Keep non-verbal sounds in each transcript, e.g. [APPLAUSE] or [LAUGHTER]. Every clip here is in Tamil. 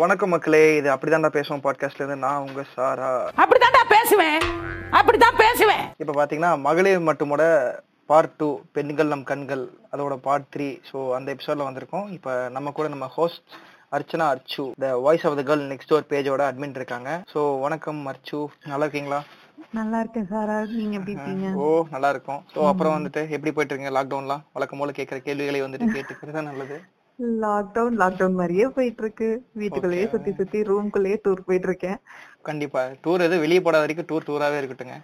வணக்கம் மக்களே இது அப்படிதான்டா பேசுவோம் பாட்காஸ்ட்ல இருந்து. நான் உங்க சாரா. அப்படித்தான்டா பேசுவேன். அப்படித்தான் பேசுவேன். இப்ப பாத்தீங்கன்னா மகளிர் மட்டுமோட பார்ட் டூ பெண்கள் நம் கண்கள் அதோட பார்ட் த்ரீ ஸோ அந்த எபிசோட்ல வந்திருக்கோம். இப்ப நம்ம கூட நம்ம host Archana Archu the voice of the girl next door பேஜோட admin இருக்காங்க. ஸோ வணக்கம் அர்ச்சு. நல்லா இருக்கீங்களா? நல்லா இருக்கேன் சாரா. நீங்க எப்படி இருக்கீங்க? ஓ நல்லா இருக்கும். ஸோ அப்புறம் வந்துட்டு எப்படி போயிட்டு இருக்கீங்க? லாக்டவுன்லாம் வழக்கம் போல கேட்குற கேள்விகளை வந்துட்டு [LAUGHS] கேட்டுக்கிறது நல்லது. லாக்டவுன் லாக்டவுன் மாதிரியே போயிட்டு இருக்கு வீட்டுக்குள்ளேயே சுத்தி சுத்தி ரூம்குள்ளேயே டூர் போயிட்டு இருக்கேன் கண்டிப்பா. டூர் எது வெளியே போடாத வரைக்கும் டூர் டூராவே இருக்கட்டுங்க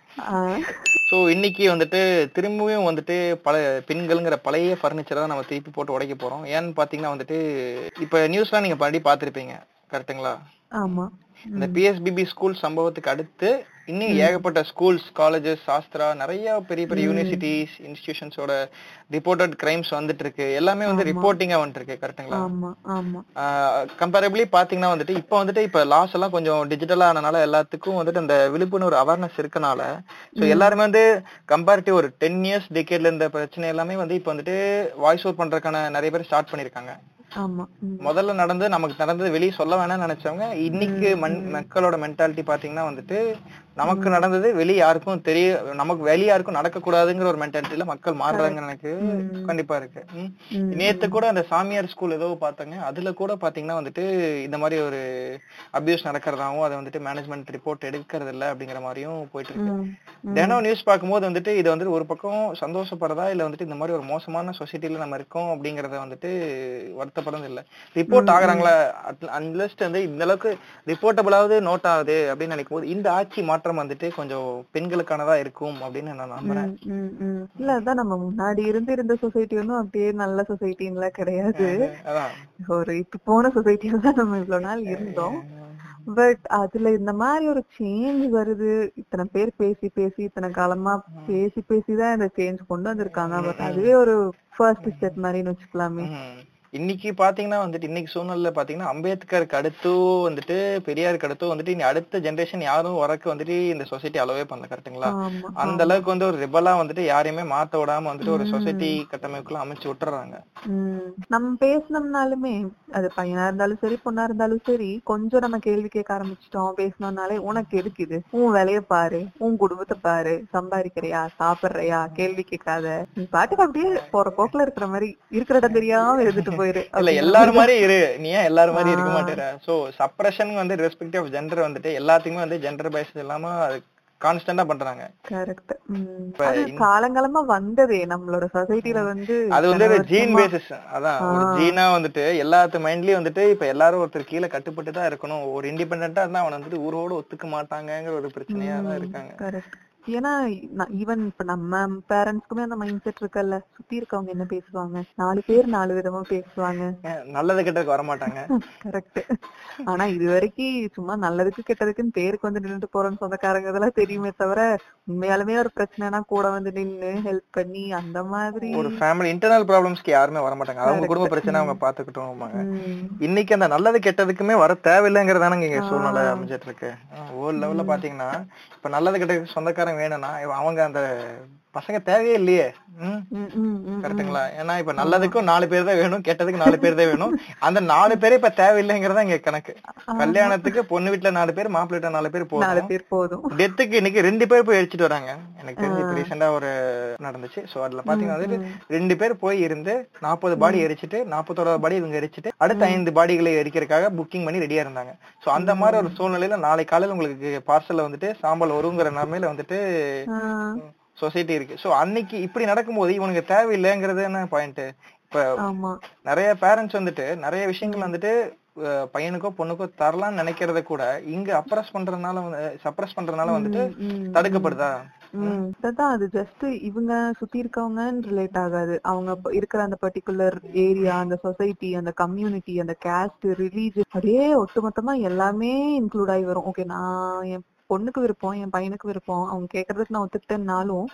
ஸோ இன்னைக்கு வந்துட்டு திரும்பவும் வந்துட்டு பல பெண்கள்ங்கிற பழைய ஃபர்னிச்சரை தான் நம்ம திருப்பி போட்டு உடைக்க போறோம். ஏன்னு பாத்தீங்கன்னா வந்துட்டு இப்ப நியூஸ்லாம் நீங்க படி பார்த்திருப்பீங்க கரெக்ட்டுங்களா ஆமா. இந்த பிஎஸ்பிபி ஸ்கூல் சம்பவத்துக்கு அடுத்து இன்னும் ஏகப்பட்ட ஸ்கூல்ஸ் காலேஜஸ் சாஸ்திரா நிறைய பெரிய பெரிய யூனிவர்சிட்டிஸ் இன்ஸ்டிடியூஷன்ஸோட ரிப்போர்ட்டட் கிரைம்ஸ் வந்துட்டு இருக்கு எல்லாமே வந்து ரிப்போர்ட்டிங்கா வந்துட்டு இருக்கு ஆமா கம்பேரபிளி பாத்தீங்கன்னா வந்துட்டு இப்போ வந்துட்டு இப்ப லாஸ் எல்லாம் கொஞ்சம் டிஜிட்டலா ஆனனால எல்லாத்துக்கும் வந்துட்டு அந்த விழிப்புணர்வு அவேர்னஸ் இருக்கனால ஸோ எல்லாருமே வந்து கம்பேரிட்டிவ் ஒரு டென் இயர்ஸ் டிகேட்ல இருந்த பிரச்சனை எல்லாமே வந்து இப்போ வந்துட்டு வாய்ஸ் அவுட் பண்றதுக்கான நிறைய பேர் ஸ்டார்ட் பண்ணிருக்காங்க. முதல்ல நடந்து நமக்கு நடந்தது வெளியே சொல்ல வேணாம்னு நினைச்சவங்க இன்னைக்கு மக்களோட மென்டாலிட்டி பாத்தீங்கன்னா வந்துட்டு நமக்கு நடந்தது வெளியே யாருக்கும் தெரிய நமக்கு வெளியே யாருக்கும் நடக்கக்கூடாதுங்கிற ஒரு மென்டாலிட்டியில மக்கள் மாறுறாங்கன்னு எனக்கு கண்டிப்பா இருக்கு. நேத்து கூட அந்த சாமியார் ஸ்கூல் ஏதோ பார்த்தாங்க. அதுல கூட பாத்தீங்கன்னா வந்துட்டு இந்த மாதிரி ஒரு அபியூஸ் நடக்கிறதாவும் அதை வந்துட்டு மேனேஜ்மெண்ட் ரிப்போர்ட் எடுக்கிறது இல்ல அப்படிங்கிற மாதிரியும் போயிட்டு இருக்கு. தினம் நியூஸ் பார்க்கும்போது வந்துட்டு இது வந்துட்டு ஒரு பக்கம் சந்தோஷப்படுறதா இல்ல வந்துட்டு இந்த மாதிரி ஒரு மோசமான சொசைட்டில நம்ம இருக்கோம் அப்படிங்கறத வந்துட்டு வருத்தப்படுறது இல்ல. ரிப்போர்ட் ஆகுறாங்களா? அன்லஸ்ட் வந்து இந்த அளவுக்கு ரிப்போர்ட்டபிளாவது நோட் ஆகுது அப்படின்னு நினைக்கும் போது இந்த ஆட்சி மாற்றம் வந்துட்டு கொஞ்சம் பெண்களுக்கானதா இருக்கும் அப்படின்னு நான் நம்புறேன். இல்ல அதான் நம்ம முன்னாடி இருந்து இருந்த சொசைட்டி ஒன்றும் அப்படியே நல்ல சொசைட்டின்லாம் கிடையாது. ஒரு இப்ப போன சொசைட்டில தான் நம்ம இவ்வளவு நாள் இருந்தோம். பட் அதுல இந்த மாதிரி ஒரு சேஞ்ச் வருது. இத்தனை பேர் பேசி பேசி இத்தனை காலமா பேசி பேசிதான் இந்த சேஞ்ச் கொண்டு வந்திருக்காங்க. பட் அதுவே ஒரு ஃபர்ஸ்ட் ஸ்டெப் மாதிரின்னு வச்சுக்கலாமே. இன்னைக்கு பாத்தீங்கன்னா வந்துட்டு இன்னைக்கு சூழ்நிலை பாத்தீங்கன்னா அம்பேத்கருக்கு அடுத்து வந்துட்டு பெரியாருக்கு அடுத்து வந்துட்டு இனி அடுத்த ஜெனரேஷன் யாரும் வரக்கு வந்துட்டு இந்த சொசைட்டி அலோவே பண்ணல கரெக்ட்டுங்களா ஆமா அந்த அளவுக்கு வந்து ஒரு ரிபலா வந்துட்டு யாரையுமே மாத்த விடாம வந்துட்டு ஒரு சொசைட்டி கட்டமைப்புக்குள்ள அமைச்சு விட்டுறாங்க. நம்ம பேசினோம்னாலுமே அது பையனா இருந்தாலும் சரி பொண்ணா இருந்தாலும் சரி கொஞ்சம் நம்ம கேள்வி கேட்க ஆரம்பிச்சிட்டோம். பேசினோம்னாலே உனக்கு எதுக்கு இது? உன் வேலைய பாரு உன் குடும்பத்தை பாரு சம்பாதிக்கிறியா சாப்பிடுறியா கேள்வி கேட்காத. நீ பாட்டுக்கு அப்படியே போற போக்குல இருக்கிற மாதிரி இருக்கிற இடம் தெரியாம இருந்துட்டு போயிரு இல்ல எல்லாரும் மாதிரி இரு. நீ ஏன் எல்லாரும் மாதிரி இருக்க மாட்டேற? சோ சப்ரஷன் வந்து ரெஸ்பெக்டிவ் ஆஃப் ஜெண்டர் வந்துட்டு எல்லாத்துக்குமே வந்து ஜெண்டர் பேஸ் இல்லாம கான்ஸ்டன்டா பண்றாங்க. கரெக்ட் காலங்காலமா வந்ததே நம்மளோட சொசைட்டில வந்து அது வந்து ஜீன் பேசிஸ் அதான் ஒரு ஜீனா வந்துட்டு எல்லாத்து மைண்ட்லயும் வந்துட்டு இப்ப எல்லாரும் ஒருத்தர் கீழே கட்டுப்பட்டு தான் இருக்கணும். ஒரு இண்டிபெண்டா இருந்தா அவன் வந்துட்டு ஊரோட ஒத்துக்க மாட்டாங்கங்கிற ஒரு பிரச்சனையா தான் இருக்காங்க. கரெக்ட் ஏன்னா ஈவன் இப்ப நம்ம பேரண்ட்ஸ்க்குமே அந்த மைண்ட் செட் இருக்குல்ல. சுத்தி இருக்கவங்க என்ன பேசுவாங்க? நாலு பேர் நாலு விதமா பேசுவாங்க. நல்லது கெட்டதுக்கு வர மாட்டாங்க கரெக்ட் [LAUGHS] ஆனா இது வரைக்கும் சும்மா நல்லதுக்கு கெட்டதுக்குன்னு பேருக்கு வந்து நின்னுட்டு போறோம்னு சொந்தக்காரங்க இதெல்லாம் தெரியுமே தவிர உண்மையாலுமே ஒரு பிரச்சனைனா கூட வந்து நின்னு ஹெல்ப் பண்ணி அந்த மாதிரி ஒரு ஃபேமிலி இன்டர்னல் ப்ராப்ளம்ஸ்க்கு யாருமே வர மாட்டாங்க அவங்க குடும்ப பிரச்சனை அவங்க பாத்துக்கிட்டோம் இன்னைக்கு அந்த நல்லது கெட்டதுக்குமே வர தேவையில்லைங்கிறதானங்க இங்க சூழ்நிலை அமைஞ்சிட்டு இருக்கு. ஓல் லெவல்ல பாத்தீங்கன்னா இப்ப நல்லது கெட்டதுக்கு சொந்தக்காரன் வேணும்னா அவங்க அந்த பசங்க தேவையே இல்லையே. கரெக்ட்டுங்களா? ஏன்னா இப்ப நல்லதுக்கும் நாலு பேர் தான் வேணும் கெட்டதுக்கு நாலு பேர் தான் வேணும். அந்த நாலு பேரே இப்ப தேவையில்லைங்கிறதா இங்க கணக்கு. கல்யாணத்துக்கு பொண்ணு வீட்டுல நாலு பேர் மாப்பிள்ளை வீட்டுல நாலு பேர் நாலு போதும் பேர் போதும். டெத்துக்கு இன்னைக்கு ரெண்டு பேர் போய் அடிச்சிட்டு வராங்க. எனக்கு தெரிஞ்சு இப்ப ரீசெண்டா ஒரு நடந்துச்சு. சோ அதுல பாத்தீங்கன்னா வந்துட்டு ரெண்டு பேர் போய் இருந்து நாற்பது பாடி எரிச்சிட்டு நாற்பத்தோராவது பாடி இவங்க எரிச்சிட்டு அடுத்த ஐந்து பாடிகளை எரிக்கிறதுக்காக புக்கிங் பண்ணி ரெடியா இருந்தாங்க. சோ அந்த மாதிரி ஒரு சூழ்நிலையில நாளை காலையில உங்களுக்கு பார்சல்ல வந்துட்டு சாம்பல் வருங்கிற நிலைமையில வந்துட்டு சொசைட்டி இருக்கு. சோ அன்னைக்கு இப்படி நடக்கும்போது இவனுக்கு தேவையில்லைங்கிறது என்ன பாயிண்ட் இப்ப ஆமா. நிறைய பேரண்ட்ஸ் வந்துட்டு நிறைய விஷயங்கள் வந்துட்டு பையனுக்கோ பொண்ணுக்கோ தரலாம்னு நினைக்கிறத கூட இங்க அப்ரஸ் பண்றதுனால சப்ரஸ் பண்றதுனால வந்துட்டு தடுக்கப்படுதா? அதான் அது ஜஸ்ட் இவங்க சுத்தி இருக்கவங்கன்னு ரிலேட் ஆகாது. அவங்க இருக்கிற அந்த பர்டிகுலர் ஏரியா அந்த சொசைட்டி அந்த கம்யூனிட்டி அந்த கேஸ்ட் ரிலீஜன் அப்படியே ஒட்டுமொத்தமா எல்லாமே இன்க்ளூட் ஆகி வரும். ஓகே நான் என் பொண்ணுக்கு விருப்பம் என் பையனுக்கு விருப்பம். அவங்க கேக்குறதுக்கு நான் ஒத்துக்கிட்டேன்னாலும்.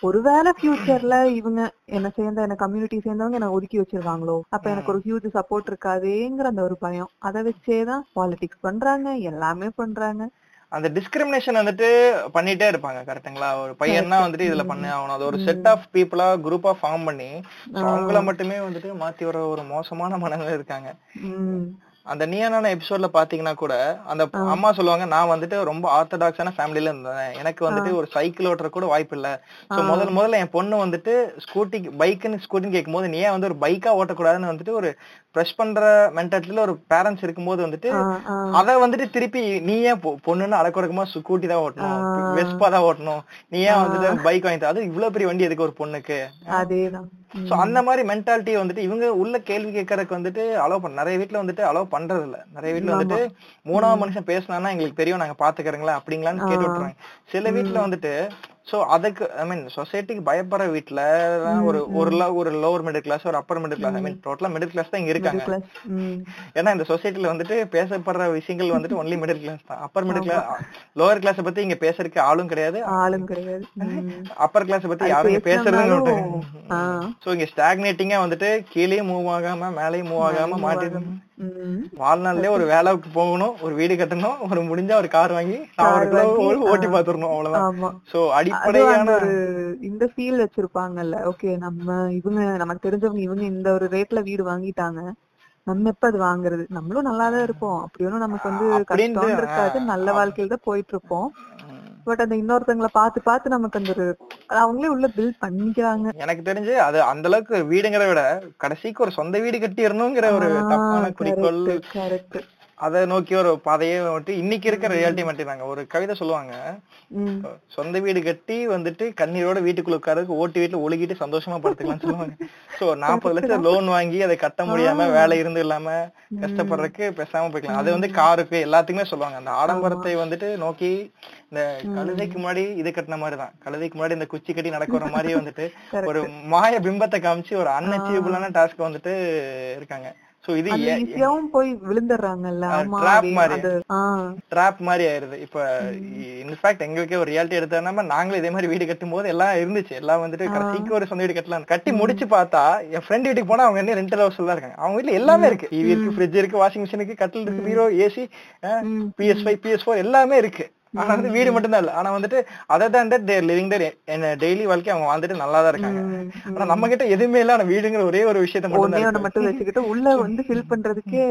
ஒருவேளை ஃபியூச்சர்ல இவங்க என்ன சேர்ந்த என்ன கம்யூனிட்டி சேர்ந்தவங்க என்ன ஒதுக்கி வச்சிருவாங்களோ? அப்ப எனக்கு ஒரு ஹியூஜ் சப்போர்ட் இருக்காதேங்கிற அந்த ஒரு பயம். அதை வச்சேதான் பாலிடிக்ஸ் பண்றாங்க எல்லாமே பண்றாங்க. அந்த டிஸ்கிரிமினேஷன் வந்துட்டு பண்ணிட்டே இருப்பாங்க கரெக்ட்டுங்களா? ஒரு பையன்னா வந்துட்டு இதுல பண்ண ஆகணும். அது ஒரு செட் ஆஃப் பீப்புளா குரூப்பா ஃபார்ம் பண்ணி அவங்கள மட்டுமே வந்துட்டு மாத்தி வர ஒரு மோசமான மனநிலை இருக்காங்க. அந்த நீயானான எபிசோட்ல பாத்தீங்கன்னா கூட அந்த அம்மா சொல்லுவாங்க நான் வந்துட்டு ரொம்ப ஆர்த்தடாக்ஸான ஃபேமிலில இருந்தேன். எனக்கு வந்துட்டு ஒரு சைக்கிள் ஓட்டுற கூட வாய்ப்பு இல்ல. சோ முதல்ல முதல்ல என் பொண்ணு வந்துட்டு ஸ்கூட்டி பைக்குன்னு ஸ்கூட்டின்னு கேட்கும்போது நீ ஏன் வந்து ஒரு பைக்கா ஓட்டக்கூடாதுன்னு வந்துட்டு ஒரு ப்ரெஷ் பண்ற மென்டாலிட்டில ஒரு பேரண்ட்ஸ் இருக்கும்போது வந்துட்டு அத வந்துட்டு திருப்பி நீ ஏன் பொண்ணுன்னு அடக்குறக்குமா ஸ்கூட்டி தான் ஓட்டணும் வெஸ்பா தான் ஓட்டணும். நீ ஏன் வந்துட்டு பைக் வாங்கி தர? அது இவ்வளவு பெரிய வண்டி எதுக்கு ஒரு பொண்ணுக்கு? அதேதான். சோ அந்த மாதிரி மென்டாலிட்டி வந்துட்டு இவங்க உள்ள கேள்வி கேட்கறதுக்கு வந்துட்டு அலோவ் பண்ண நிறைய வீட்ல வந்துட்டு அலோவ் பண்றது இல்ல நிறைய வீட்ல வந்துட்டு மூணாவது மனுஷன் பேசினானா எங்களுக்கு தெரியும் நாங்க பாத்துக்கறீங்களா அப்படிங்களான்னு கேட்டு விட்டுறாங்க சில வீட்ல வந்துட்டு சோ அதுக்கு ஐ மீன் சொசைட்டிக்கு பயப்படுற வீட்ல தான் ஒரு ஒரு ஒரு லோவர் மிடில் கிளாஸ் ஒரு upper middle class I mean டோட்டலா மிடில் கிளாஸ் தான் இங்க இருக்காங்க. ஏன்னா இந்த சொசைட்டில வந்துட்டு பேசப்படுற விஷயங்கள் வந்துட்டு ஒன்லி மிடில் கிளாஸ் தான். Upper middle class lower class பத்தி இங்க பேசுறதுக்கு ஆளும் கிடையாது. ஆளும் கிடையாது. [LAUGHS] அப்பர் கிளாஸ் பத்தி யாரும் இங்க. சோ இங்க ஸ்டாக்னேட்டிங்கா வந்துட்டு கீழே மூவ் ஆகாம மேலேயும் மூவ் ஆகாம மாட்டி ம். வாழ்நாள்லயே ஒரு வேலைக்கு போகணும் ஒரு வீடு கட்டணும் ஒரு முடிஞ்சா ஒரு கார் வாங்கி ஓட்டி பாத்துறணும் அவ்வளவுதான். சோ அடிப்படையான ஒரு இந்த ஃபீல் வச்சிருப்பாங்கல்ல ஓகே நம்ம இவங்க நமக்கு தெரிஞ்சவங்க இவங்க இந்த ஒரு ரேட்ல வீடு வாங்கிட்டாங்க நம்ம எப்ப அது வாங்குறது? நம்மளும் நல்லாதான் இருப்போம். அப்படி ஒண்ணும் நமக்கு வந்து கஷ்டம் இருக்காது. நல்ல வாழ்க்கையில தான் போயிட்டு இருப்போம். பட் அந்த இன்னொருத்தவங்கள பார்த்து பார்த்து நமக்கு அந்த ஒரு அவங்களே உள்ள பில்ட் பண்ணிக்கிறாங்க. எனக்கு தெரிஞ்சு அது அந்த அளவுக்கு வீடுங்கிறத விட கடைசிக்கு ஒரு சொந்த வீடு கட்டிடணுங்கிற ஒரு தப்பான குறிக்கோள். கரெக்ட் அதை நோக்கி ஒரு பாதையே வந்துட்டு இன்னைக்கு இருக்கிற ரியாலிட்டி மாட்டினாங்க ஒரு கவிதை சொல்லுவாங்க. சொந்த வீடு கட்டி வந்துட்டு கண்ணீரோட வீட்டுக்குள்ள உட்காரதுக்கு ஓட்டு வீட்டுல ஒழுகிட்டு சந்தோஷமா படுத்துக்கலாம்னு சொல்லுவாங்க. சோ நாற்பது லட்சம் லோன் வாங்கி அதை கட்ட முடியாம வேலை இருந்து இல்லாம கஷ்டப்படுறதுக்கு பேசாம போய்க்கலாம். அது வந்து காருக்கு எல்லாத்துக்குமே சொல்லுவாங்க. அந்த ஆடம்பரத்தை வந்துட்டு நோக்கி இந்த கழுதைக்கு முன்னாடி இது கட்டின மாதிரிதான். கழுதைக்கு முன்னாடி இந்த குச்சி கட்டி நடக்கிற மாதிரி வந்துட்டு ஒரு மாய பிம்பத்தை காமிச்சு ஒரு அன்அச்சீவபிளான டாஸ்க் வந்துட்டு இருக்காங்க. சோ இது போய் மாதிரி. ஆஹ் ட்ராப் மாதிரி ஆயிருது. இப்ப இன்ஃபேக்ட் எங்களுக்கே ஒரு ரியாலிட்டி எடுத்தோம்னா நாங்களும் இதே மாதிரி வீடு கட்டும் போது எல்லாம் இருந்துச்சு. எல்லாம் வந்துட்டு கடைசிக்கு ஒரு சொந்த வீடு கட்டலாம் கட்டி முடிச்சு பார்த்தா என் ஃப்ரெண்ட் வீட்டுக்கு போனா அவங்க என்ன ரெண்டல் ஹவுஸ்ல தான் இருக்காங்க. அவங்க வீட்ல எல்லாமே இருக்கு. டிவி இருக்கு ஃப்ரிட்ஜ் இருக்கு வாஷிங் மிஷின் இருக்கு கட்டில் இருக்கு பீரோ AC BS five BS four எல்லாமே இருக்கு. ஆனா வந்து வீடு மட்டும்தான் இல்ல. ஆனா வந்துட்டு அதர் தான் that their living there daily வாழ்க்கை அவங்க வாழ்ந்துட்டு நல்லா தான் இருக்காங்க. ஆனா நம்ம கிட்ட எதுவுமே இல்ல. ஆனா வீடுங்கிற ஒரே ஒரு விஷயத்த மட்டும் தான் மட்டும் வச்சுக்கிட்டு உள்ள வந்து ஃபில் பண்றதுக்கே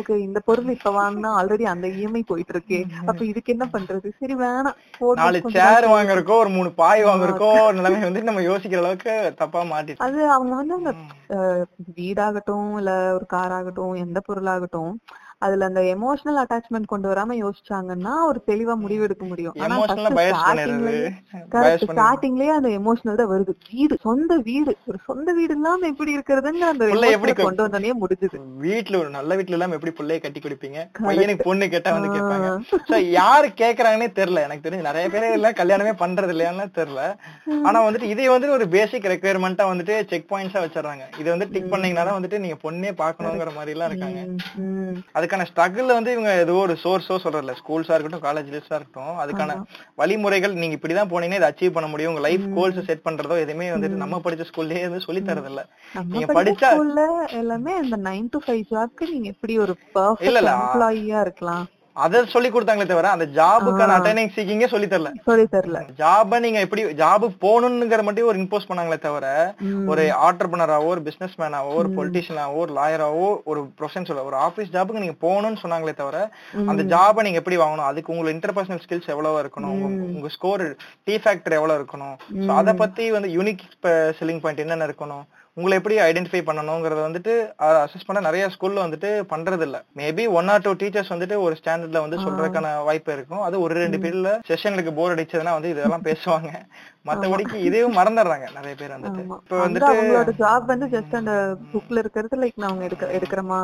ஓகே இந்த பொருள் இப்ப வாங்கினா ஆல்ரெடி அந்த இஎம்ஐ போயிட்டு இருக்கே அப்ப இதுக்கு என்ன பண்றது? சரி வேணாம். நாலு சேர் வாங்குறக்கோ ஒரு மூணு பாய் வாங்குறக்கோ நிலைமை வந்து நம்ம யோசிக்கிற அளவுக்கு தப்பா மாட்டிட்டு அது அவங்க வந்து அந்த வீடாகட்டும் இல்ல ஒரு கார் ஆகட்டும் எந்த பொருளாகட்டும் அதுல அந்த எமோஷனல் அட்டாச்மெண்ட் கொண்டு வராம யோசிச்சாங்கன்னா ஒரு தெளிவா முடிவு எடுக்க முடியும். ஸ்டார்டிங்லயே அந்த எமோஷனல் தான் வருது. வீடு சொந்த வீடு. ஒரு சொந்த வீடு இல்லாம எப்படி இருக்கிறதுன்னு அந்த எப்படி கொண்டு வந்தோடனே முடிஞ்சது. வீட்ல ஒரு நல்ல வீட்ல எல்லாம் எப்படி பிள்ளைய கட்டி கொடுப்பீங்க? பையனுக்கு பொண்ணு கேட்டா வந்து கேட்பாங்க. யாரு கேக்குறாங்கன்னே தெரியல. எனக்கு தெரிஞ்சு நிறைய பேர் எல்லாம் கல்யாணமே பண்றது இல்லையான்னு தெரியல. ஆனா வந்துட்டு இதை வந்து ஒரு பேசிக் ரெக்குயர்மெண்டா வந்துட்டு செக் பாயிண்ட்ஸா வச்சிடறாங்க. இது வந்து டிக் பண்ணீங்கன்னா வந்துட்டு நீங்க பொண்ணே பாக்கணுங்கிற மாதிரி எல்லாம் இருக்காங்க உம் அதுக்கான ஸ்ட்ரகிள் வந்து இவங்க ஏதோ ஒரு சோர்ஸோ சொல்றதில்ல. ஸ்கூல்ஸா இருக்கட்டும் காலேஜ்லஸா இருக்கட்டும் அதுக்கான வழிமுறைகள் நீங்க இப்படிதான் போனீங்கன்னா இதை அச்சீவ் பண்ண முடியும். உங்க லைஃப் கோல்ஸ் செட் பண்றதோ எதுவுமே வந்துட்டு நம்ம படிச்ச ஸ்கூல்லயே வந்து சொல்லி தரது இல்ல நீங்க படிச்ச எல்லாமே இந்த நைன் டு ஃபைவ் ஜாப்க்கு நீங்க எப்படி ஒரு பர்ஃபெக்ட் இல்ல. எம்ப்ளாயியா இருக்கலாம்? அதை சொல்லி கொடுத்தாங்களே தவிர அந்த ஜாபுக்கான அட்டெண்டிங் சீக்கிங்கே சொல்லி தரல. சொல்லி தரல. ஜாப நீங்க எப்படி ஜாபு போகணுங்கிற மட்டும் ஒரு இம்போஸ் பண்ணாங்களே தவிர ஒரு ஆண்டர்பனராவோ ஒரு பிசினஸ் மேனாவோ ஒரு பொலிட்டிஷியனாவோ ஒரு லாயராவோ ஒரு ப்ரொஃபஷன் சொல்ல ஒரு ஆபீஸ் ஜாபுக்கு நீங்க போகணும்னு சொன்னாங்களே தவிர அந்த ஜாபை நீங்க எப்படி வாங்கணும்? அதுக்கு உங்க இன்டர்பர்சனல் ஸ்கில்ஸ் எவ்வளவு இருக்கணும்? உங்க- ஸ்கோர் டி ஃபேக்டர் எவ்வளவு இருக்கணும்? அத பத்தி வந்து யூனிக் செல்லிங் பாயிண்ட் என்னென்ன இருக்கணும்? உங்களை எப்படி ஐடென்டிஃபை பண்ணணுங்கிறத வந்துட்டு அசஸ் பண்ண நிறைய ஸ்கூல்ல வந்துட்டு பண்றது இல்ல maybe one or two teachers வந்துட்டு ஒரு ஸ்டாண்டர்ட்ல வந்து சொல்றதுக்கான வாய்ப்பு இருக்கும். அது ஒரு ரெண்டு பீரியட்ல செஷனுக்கு போர் அடிச்சதுன்னா வந்து இதெல்லாம் பேசுவாங்க. மத்தபடிக்கு இதையும் மறந்துடுறாங்க நிறைய பேர் வந்துட்டு. இப்ப வந்துட்டு அவங்களோட ஜாப் வந்து ஜஸ்ட் அந்த புக்ல இருக்கிறது லைக் அவங்க எடுக்க எடுக்கிறோமா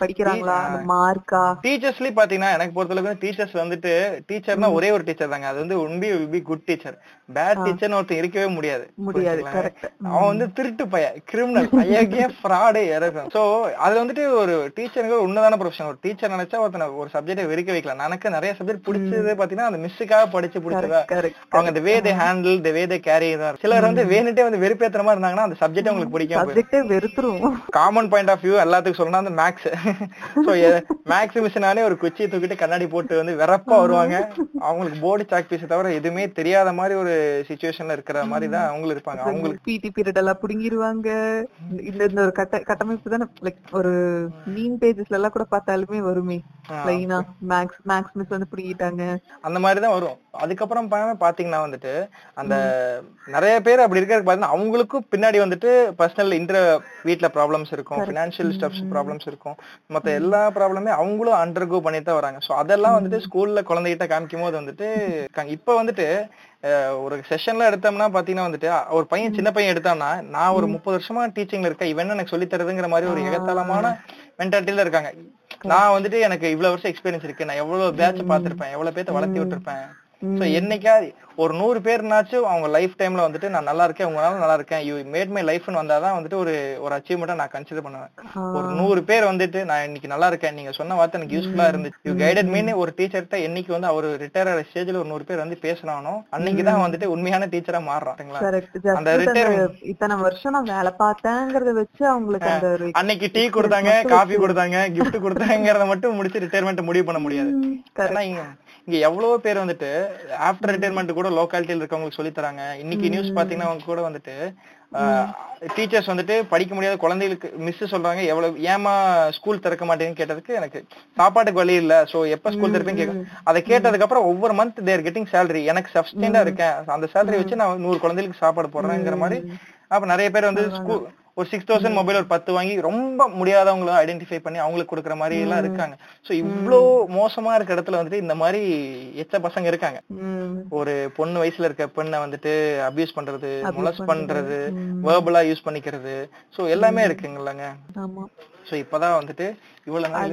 படிக்கிறாங்களா? மார்க்கா டீச்சர்ஸ்லயும் பாத்தீங்கன்னா எனக்கு பொறுத்தளவுக்கு டீச்சர்ஸ் வந்துட்டு டீச்சர்னா ஒரே ஒரு டீச்சர் தாங்க. அது வந்து உண்பி பி குட் டீச்சர் பேட் டீச்சர்னு ஒருத்தன் இருக்கவே முடியாது. முடியாது. அவன் வந்து திருட்டு பைய கிரிமினல் ஐயாக்கிய ஃப்ராடு இறக்கும். சோ அது வந்துட்டு ஒரு டீச்சருங்க உன்னதான ப்ரொஃபஷன் ஒரு டீச்சர் நினைச்சா ஒருத்தனை ஒரு சப்ஜெக்டை வெறுக்க வைக்கலாம். எனக்கு நிறைய சப்ஜெக்ட் பிடிச்சது பாத்தீங்கன்னா அந்த மிஸ்ஸுக்காக படிச்சு பிடிச்சதா? அவங்க the way they handle they way they carry தான் சிலர் வந்து வேணுட்டே வந்து வெறுப்பேத்துற மாதிரி இருந்தாங்கன்னா அந்த சப்ஜெக்ட் உங்களுக்கு பிடிக்காம வெறுத்துரும் காமன் பாயிண்ட் ஆஃப் வியூ எல்லாத்துக்கும் சொல்லணும் அந்த மேக்ஸ் சோ மேக்ஸ் மிஷினாலே ஒரு குச்சியை தூக்கிட்டு கண்ணாடி போட்டு வந்து வெறப்பா வருவாங்க. அவங்களுக்கு போர்டு சாக் பீஸ் தவிர எதுவுமே தெரியாத மாதிரி ஒரு சுச்சுவேஷன்ல இருக்கிற மாதிரி தான் அவங்களும் இருப்பாங்க. அவங்களுக்கு பிடி பீரியட் எல்லாம் புடுங்கிருவாங்க. இந்த இந்த ஒரு கட்ட கட்டமைப்பு தானே? லைக் ஒரு மீன் பேஜஸ்ல எல்லாம் கூட பார்த்தாலுமே வருமே. லைனா மேக்ஸ் மேக்ஸ் மிஸ் வந்து புடிங்கிட்டாங்க. அந்த மாதிரி தான் வரும். அதுக்கப்புறம் பாத்தீங்கன்னா வந்துட்டு அந்த நிறைய பேர் அப்படி இருக்கிறதுக்கு பாத்தீங்கன்னா அவங்களுக்கும் பின்னாடி வந்துட்டு பர்சனல் இன்டர் வீட்ல ப்ராப்ளம்ஸ் இருக்கும். பினான்சியல் ஸ்டப்ஸ் ப்ராப்ளம்ஸ் இருக்கும். மத்த எல்லா ப்ராப்ளமே அவங்களும் அண்டர்கோ பண்ணிட்டு தான் வராங்க. சோ அதெல்லாம் வந்துட்டு ஸ்கூல்ல குழந்தைகிட்ட காமிக்கும் போது வந்துட்டு. இப்ப வந்துட்டு ஒரு செஷன்ல எடுத்தோம்னா பாத்தீங்கன்னா வந்துட்டு ஒரு பையன் சின்ன பையன் எடுத்தான்னா நான் ஒரு முப்பது வருஷமா டீச்சிங்ல இருக்கேன். இவன் எனக்கு சொல்லி தருதுங்கிற மாதிரி ஒரு எகத்தளமான மென்டாலிட்டியில இருக்காங்க. நான் வந்துட்டு எனக்கு இவ்வளவு வருஷம் எக்ஸ்பீரியன்ஸ் இருக்கு. நான் எவ்வளவு பேட்ச் பார்த்திருப்பேன். எவ்வளவு பேத்த வளர்த்தி விட்டுருப்பேன். சோ என்னைக்கா ஒரு நூறு பேர்னாச்சும் அவங்க லைஃப் டைம்ல வந்துட்டு நான் நல்லா இருக்கேன் உங்களால நல்லா இருக்கேன் யூ மேட் மை லைஃப்னு வந்தாதான் வந்துட்டு ஒரு ஒரு அச்சீவ்மெண்ட்டா நான் கன்சிடர் பண்ணுவேன். ஒரு நூறு பேர் வந்துட்டு நான் இன்னைக்கு நல்லா இருக்கேன் நீங்க சொன்ன வார்த்தை எனக்கு யூஸ்ஃபுல்லா இருந்துச்சு. யூ கைடட் மீன் ஒரு டீச்சர்கிட்ட என்னைக்கு வந்து அவர் ரிட்டையர் ஆகிற ஸ்டேஜ்ல ஒரு நூறு பேர் வந்து பேசினானோ அன்னைக்கு தான் வந்துட்டு உண்மையான டீச்சரா மாறுறாங்களா அந்த retire- இத்தனை வருஷம் நான் வேலை பார்த்தேங்கிறத வச்சு அவங்களுக்கு அன்னைக்கு டீ கொடுத்தாங்க காஃபி கொடுத்தாங்க gift கொடுத்தாங்கிறத மட்டும் முடிச்சு ரிட்டையர்மெண்ட் முடிவு பண்ண முடியாது. இங்க எவ்வளவோ பேர் வந்துட்டு ஆஃப்டர் ரிட்டையர்மெண்ட் கூட லோக்காலிட்டியில இருக்கவங்களுக்கு சொல்லி தராங்க. இன்னைக்கு நியூஸ் பாத்தீங்கன்னா அவங்க கூட வந்துட்டு டீச்சர்ஸ் வந்துட்டு படிக்க முடியாத குழந்தைகளுக்கு மிஸ் சொல்றாங்க. எவ்வளவு ஏமா ஸ்கூல் திறக்க மாட்டேங்குன்னு கேட்டதுக்கு எனக்கு சாப்பாட்டுக்கு வழி இல்ல. சோ எப்ப ஸ்கூல் திறப்பேன்னு கேட்க அதை கேட்டதுக்கு அப்புறம் ஒவ்வொரு மந்த் தேர் கெட்டிங் சேலரி எனக்கு சப்ஸ்டெண்டா இருக்கேன். அந்த சேலரி வச்சு நான் நூறு குழந்தைகளுக்கு சாப்பாடு போடுறேங்கிற மாதிரி. அப்ப நிறைய பேர் வந்து ஸ்கூல் ஒரு சிக்ஸ் தௌசண்ட் மொபைல் ஒரு பத்து வாங்கி ரொம்ப முடியாதவங்களும் ஐடென்டிஃபை பண்ணி அவங்களுக்கு கொடுக்குற மாதிரி எல்லாம் இருக்காங்க. சோ இவ்ளோ மோசமா இருக்க இடத்துல வந்துட்டு இந்த மாதிரி எச்ச பசங்க இருக்காங்க. ஒரு பொண்ணு வயசுல இருக்க பெண்ணை வந்துட்டு அபியூஸ் பண்றது முலஸ் பண்றது. வேர்பலா யூஸ் பண்ணிக்கிறது. சோ எல்லாமே இருக்குங்கல்லங்க. ஆமா. சோ இப்பதான் வந்துட்டு இவ்வளவு நாள்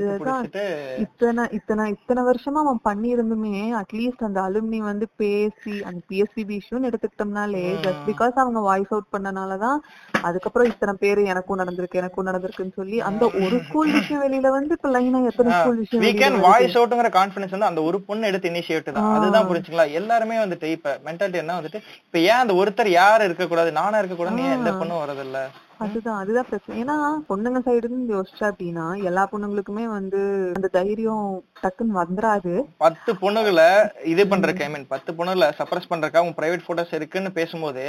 இத்தனை இத்தனை இத்தனை வருஷமா அவன் பண்ணியிருந்துமே அட்லீஸ்ட் அந்த அலுமினி வந்து பேசி அந்த பிஎஸ்பிபி இஷ்யூன்னு எடுத்துக்கிட்டோம்னாலே ஜஸ்ட் பிகாஸ் அவங்க வாய்ஸ் அவுட் பண்ணனாலதான் அதுக்கப்புறம் இத்தனை பேரு எனக்கும் நடந்திருக்கு எனக்கும் நடந்திருக்குன்னு சொல்லி அந்த ஒரு ஸ்கூல் விஷயம் வெளியில வந்து இப்ப லைனா எத்தனை ஸ்கூல் விஷயம் can வருது? வாய்ஸ் அவுட்ங்கிற கான்ஃபிடன்ஸ் வந்து அந்த ஒரு பொண்ணு எடுத்து இனிஷியேட் தான். அதுதான் புரிஞ்சுங்களா? எல்லாருமே வந்துட்டு இப்ப மென்டாலிட்டி என்ன வந்துட்டு இப்ப ஏன் அந்த ஒருத்தர் யாரு இருக்க கூடாது நானா இருக்க கூடாதுன்னு ஏன் எந்த பொண்ணும் வரதில்ல? அதுதான் அதுதான் பிரச்சனை. ஏன்னா பொண்ணுங்க சைடு இருந்து யோசிச்சா அப்படின்னா எல்லா பொண்ணுங்களுக்குமே வந்து அந்த தைரியம் டக்குன்னு வந்துராது. பத்து பொண்ணுகளை இது பண்றதுக்கு ஐ மீன் பத்து பொண்ணுகளை சப்ரஸ் பண்றதுக்கு அவங்க பிரைவேட் போட்டோஸ் இருக்குன்னு பேசும்போது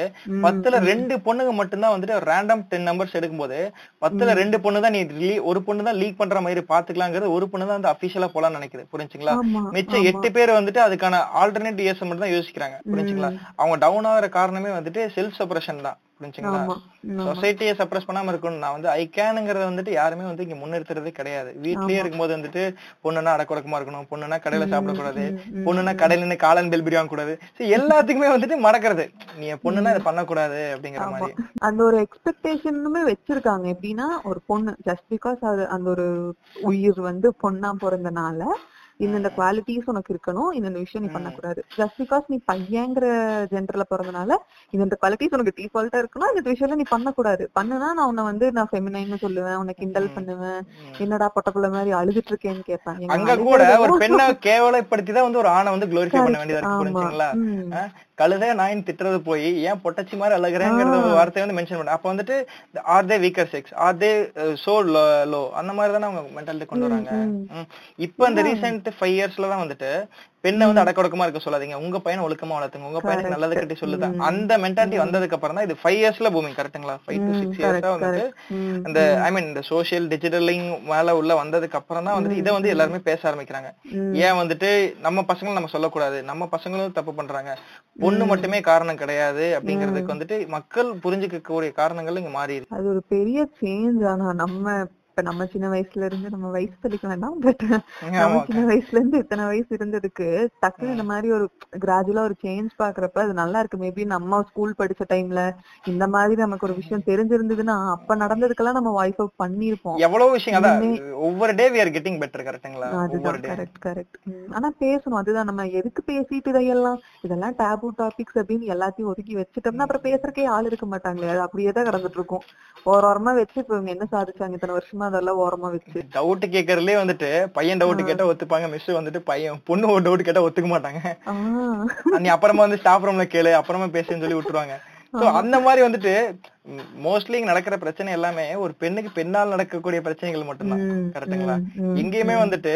பத்துல ரெண்டு பொண்ணுங்க மட்டும்தான் வந்துட்டு ரேண்டம் டென் நம்பர்ஸ் எடுக்கும்போது பத்துல ரெண்டு பொண்ணு தான் நீ ஒரு பொண்ணு தான் லீக் பண்ற மாதிரி பாத்துக்கலாங்கிறது ஒரு பொண்ணு தான் அந்த அபிஷியலா போலாம்னு நினைக்குது. புரிஞ்சுங்களா? மிச்சம் எட்டு பேர் வந்துட்டு அதுக்கான ஆல்டர்னேட் இயர்ஸ் மட்டும் தான் யோசிக்கிறாங்க. புரிஞ்சுங்களா? அவங்க டவுன் ஆகுற காரணமே வந்துட்டு செல்ஃப் சப்ரஷன் தான். புரிஞ்சுங்களா? சொசைட்டியை சப்ரஸ் பண்ணாம இருக்கணும் நான் வந்து ஐ கேனுங்கிறத வந்துட்டு யாருமே வந்து இங்க முன்னிறுத்துறதே கிடையாது. வீட்லயே இருக்கும்போது வந்துட்டு பொண்ணுனா அடக்குடக்கமா இருக்கணும் பொண்ணுனா கடையில சாப்பிடக்கூடாது பொண்ணுனா கடையில நின்று காலன் பெல் பிரியாணி கூடாது. சரி எல்லாத்துக்குமே வந்துட்டு மறக்கிறது. நீ பொண்ணுனா இதை பண்ணக்கூடாது அப்படிங்கிற மாதிரி. அந்த ஒரு எக்ஸ்பெக்டேஷனுமே வச்சிருக்காங்க. எப்படின்னா ஒரு பொண்ணு ஜஸ்ட் பிகாஸ் அது அந்த ஒரு உயிர் வந்து பொண்ணா பிறந்தனால இந்தந்த குவாலிட்டிஸ் உனக்கு இருக்கணும். இந்தந்த விஷயம் நீ பண்ணக்கூடாது. ஜஸ்ட் பிகாஸ் நீ பையங்கிற ஜென்டர்ல பிறந்தனால இந்தந்த குவாலிட்டிஸ் உனக்கு டிஃபால்ட்டா இருக்கணும். இந்த விஷயம்ல நீ பண்ணக்கூடாது. பண்ணுனா நான் உன்னை வந்து நான் ஃபெமினைன்னு சொல்லுவேன். உன்னை கிண்டல் பண்ணுவேன். என்னடா பொட்டப்புள்ள மாதிரி அழுதுட்டு இருக்கேன்னு கேட்பேன். எங்க அங்க கூட ஒரு பெண்ணை கேவலப்படுத்தி தான் வந்து ஒரு ஆணை வந்து குளோரிஃபை பண்ண வேண்டியதா இருக்கு கழுதை நாயின் திட்டுறது போய் ஏன் பொட்டச்சி மாதிரி அழகுறேங்கிற ஒரு வார்த்தையை வந்து மென்ஷன் பண்ண அப்ப வந்துட்டு are they weaker sex are they so low அந்த மாதிரி தானே அவங்க மென்டாலிட்டி கொண்டு வராங்க. இப்ப இந்த ரீசெண்ட் ஃபைவ் இயர்ஸ்ல தான் வந்துட்டு பெண்ணை வந்து அடக்கொடக்கமா இருக்க சொல்லாதீங்க. உங்க பையனை ஒழுக்கமா வளர்த்துங்க. உங்க பையனுக்கு நல்லது கட்டி சொல்லுது? அந்த மென்டாலிட்டி வந்ததுக்கு அப்புறம் தான் இது ஃபைவ் இயர்ஸ்ல பூமிங் கரெக்ட்டுங்களா ஃபைவ் டு சிக்ஸ் இயர்ஸா வந்துட்டு ம். அந்த ஐ மீன் இந்த சோஷியல் டிஜிட்டலிங் மேல உள்ள வந்ததுக்கு அப்புறம் தான் வந்துட்டு இதை வந்து எல்லாருமே பேச ஆரம்பிக்கிறாங்க. ஏன் வந்துட்டு நம்ம பசங்களை நம்ம சொல்லக்கூடாது. நம்ம பசங்களும் தப்பு பண்றாங்க. பொண்ணு மட்டுமே காரணம் கிடையாது அப்படிங்கிறதுக்கு வந்துட்டு மக்கள் புரிஞ்சுக்கக்கூடிய காரணங்கள் இங்க மாறி அது ஒரு பெரிய சேஞ்ச் ஆனா நம்ம இப்ப நம்ம சின்ன வயசுல இருந்து நம்ம வயசு சொல்லிக்க வேண்டாம் பட் நம்ம சின்ன வயசுல இருந்து இத்தனை வயசு இருந்ததுக்கு டக்குனு இந்த மாதிரி ஒரு கிராஜுவலா ஒரு சேஞ்ச் பாக்குறப்ப அது நல்லா இருக்கு. மேபி நம்ம ஸ்கூல் படிச்ச டைம்ல இந்த மாதிரி நமக்கு ஒரு விஷயம் தெரிஞ்சிருந்ததுன்னா அப்ப நடந்ததுக்கெல்லாம் நம்ம வாய்ஸ் அவுட் பண்ணிருப்போம் எவ்வளவு விஷயம் ஒவ்வொரு day we are getting better கரெக்ட்டுங்களா அதுதான் கரெக்ட் கரெக்ட் ஆனா பேசணும் அதுதான். நம்ம எதுக்கு பேசிட்டு இதையெல்லாம்? இதெல்லாம் டேபு டாபிக்ஸ் அப்படின்னு எல்லாத்தையும் ஒதுக்கி வச்சுட்டோம்னா அப்புறம் பேசுறக்கே ஆள் இருக்க மாட்டாங்களே. அது அப்படியே தான் கடந்துட்டு இருக்கும். ஒரு வாரமா வச்சு இப்ப இவங்க என்ன சாதிச்சாங்க? இத்தனை வருஷமா அதெல்லாம் ஓரமா வச்சு. டவுட் கேட்கறதுலயே வந்துட்டு பையன் டவுட் கேட்டா ஒத்துப்பாங்க மிஸ் வந்துட்டு பையன் பொண்ணு ஒரு டவுட் கேட்டா ஒத்துக்க மாட்டாங்க. நீ அப்புறமா வந்து ஸ்டாஃப் ரூம்ல கேளு அப்புறமா பேசுன்னு சொல்லி விட்டுருவாங்க. சோ அந்த மாதிரி வந்துட்டு மோஸ்ட்லி நடக்கிற பிரச்சனை எல்லாமே ஒரு பெண்ணுக்கு பெண்ணால் நடக்கக்கூடிய பிரச்சனைகள் மட்டும்தான். ம், எங்கேயுமே வந்துட்டு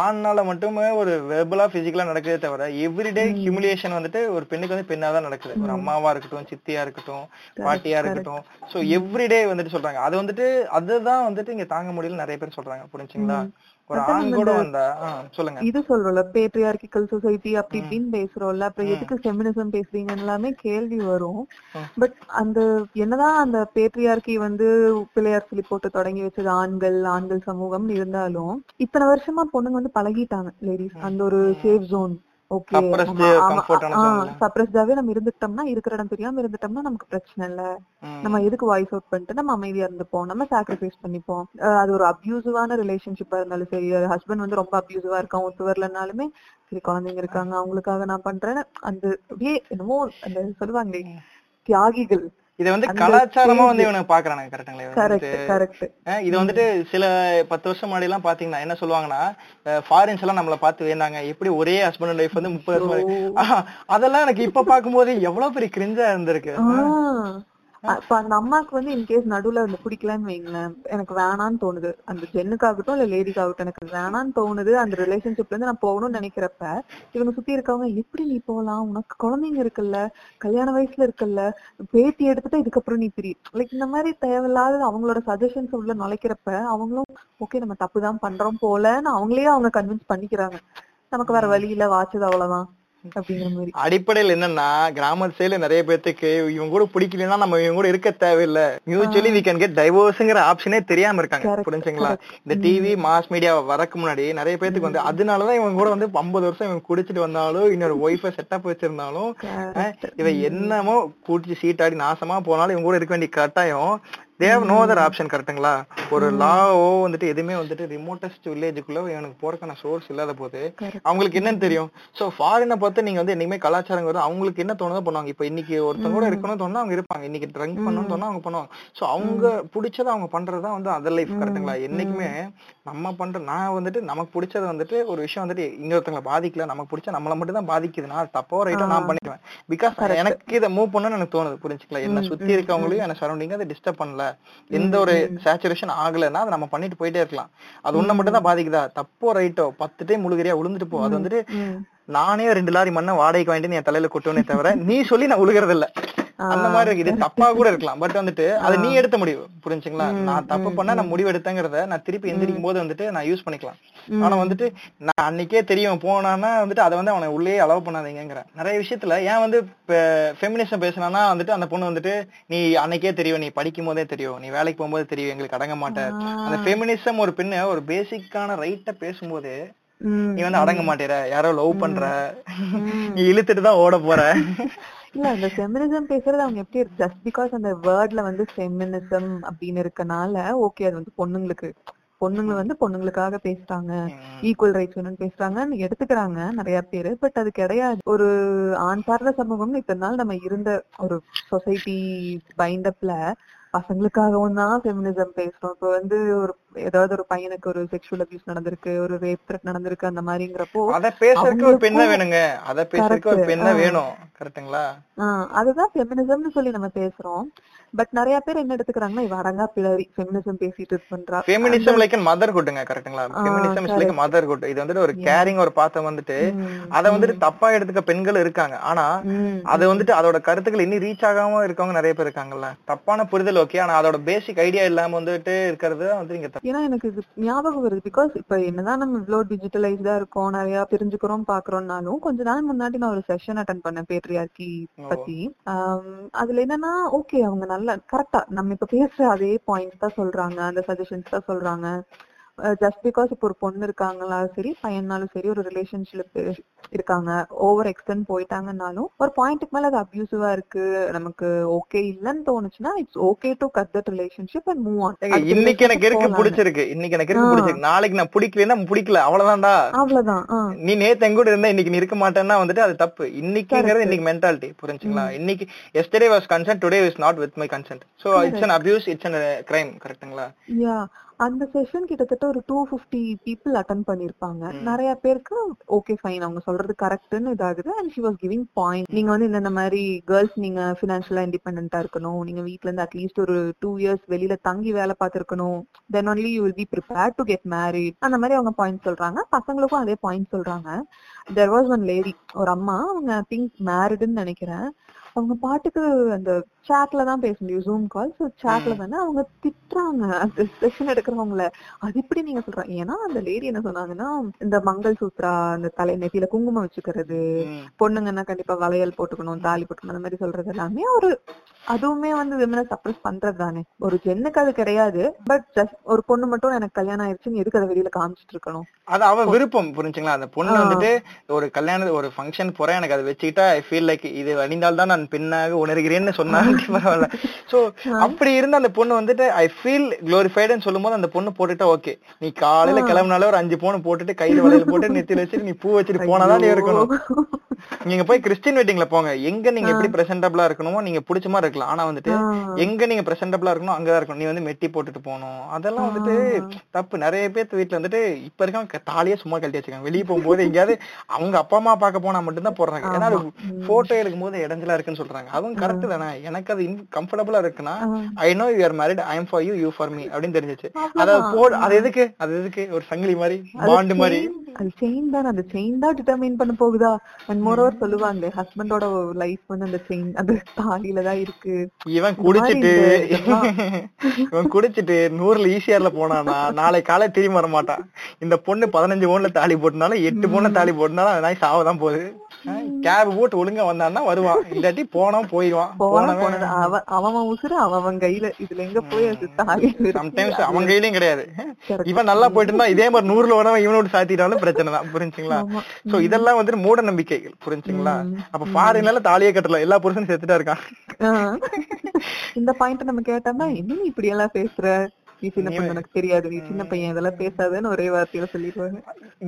ஆண்னால மட்டுமே ஒரு வெர்பலா பிசிக்கலா நடக்குதே தவிர எவ்ரிடே ஹியூமிலியேஷன் வந்துட்டு ஒரு பெண்ணுக்கு வந்து பெண்ணா தான் நடக்குது. ஒரு அம்மாவா இருக்கட்டும் சித்தியா இருக்கட்டும் பாட்டியா இருக்கட்டும். சோ எவ்ரிடே வந்துட்டு சொல்றாங்க. அது வந்துட்டு அதுதான் வந்துட்டு இங்க தாங்க முடியல நிறைய பேர் சொல்றாங்க. புரிஞ்சுங்களா? ஒரு ஆண் கூட வந்தா ஆ, சொல்லுங்க. இது சொல்றோம்ல பேட்ரியார்கிக்கல் சொசைட்டி அப்படி இப்படின்னு பேசுறோம்ல அப்புறம் எதுக்கு ஃபெமினிசம் பேசுறீங்கன்னு எல்லாமே கேள்வி வரும். பட் அந்த என்னதான் அந்த பேட்ரியார்கி வந்து பிள்ளையார் சொல்லி போட்டு தொடங்கி வச்சது ஆண்கள் ஆண்கள் சமூகம்னு இருந்தாலும் இத்தனை வருஷமா பொண்ணுங்க வந்து பழகிட்டாங்க லேடிஸ் அந்த ஒரு சேஃப் ஜோன் சப்ரஸ்டாவே நம்ம இருந்துட்டோம்னா இருக்கிற இடம் தெரியாம இருந்துட்டோம்னா நமக்கு பிரச்சனை இல்ல. நம்ம எதுக்கு வாய்ஸ் அவுட் பண்ணிட்டு நம்ம அமைதியா இருந்துப்போம். நம்ம சாக்ரிஃபைஸ் பண்ணிப்போம். அது ஒரு அப்யூசிவான ரிலேஷன்ஷிப்பா இருந்தாலும் சரி ஹஸ்பண்ட் வந்து ரொம்ப அப்யூசிவா இருக்கான் ஒத்து வரலனாலுமே சரி குழந்தைங்க இருக்காங்க அவங்களுக்காக நான் பண்றேன்னு அந்த அப்படியே என்னமோ அந்த சொல்லுவாங்களே தியாகிகள். இதை வந்து கலாச்சாரமா வந்து. இவனுக்கு பாக்குறானுங்க கரெக்டுங்களா இவன் இது வந்துட்டு சில பத்து வருஷம் முன்னாடி எல்லாம் பாத்தீங்கன்னா என்ன சொல்லுவாங்கன்னா ஃபாரின்ஸ் எல்லாம் நம்மள பார்த்து வேண்டாங்க எப்படி ஒரே ஹஸ்பண்ட் அண்ட் ஒய்ஃப் வந்து முப்பது வருஷம் அதெல்லாம் எனக்கு இப்ப பாக்கும்போது எவ்வளவு பெரிய கிரிஞ்சா இருந்திருக்கு. அப்ப அந்த அம்மாக்கு வந்து இன்கேஸ் நடுவுல அந்த பிடிக்கலன்னு வைங்களேன் எனக்கு வேணான்னு தோணுது. அந்த ஜென்னுக்காகட்டும் இல்ல லேடிக்காகட்டும் எனக்கு வேணான்னு தோணுது. அந்த ரிலேஷன்ஷிப்ல இருந்து நான் போகணும்னு நினைக்கிறப்ப இவங்க சுத்தி இருக்கவங்க எப்படி நீ போகலாம் உனக்கு குழந்தைங்க இருக்குல்ல கல்யாண வயசுல இருக்குல்ல பேத்தி எடுத்துட்டு இதுக்கப்புறம் நீ பிரி லைக் இந்த மாதிரி தேவையில்லாத அவங்களோட சஜஷன்ஸ் உள்ள நுழைக்கிறப்ப அவங்களும் ஓகே நம்ம தப்பு தான் பண்றோம் போலன்னு அவங்களே அவங்க கன்வின்ஸ் பண்ணிக்கிறாங்க. நமக்கு வேற வழி இல்ல வாச்சது அவ்வளவுதான். அடிப்படையில் என்னன்னா கிராமத்து சைடுல நிறைய பேத்துக்கு இவங்க கூட பிடிக்கலன்னா நம்ம இவங்க கூட இருக்க தேவையில்லை. மியூச்சுவலி வி கேன் கெட் டைவோர்ஸ்ங்கிற ஆப்ஷனே தெரியாம இருக்காங்க புரிஞ்சுங்களா? இந்த டிவி மாஸ் மீடியா வரக்கு முன்னாடி நிறைய பேத்துக்கு வந்து அதனாலதான் இவங்க கூட வந்து ஐம்பது வருஷம் இவங்க குடிச்சிட்டு வந்தாலும் இன்னொரு ஒய்ஃபை செட்டப் வச்சிருந்தாலும் இவ என்னமோ குடிச்சு சீட்டாடி நாசமா போனாலும் இவங்க கூட இருக்க வேண்டிய கட்டாயம். தேவ் நோ அதர் ஆப்ஷன் கரெக்ட்டுங்களா ஒரு லாவோ வந்துட்டு எதுவுமே வந்துட்டு ரிமோட்டஸ்ட் வில்லேஜுக்குள்ள எனக்கு போறதுக்கான சோர்ஸ் இல்லாத போது. அவங்களுக்கு என்னன்னு தெரியும்? சோ ஃபாரினை பார்த்து நீங்க வந்து என்னைக்குமே கலாச்சாரங்கிறது அவங்களுக்கு என்ன தோணுதோ பண்ணுவாங்க. இப்ப இன்னைக்கு ஒருத்தங்க கூட இருக்கணும்னு தோணுனா அவங்க இருப்பாங்க. இன்னைக்கு ட்ரங்க் பண்ணணும்னு தோணா அவங்க பண்ணுவாங்க. சோ அவங்க பிடிச்சதை அவங்க பண்றதுதான் வந்து அதர் லைஃப் கரெக்ட்டுங்களா என்னைக்குமே நம்ம பண்ற நான் வந்துட்டு நமக்கு பிடிச்சது வந்துட்டு ஒரு விஷயம் வந்துட்டு இன்னொருத்தங்களை பாதிக்கல. நமக்கு பிடிச்ச நம்மள மட்டும் தான் பாதிக்குது. நான் தப்போ ரைட்டோ நான் பண்ணிக்குவேன் பிகாஸ் எனக்கு இதை மூவ் பண்ணணும்னு எனக்கு தோணுது. புரிஞ்சுக்கலாம் என்ன சுத்தி இருக்கவங்களையும் என்ன சரௌண்டிங் அதை டிஸ்டர்ப் பண்ணல. எந்த ஒரு சேச்சுரேஷன் ஆகலைன்னா அதை நம்ம பண்ணிட்டு போயிட்டே இருக்கலாம். அது உன்னை மட்டும் தான் பாதிக்குதா? தப்போ ரைட்டோ? பத்து டைம் முழுகிறியா உளுந்துட்டு போ. அது வந்துட்டு. நானே ரெண்டு லாரி மண்ணை வாடகைக்கு வாங்கிட்டு நீ என் தலையில கொட்டுவனே தவிர நீ சொல்லி நான் உழுகிறது இல்ல அந்த மாதிரி இருக்கு இது தப்பா கூட இருக்கலாம். பட் வந்துட்டு அது நீ எடுத்த முடிவு புரிஞ்சுங்களா நான் தப்பு பண்ண நான் முடிவு எடுத்தேங்கிறத நான் திருப்பி எந்திரிக்கும் போது வந்துட்டு நான் யூஸ் பண்ணிக்கலாம். ஆனா வந்துட்டு நான் அன்னைக்கே தெரியும். போனான்னா வந்துட்டு அதை வந்து அவனை உள்ளே அலோவ் பண்ணாதீங்கிற நிறைய விஷயத்துல ஏன் வந்து ஃபெமினிசம் பேசினானா வந்துட்டு அந்த பொண்ணு வந்துட்டு நீ அன்னைக்கே தெரியும். நீ படிக்கும் போதே தெரியும். நீ வேலைக்கு போகும்போது தெரியும். எங்களுக்கு அடங்க மாட்ட. அந்த ஃபெமினிசம் ஒரு பெண்ணு ஒரு பேசிக்கான ரைட்ட பேசும்போது. நீ வந்து அடங்க மாட்டேற. யாரோ லவ் பண்ற. நீ இழுத்துட்டு தான் ஓட போற. இல்ல அந்த ஃபெமினிசம் பேசுறது அவங்க எப்படி இருக்கு? ஜஸ்ட் பிகாஸ் அந்த வேர்ட்ல வந்து ஃபெமினிசம் அப்படின்னு இருக்கனால ஓகே அது வந்து பொண்ணுங்களுக்கு பொண்ணுங்க வந்து பொண்ணுங்களுக்காக பேசுறாங்க. ஈக்குவல் ரைட்ஸ் வேணும்னு பேசுறாங்கன்னு எடுத்துக்கிறாங்க நிறைய பேரு. பட் அது கிடையாது. ஒரு ஆண் சார்ந்த சமூகம்னு இத்தனை நாள் நம்ம இருந்த ஒரு சொசைட்டி பைண்டப்ல பசங்களுக்காகவும் தான் ஃபெமினிசம் பேசுறோம். இப்போ வந்து ஒரு ஏதாவது ஒரு பையனுக்கு ஒரு செக்ஷுவல் அபியூஸ் நடந்திருக்கு ஒரு ரேப் த்ரெட் நடந்திருக்கு அந்த மாதிரிங்கிறப்போ அத பேசுறதுக்கு ஒரு பெண்ண வேணுங்க. அத பேசுறதுக்கு ஒரு. பெண்ண. வேணும். கரெக்ட்டுங்களா? அதுதான் ஃபெமினிசம்னு சொல்லி நம்ம பேசுறோம். பட் நிறைய பேர் என்ன எடுத்துக்கிறாங்கன்னா இவ அரங்கா பிளரி ஃபெமினிசம் பேசிட்டு பண்றா ஃபெமினிசம் லைக் மதர்ஹுட்ங்க கரெக்ட்டுங்களா? Ah, feminism is like motherhood இது வந்துட்டு ஒரு கேரிங் ஒரு பாத்தம் வந்துட்டு அத வந்துட்டு தப்பா எடுத்துக்க பெண்கள் இருக்காங்க. ஆனா அது வந்துட்டு அதோட கருத்துக்கள் இன்னும் ரீச் ஆகாம இருக்கவங்க நிறைய பேர் இருக்காங்கல்ல. தப்பான புரிதல் ஓகே ஆனா அதோட பேசிக் ஐடியா இல்லாம வந்துட்டு இருக்கிறது வந்து இங்க ஏன்னா எனக்கு இது ஞாபகம் வருது. பிகாஸ் இப்ப என்னதான் நம்ம இவ்வளவு டிஜிட்டலைஸ்டா இருக்கோம் நிறைய தெரிஞ்சுக்கிறோம் பாக்குறோம்னாலும் கொஞ்ச நாள் முன்னாடி நான் ஒரு செஷன் அட்டன் பண்ணேன் பேட்ரியார்கி பத்தி. அதுல என்னன்னா ஓகே அவங்க நல்லா கரெக்டா நம்ம இப்ப பேசுற அதே பாயிண்ட்ஸ் தான் சொல்றாங்க அந்த சஜஷன்ஸ் தான் சொல்றாங்க. ஜஸ்ட் பிகாஸ் இப்போ ஒரு பொண்ணு இருக்காங்களா சரி பையனாலும் சரி ஒரு ரிலேஷன்ஷிப் இருக்காங்க ஓவர் எக்ஸ்டென்ட் போயிட்டாங்கன்னாலும் ஒரு பாயிண்ட்டுக்கு மேல அது அபியூசிவா இருக்கு நமக்கு ஓகே இல்லன்னு தோணுச்சுன்னா it's okay to cut that relationship and move on இன்னைக்கு எனக்கு இருக்கு பிடிச்சிருக்கு. இன்னைக்கு எனக்கு இருக்கு. பிடிச்சிருக்கு. நாளைக்கு நான் பிடிக்கலன்னா பிடிக்கல. அவ்வளவுதான்டா. அவ்வளவுதான். நீ நேத்து எங்க கூட இருந்தா இன்னைக்கு நீ இருக்க மாட்டேன்னா வந்துட்டு அது தப்பு. இன்னைக்குங்கிறது. இன்னைக்கு மென்டாலிட்டி புரிஞ்சுங்களா? இன்னைக்கு yesterday was consent today is not with my consent so it's an abuse it's an crime கரெக்ட்டுங்களா அந்த செஷன் கிட்டத்தட்ட ஒரு டூ ஃபிஃப்டி பீப்புள் அட்டன் பண்ணிருப்பாங்க. நிறைய பேருக்கு ஓகே ஃபைன் அவங்க சொல்றது கரெக்ட்னு இதாகுது. And she was giving point நீங்க வந்து இந்த மாதிரி கேர்ள்ஸ் நீங்க பினான்சியலா இண்டிபெண்டா இருக்கணும். நீங்க வீட்ல இருந்து அட்லீஸ்ட் ஒரு டூ இயர்ஸ் வெளியில தங்கி வேலை பார்த்திருக்கணும். Then only you will be prepare to get married அந்த மாதிரி அவங்க பாயிண்ட் சொல்றாங்க. பசங்களுக்கும் அதே பாயிண்ட் சொல்றாங்க. தெர் வாஸ் ஒன் லேடி ஒரு அம்மா. அவங்க திங்க் மேரிடுன்னு நினைக்கிறேன். அவங்க பாட்டுக்கு அந்த சாட்ல தான் பேச முடியும் ஜூம் கால் ஸோ சாட்ல தானே அவங்க திட்டுறாங்க. அந்த செஷன் எடுக்கிறவங்கள. அது இப்படி நீங்க சொல்றாங்க ஏன்னா அந்த லேடி என்ன சொன்னாங்கன்னா இந்த மங்கள் சூத்ரா அந்த தலை நெத்தியில குங்குமம் வச்சுக்கிறது. பொண்ணுங்கன்னா கண்டிப்பா வளையல் போட்டுக்கணும் தாலி போட்டுக்கணும் அந்த மாதிரி சொல்றது எல்லாமே ஒரு அதுவுமே வந்து விமனை சப்ரஸ் பண்றது தானே. ஒரு ஜென்னுக்கு அது கிடையாது. பட் ஜஸ்ட் ஒரு பொண்ணு மட்டும் எனக்கு கல்யாணம் ஆயிடுச்சுன்னு எதுக்கு அதை வெளியில காமிச்சிட்டு இருக்கணும்? அது அவ விருப்பம் புரிஞ்சுங்களா? அந்த பொண்ணு வந்துட்டு ஒரு கல்யாண ஒரு ஃபங்க்ஷன் போறேன் எனக்கு அதை வச்சுக்கிட்டா ஐ ஃபீல் லைக் இது அணிந்தால் தான் நான் பெண்ணாக உணர்கிறேன்னு சொன்னா பரவாயில்ல. சோ அப்படி இருந்த அந்த பொண்ணு வந்துட்டு ஐ ஃபீல் குளோரிஃபைடுன்னு சொல்லும்போது அந்த பொண்ணு போட்டுட்டா ஓகே. நீ காலையில கிளம்புனாலே ஒரு அஞ்சு பவுன் போட்டுட்டு கையில வளையல் போட்டு நெத்தியில வச்சுட்டு நீ பூ வச்சுட்டு போனாதான் நீ இருக்கணும். நீங்க போய் கிறிஸ்டின் வெட்டிங்ல போங்க. எங்க நீங்க எப்படி பிரசன்டபிளா இருக்கணுமோ நீங்க பிடிச்ச மாதிரி இருக்கலாம். ஆனா வந்துட்டு எங்க நீங்க பிரசன்டபிளா இருக்கணும் அங்கதான் இருக்கணும். நீ வந்து மெட்டி போட்டுட்டு போகணும். அதெல்லாம் வந்துட்டு தப்பு. நிறைய பேர் வீட்டுல வந்துட்டு இப்ப இருக்க தாலியே சும்மா கழட்டி வச்சுக்காங்க வெளியே போகும்போது எங்கேயாவது அவங்க அப்பா அம்மா பார்க்க போனா மட்டும்தான் போடுறாங்க. ஏன்னா போட்டோ எடுக்கும் போது இடைஞ்சலா இருக்குன்னு சொல்றாங்க. அதுவும் கரெக்ட் தானே. எனக்கு அது கம்ஃபர்டபுளா இருக்குன்னா I know you are married I am for you you for me அப்படின்னு தெரிஞ்சிச்சு. அத போ அது எதுக்கு? அது எதுக்கு? ஒரு சங்கிலி மாதிரி பாண்டு மாதிரி. அது செயின் தான் அந்த செயின் தான் டிட்டர்மைன் பண்ண போகுதா? அண்ட் மோரோவர் சொல்லுவாங்க ஹஸ்பண்டோட லைஃப் வந்து அந்த செயின் அந்த தாலியில தான் இருக்கு. இவன் குடிச்சிட்டு [LAUGHS] இவன் குடிச்சிட்டு நூறுல ஈஸியர்ல போனானா நாளை காலை திரும்பி வர மாட்டான் இந்த பொண்ணு பதினஞ்சு பவுன்ல தாலி போட்டனாலும் எட்டு பவுன்ல தாலி போட்டனாலும் நாய் சாவதான் போகுது. கேப் போட்டு ஒழுங்கா வந்தான்னா வருவான். இல்லாட்டி போனா போயிடுவான். போன போனவன் அவன் உசுறு அவன் கையில. இதுல எங்க போய் அது. சம்டைம்ஸ் அவன் கையிலயும் கிடையாது. இவன் நல்லா போயிட்டு இருந்தா இதே மாதிரி நூறுல வரவன் இவனோட சாத்திட்டாலும் பிரச்சனை தான். புரிஞ்சுங்களா. சோ இதெல்லாம் வந்துட்டு மூட நம்பிக்கைகள். புரிஞ்சுங்களா? அப்ப ஃபாரின்ல தாலியே கட்டல. எல்லா புருஷனும் செத்துட்டா இருக்கான். இந்த பாயிண்ட் நம்ம கேட்டோம்னா என்ன இப்படி எல்லாம் பேசுற? நீ சின்ன பொண்ணு எனக்கு தெரியாது. நீ சின்ன பையன் இதெல்லாம் பேசாதன்னு ஒரே வார்த்தையில சொல்லிடுவாங்க.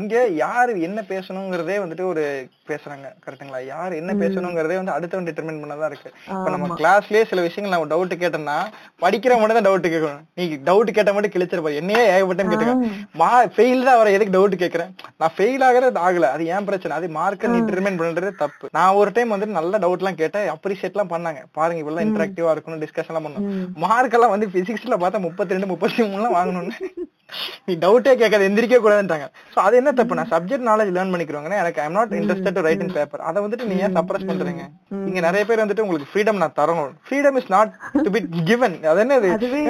இங்க யாரு என்ன பேசணுங்கிறதே வந்துட்டு ஒரு பேசுறாங்க கரெக்ட்டுங்களா? யார் என்ன பேசணுங்கிறதே வந்து அடுத்தவன் டிட்டர்மின் பண்ணதான் இருக்கு. இப்ப நம்ம கிளாஸ்லயே சில விஷயங்கள் நம்ம டவுட் கேட்டோம்னா படிக்கிற மட்டும் தான் டவுட் கேட்கணும் நீ டவுட் கேட்ட மட்டும் கிழிச்சிருப்பா என்னையே ஏகப்பட்டம் கேட்டுக்க. மா ஃபெயில் தான் வர. எதுக்கு டவுட் கேக்குறேன் நான் ஃபெயில் ஆகிறது ஆகல. அது ஏன் பிரச்சனை? அது மார்க்கை நீ டிட்டர்மின் பண்றது தப்பு. நான் ஒரு டைம் வந்துட்டு நல்ல டவுட் எல்லாம் கேட்டேன். அப்ரிஷியேட் எல்லாம் பண்ணாங்க. பாருங்க இவ்வளவு இன்டராக்டிவா இருக்கணும் டிஸ்கஷன் எல்லாம் பண்ணணும். மார்க் எல்லாம் வந்து பிசிக்ஸ்ல பார்த்தா முப்பத்தி ரெண்டு எல்லாம் வாங்கணும்னு. நீ டவுட்டே கேட்காத எந்திரிக்க கூடாதுன்றாங்க. சோ அது என்ன தப்பு? நான் சப்ஜெக்ட் நாலேஜ் லேர்ன் பண்ணிக்கிறவங்க எனக்கு I'm not interested to write in paper அதை வந்துட்டு நீங்க ஏன் சப்ரஸ் பண்றீங்க? இங்க நிறைய பேர் வந்துட்டு உங்களுக்கு ஃப்ரீடம் நான் தரணும். Freedom is not to be given அது என்னது? அதுவே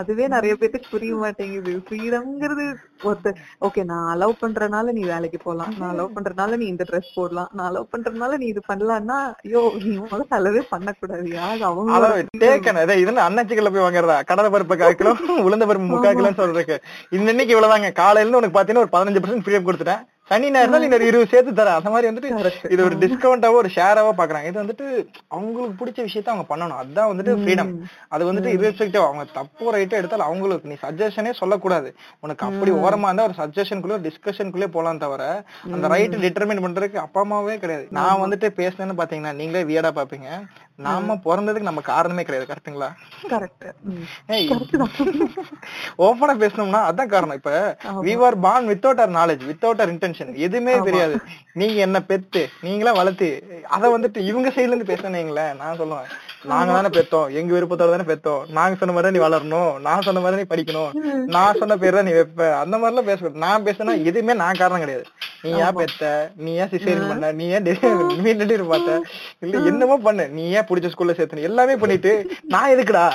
அதுவே நிறைய பேருக்கு புரிய மாட்டேங்குது. ஃப்ரீடம்ங்கிறது ஒருத்தர் ஓகே நான் அலோவ் பண்றனால நீ வேலைக்கு போலாம். நான் அலோவ் பண்றனால நீ இந்த ட்ரெஸ் போடலாம். நான் அலோவ் பண்றனால நீ இது பண்ணலாம்னா ஐயோ நீ முதல்ல அளவே பண்ணக்கூடாது. யாரு அவங்க அளவு டேக்கன் இதே இதுல அண்ணாச்சிக்கல்ல போய் வாங்குறதா? கடலை பருப்பு [LAUGHS] கால் உளுந்த பருப்பு முக்கால் கிலோன்னு சொல்றதுக்கு. இன்னைக்கு இவ்வளவுதாங்க. காலையில உனக்கு பாத்தீங்கன்னா ஒரு பதினஞ்சு பர்சன்ட் ஃப்ரீடம் கொடுத்துட்டேன். சனி ஞாயிறு நீ ஒரு இருபது சேர்த்து தர அந்த மாதிரி வந்துட்டு இது ஒரு டிஸ்கவுண்டாவோ ஒரு ஷேராவோ பாக்குறாங்க. இது வந்துட்டு அவங்களுக்கு பிடிச்ச விஷயத்த அவங்க பண்ணணும். அதுதான் வந்துட்டு ஃப்ரீடம் அது வந்துட்டு irrespective அவங்க தப்பு ரைட்டோ எடுத்தாலும் அவங்களுக்கு நீ சஜஷனே சொல்லக்கூடாது. உனக்கு அப்படி ஓரமா இருந்தா ஒரு சஜஷனுக்குள்ள டிஸ்கஷனுக்குள்ளே போலாம் தவிர அந்த ரைட் டிட்டர்மின் பண்றதுக்கு அப்பா அம்மாவே கிடையாது. நான் வந்துட்டு பேசினேன்னு பாத்தீங்கன்னா நீங்களே வியடா பாப்பீங்க. நாம பிறந்ததுக்கு நம்ம காரணமே கிடையாது கரெக்ட்டுங்களா? ஓப்பனா பேசணும்னா அதான் காரணம். இப்ப we are born without our knowledge without our intention எதுவுமே தெரியாது. நீங்க என்ன பெத்து நீங்களா வளர்த்து அத வந்துட்டு இவங்க சைடுல இருந்து பேசுனீங்களே நான் சொல்லுவேன். நாங்க தானே பெத்தோம் எங்க விருப்பத்தோட தானே பெத்தோம். நாங்க சொன்ன மாதிரி தான் நீ வளரணும் நான் சொன்ன மாதிரி தான் நீ படிக்கணும் நான் சொன்ன பேர் தான் நீ வைப்ப. அந்த மாதிரி எல்லாம் பேசக்கூடாது. நான் பேசினா எதுவுமே நான் காரணம் கிடையாது. நீ ஏன் பெத்த? நீ ஏன் சிசேரியன் பண்ண? நீ ஏன் நீ டெலிவரி பார்த்த இல்ல என்னமோ பண்ணு. நீ ஏன் பிடிச்ச ஸ்கூல்ல சேர்த்து எல்லாமே பண்ணிட்டு நான் எதுக்குடா?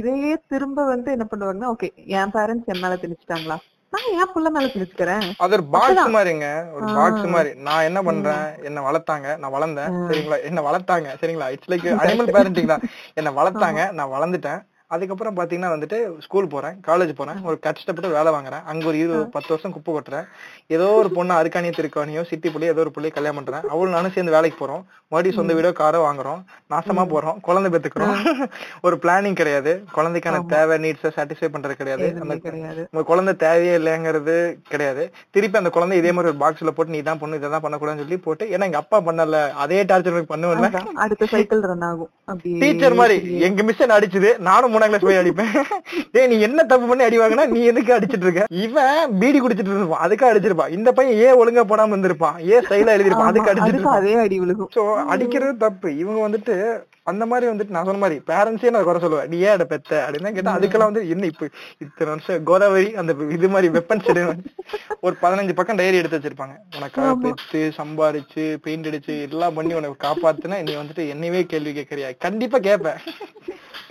இதையே திரும்ப வந்து என்ன பண்ணுவாங்கன்னா ஓகே என் பேரண்ட்ஸ் என் மேல திணிச்சிட்டாங்களா? நான் என் புள்ள மேல திணிச்சுக்கிறேன். அது ஒரு பாக்ஸ் மாதிரிங்க ஒரு பாக்ஸ் மாதிரி. நான் என்ன பண்றேன்? என்ன வளர்த்தாங்க. நான் வளர்ந்தேன். சரிங்களா? என்ன வளர்த்தாங்க. சரிங்களா? இட்ஸ் லைக் அனிமல் பேரண்டிங் தான். என்ன வளர்த்தாங்க. நான் வளர்ந்துட்டேன். அதுக்கப்புறம் பாத்தீங்கன்னா வந்துட்டு ஸ்கூல் போறேன் காலேஜ் போறேன். ஒரு கஷ்டப்பட்டு வேலை வாங்குறேன். அங்க ஒரு இருபது பத்து வருஷம் குப்பை கொட்டுறேன். ஏதோ ஒரு பொண்ணு அருக்காணியோ திருக்காணியோ சிட்டி புள்ளி ஏதோ ஒரு புள்ளைய கல்யாணம் பண்றேன். அவளும் நானும் சேர்ந்து வேலைக்கு போறோம். மறுபடியும் சொந்த வீடோ காரோ வாங்குறோம். நாசமா போறோம். குழந்தை பெத்துக்கிறோம். [LAUGHS] ஒரு பிளானிங் கிடையாது. குழந்தைக்கான தேவை நீட்ஸை சாட்டிஸ்ஃபை பண்றது கிடையாது. அந்த குழந்தை தேவையே இல்லைங்கிறது கிடையாது. திருப்பி அந்த குழந்தை இதே மாதிரி ஒரு பாக்ஸ்ல போட்டு நீ தான் பண்ணு இதான் பண்ணக்கூடாதுன்னு சொல்லி போட்டு ஏன்னா எங்க அப்பா பண்ணல. அதே டார்ச்சர் பண்ணுவேன்ல. அதான், அடுத்த சைக்கிள் ரன் ஆகும். டீச்சர் மாதிரி எங்க மிஸ் என்ன அடிச்சது நானும் மூணாம் கிளாஸ் போய் அடிப்பேன். டேய் நீ என்ன தப்பு பண்ணி அடி வாங்கினா நீ எதுக்கு அடிச்சிட்டு இருக்க? இவன் பீடி குடிச்சிட்டு இருப்பான். அதுக்கு அடிச்சிருப்பான் இந்த பையன் ஏன் ஒழுங்கா போடாம இருந்திருப்பான். ஏன் ஸ்டைலா எழுதிருப்பான் அதுக்கு இருப்பான். அதே அடி விழுகும். சோ அடிக்கிறது தப்பு. இவங்க வந்துட்டு அந்த மாதிரி வந்துட்டு நான் சொன்ன மாதிரி பேரண்ட்ஸே நான் குறை சொல்லுவேன் நீ ஏன் அட பெத்த? அப்படின்னு கேட்டா அதுக்கெல்லாம் வந்து என்ன இப்ப இத்தனை வருஷம் கோதாவரி அந்த இது மாதிரி வெப்பன்ஸ் ஒரு பதினஞ்சு பக்கம் டைரி எடுத்து வச்சிருப்பாங்க. உனக்காக பெத்து சம்பாரிச்சு பெயிண்ட் அடிச்சு எல்லாம் பண்ணி உனக்கு காப்பாத்துனா நீ வந்துட்டு என்னையவே கேள்வி கேட்கறியா? கண்டிப்பா கேட்பேன்.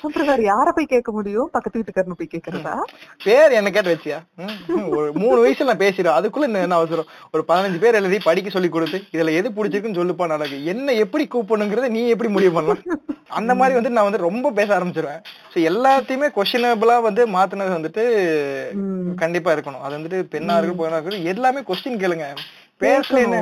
அப்புறம் வேற யார போய் கேட்க முடியும்? பக்கத்து வீட்டுக்காரனு போய் கேக்குறதா பேர் என்ன கேட்டு வச்சியா? ஒரு மூணு வயசுல நான் பேசிடுவேன். அதுக்குள்ள என்ன அவசரம்? ஒரு பதினஞ்சு பேர் எழுதி படிக்க சொல்லி கொடுத்து இதுல எது பிடிச்சிருக்குன்னு சொல்லுப்பா நடக்கு. என்ன எப்படி கூப்பிடணுங்கிறத நீ எப்படி முடிவு பண்ணலாம்? அந்த மாதிரி வந்து நான் வந்து ரொம்ப பேச ஆரம்பிச்சிருவேன். சோ எல்லாத்தையுமே கொஸ்டினபிளா வந்து மாத்துனது வந்துட்டு. கண்டிப்பா இருக்கணும். அது வந்துட்டு பெண்ணா இருக்கட்டும் பொண்ணா இருக்கட்டும் எல்லாமே கொஸ்டின் கேளுங்க. பேசலன்னு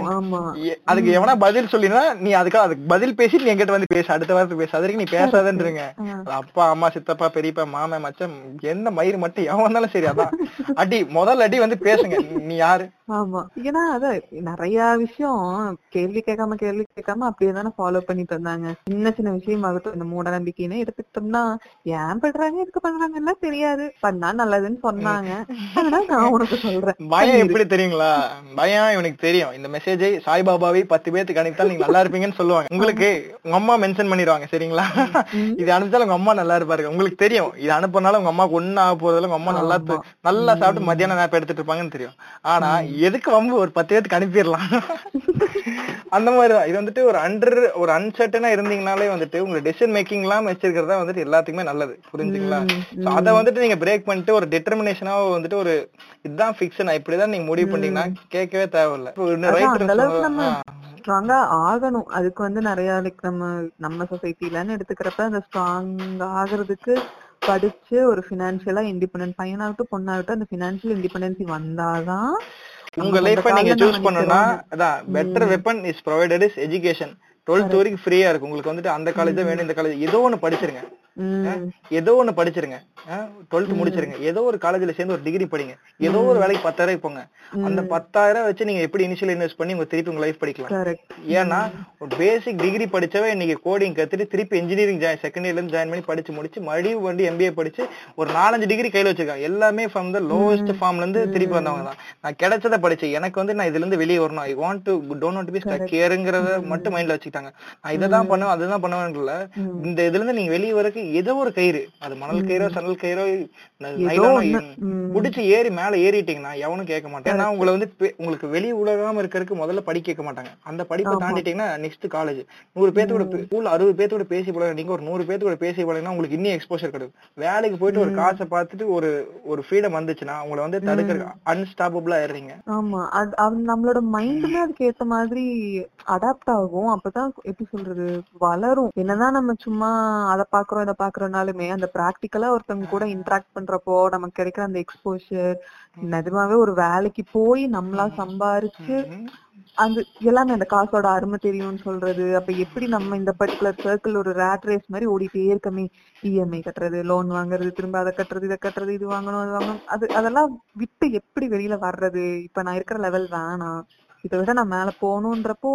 அதுக்கு எவனா பதில் சொல்லினா நீ அதுக்கு அதுக்கு பதில் பேசி நீ என்கிட்ட வந்து பேசு அடுத்த வாரத்துக்கு பேசு. அது நீ பேசாதன்றீங்க. அது அப்பா அம்மா சித்தப்பா பெரியப்பா மாமன் மச்சம் எந்த மயிறு மட்டும் எவன் வந்தாலும் சரி அதான். அடி முதல் அடி வந்து பேசுங்க. நீ யாரு? ஆமா. ஏன்னா அதான் நிறைய விஷயம் கேள்வி கேட்காம கேள்வி கேட்காம அப்படியே தானே ஃபாலோ பண்ணிட்டு வந்தாங்க. சின்ன சின்ன விஷயமாகட்டும் இந்த மூட நம்பிக்கைன்னு எடுத்துக்கிட்டோம்னா ஏன் பண்றாங்க எதுக்கு பண்றாங்க எல்லாம் தெரியாது. பண்ணா நல்லதுன்னு சொன்னாங்க. அதனால நான் உனக்கு சொல்றேன். பயம் எப்படி தெரியுங்களா? பயம் இவனுக்கு தெரியும். இந்த மெசேஜை சாய்பாபாவை பத்து பேத்துக்கு அனுப்பித்தால் நீங்க நல்லா இருப்பீங்கன்னு சொல்லுவாங்க. உங்களுக்கு உங்க அம்மா மென்ஷன் பண்ணிடுவாங்க சரிங்களா? இது அனுப்பிச்சாலும் உங்க அம்மா நல்லா இருப்பாரு உங்களுக்கு தெரியும். இது அனுப்புனாலும் உங்க அம்மாக்கு ஒண்ணு ஆக போறதுல உங்க அம்மா நல்லா நல்லா சாப்பிட்டு மத்தியானம் நேரம் எடுத்துட்டு இருப்பாங்கன்னு தெரியும். ஆனா எதுக்கு வம்பு? ஒரு பத்து பேத்துக்கு அனுப்பிடலாம். அந்த மாதிரிதான். இது வந்துட்டு ஒரு அண்டர் ஒரு அன்சர்டனா இருந்தீங்கனாலே வந்துட்டு உங்க டெசிஷன் மேக்கிங் எல்லாம் வச்சிருக்கிறதா வந்துட்டு எல்லாத்துக்குமே நல்லது. புரிஞ்சுங்களா? அத வந்துட்டு நீங்க பிரேக் பண்ணிட்டு ஒரு டிட்டர்மினேஷனா வந்துட்டு ஒரு இதுதான் ஃபிக்ஸ் நான் இப்படிதான் நீங்க முடிவு பண்ணீங்கன்னா கேட்கவே தேவையில்ல. அந்த அளவுக்கு நம்ம ஸ்ட்ராங்கா ஆகணும். அதுக்கு வந்து நிறைய லைக் நம்ம நம்ம சொசைட்டிலன்னு எடுத்துக்கிறப்ப அந்த ஸ்ட்ராங் ஆகுறதுக்கு படிச்சு ஒரு ஃபினான்ஷியலா இண்டிபெண்டன்ட் பையனாகட்டும் பொண்ணாகட்டும் அந்த ஃபினான்ஷியல் இண்டிபெண்டன்சி வந்தாதான் உங்க லைஃப நீங்க சூஸ் நிக்கிறோம். அதான் better weapon is provided is education twelfth வரைக்கும் ஃப்ரீயா இருக்கு உங்களுக்கு வந்துட்டு அந்த காலேஜ் தான் வேணும் இந்த காலேஜ் ஏதோ ஒண்ணு படிச்சிருங்க. ஏதோ ஒண்ணு படிச்சிருங்க. டுவெல்த் முடிச்சிருங்க. ஏதோ ஒரு காலேஜ்ல சேர்ந்து ஒரு டிகிரி படிங்க. ஏதோ ஒரு வேலைக்கு பத்தாயிரம் போங்க. அந்த பத்தாயிரம் வச்சு நீங்க எப்படி இனிஷியல் இன்வெஸ்ட் பண்ணி உங்க திருப்பி உங்க லைஃப் படிக்கலாம். ஏன்னா ஒரு பேசிக் டிகிரி படிச்சவன் இன்னைக்கு கோடிங் கத்துட்டு திருப்பி இன்ஜினியரிங் ஜாயின் செகண்ட் இயர்ல இருந்து ஜாயின் பண்ணி படிச்சு முடிச்சு மறுபடியும் வந்து எம்பிஏ படிச்சு ஒரு நாலஞ்சு டிகிரி கையில வச்சிருக்காங்க எல்லாமே ஃப்ரம் த லோவஸ்ட் ஃபார்ம்ல இருந்து திருப்பி வந்தவங்க தான். நான் கிடைச்சதை படிச்சு எனக்கு வந்து நான் இதுல இருந்து வெளியே வரணும். I want to don't want to be stuck மட்டும் மைண்ட்ல வச்சுக்கிட்டாங்க. நான் இதை தான் பண்ணுவேன் அதுதான் பண்ணுவேன் இந்த இதுல இருந்து நீங்க வெளியே வரக்கு ஏதோ ஒரு கயிறு. அது மணல் கயிறோ சணல் கயிறோ நைலானோ ஒண்ணு. ம். புடிச்சு ஏறி மேல ஏறிட்டீங்கன்னா எவனும் கேட்க மாட்டான் ஏன்னா உங்களை வந்து உங்களுக்கு வெளி உலகம் இருக்கறதுக்கு முதல்ல படிக்க கேட்க மாட்டாங்க. அந்த படிப்பை தாண்டிட்டீங்கன்னா நெக்ஸ்ட் காலேஜ் நூறு பேத்து கூட ஸ்கூல் அறுபது பேத்து கூட பேசி போல நீங்க ஒரு நூறு பேத்து கூட பேசி போலன்னா உங்களுக்கு இன்னும் எக்ஸ்போஷர் கிடைக்கும் வேலைக்கு போயிட்டு ஒரு காசை பார்த்துட்டு ஒரு ஒரு ஃப்ரீடம் வந்துச்சுன்னா உங்களை வந்து தடுக்கிற அன்ஸ்டாப்பபிளா ஏறுறீங்க. ஆமா. அது நம்மளோட மைண்டுமே அதுக்கு ஏத்த மாதிரி அடாப்ட் ஆகும். அப்பதான் எப்படி சொல்றது வளரும். என்னதான் நம்ம சும்மா அத பாக்குறோம் இத பாக்குறோம்னாலுமே அந்த பிராக்டிக்கலா ஒருத்தவங்க கூட இன்டராக்ட் பண்றப்போ நமக்கு கிடைக்கிற அந்த எக்ஸ்போஷர் நிஜமாவே ஒரு வேலைக்கு போய் நம்மளா சம்பாரிச்சு அந்த எல்லாமே அந்த காசோட அருமை தெரியும்னு சொல்றது. அப்ப எப்படி நம்ம இந்த பர்டிகுலர் சர்க்கிள் ஒரு ரேட் ரேஸ் மாதிரி ஓடிட்டே இருக்கமே? இஎம்ஐ கட்டுறது லோன் வாங்குறது திரும்ப அதை கட்டுறது இதை கட்டுறது இது வாங்கணும் அது வாங்கணும். அது அதெல்லாம் விட்டு எப்படி வெளியில வர்றது? இப்ப நான் இருக்கிற லெவல் வேணாம். இதை விட நான் மேல போகணுன்றப்போ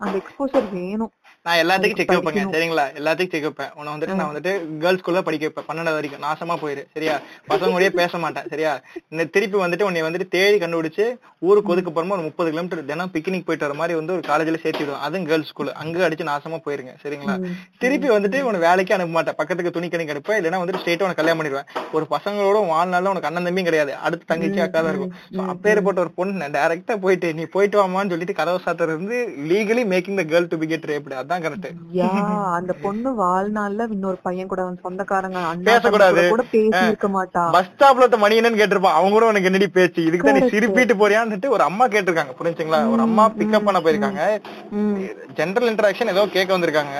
அந்த எக்ஸ்போஷர் வேணும். நான் எல்லாத்துக்கும் செக் வைப்பேங்க. சரிங்களா? எல்லாத்துக்கும் செக் வைப்பேன். உன்னை வந்துட்டு நான் வந்துட்டு கேர்ள்ஸ் ஸ்கூல்ல படிக்க வைப்பேன். பன்னெண்டாவது வரைக்கும். நாசமா போயிரு சரியா? பசங்க கூடயே பேச மாட்டேன் சரியா? இந்த திருப்பி வந்துட்டு உன்னை வந்துட்டு தேடி கண்டுபிடிச்சு ஊருக்கு ஒதுக்கு போறமா ஒரு முப்பது கிலோமீட்டர் தினம் பிக்னிக் போயிட்டு வர மாதிரி வந்து ஒரு காலேஜ்ல சேர்த்து விடுவேன். அதுவும் கேர்ள்ஸ் ஸ்கூல் அங்க அடிச்சு நாசமா போயிருங்க சரிங்களா? திருப்பி வந்துட்டு உன்னை வேலைக்கு அனுப்ப மாட்டேன். பக்கத்துக்கு துணி கணக்கு அனுப்பேன் இல்லைன்னா வந்துட்டு ஸ்ட்ரெயிட்டா உனக்கு கல்யாணம் பண்ணிடுவேன். ஒரு பசங்களோட வாழ்நாள்ல உனக்கு அண்ணன் தம்பியும் கிடையாது. அடுத்து தங்கச்சி அக்கா தான் இருக்கும். அப்பேற்பட்ட ஒரு பொண்ணு டைரக்டா போயிட்டு நீ போயிட்டு வாமான்னு சொல்லிட்டு கதவை சாத்துறது legally making the girl to be get raped அதான் கரெக்ட் யா அந்த பொண்ணு வாழ்நாள்ல இன்னொரு பையன் கூட அவன் சொந்தக்காரங்க பேசக்கூடாது. கூட பேசி இருக்க மாட்டா பஸ் ஸ்டாப்ல மணி என்னன்னு கேட்டிருப்பான். அவங்க கூட உனக்கு என்னடி பேச்சு? இதுக்கு தான் நீ. சிரிப்பிட்டு போறியான்னு ஒரு அம்மா கேட்டிருக்காங்க புரிஞ்சுங்களா? ஒரு அம்மா பிக்கப் பண்ண போயிருக்காங்க. ஜென்ரல் இன்டராக்ஷன் ஏதோ கேட்க வந்திருக்காங்க.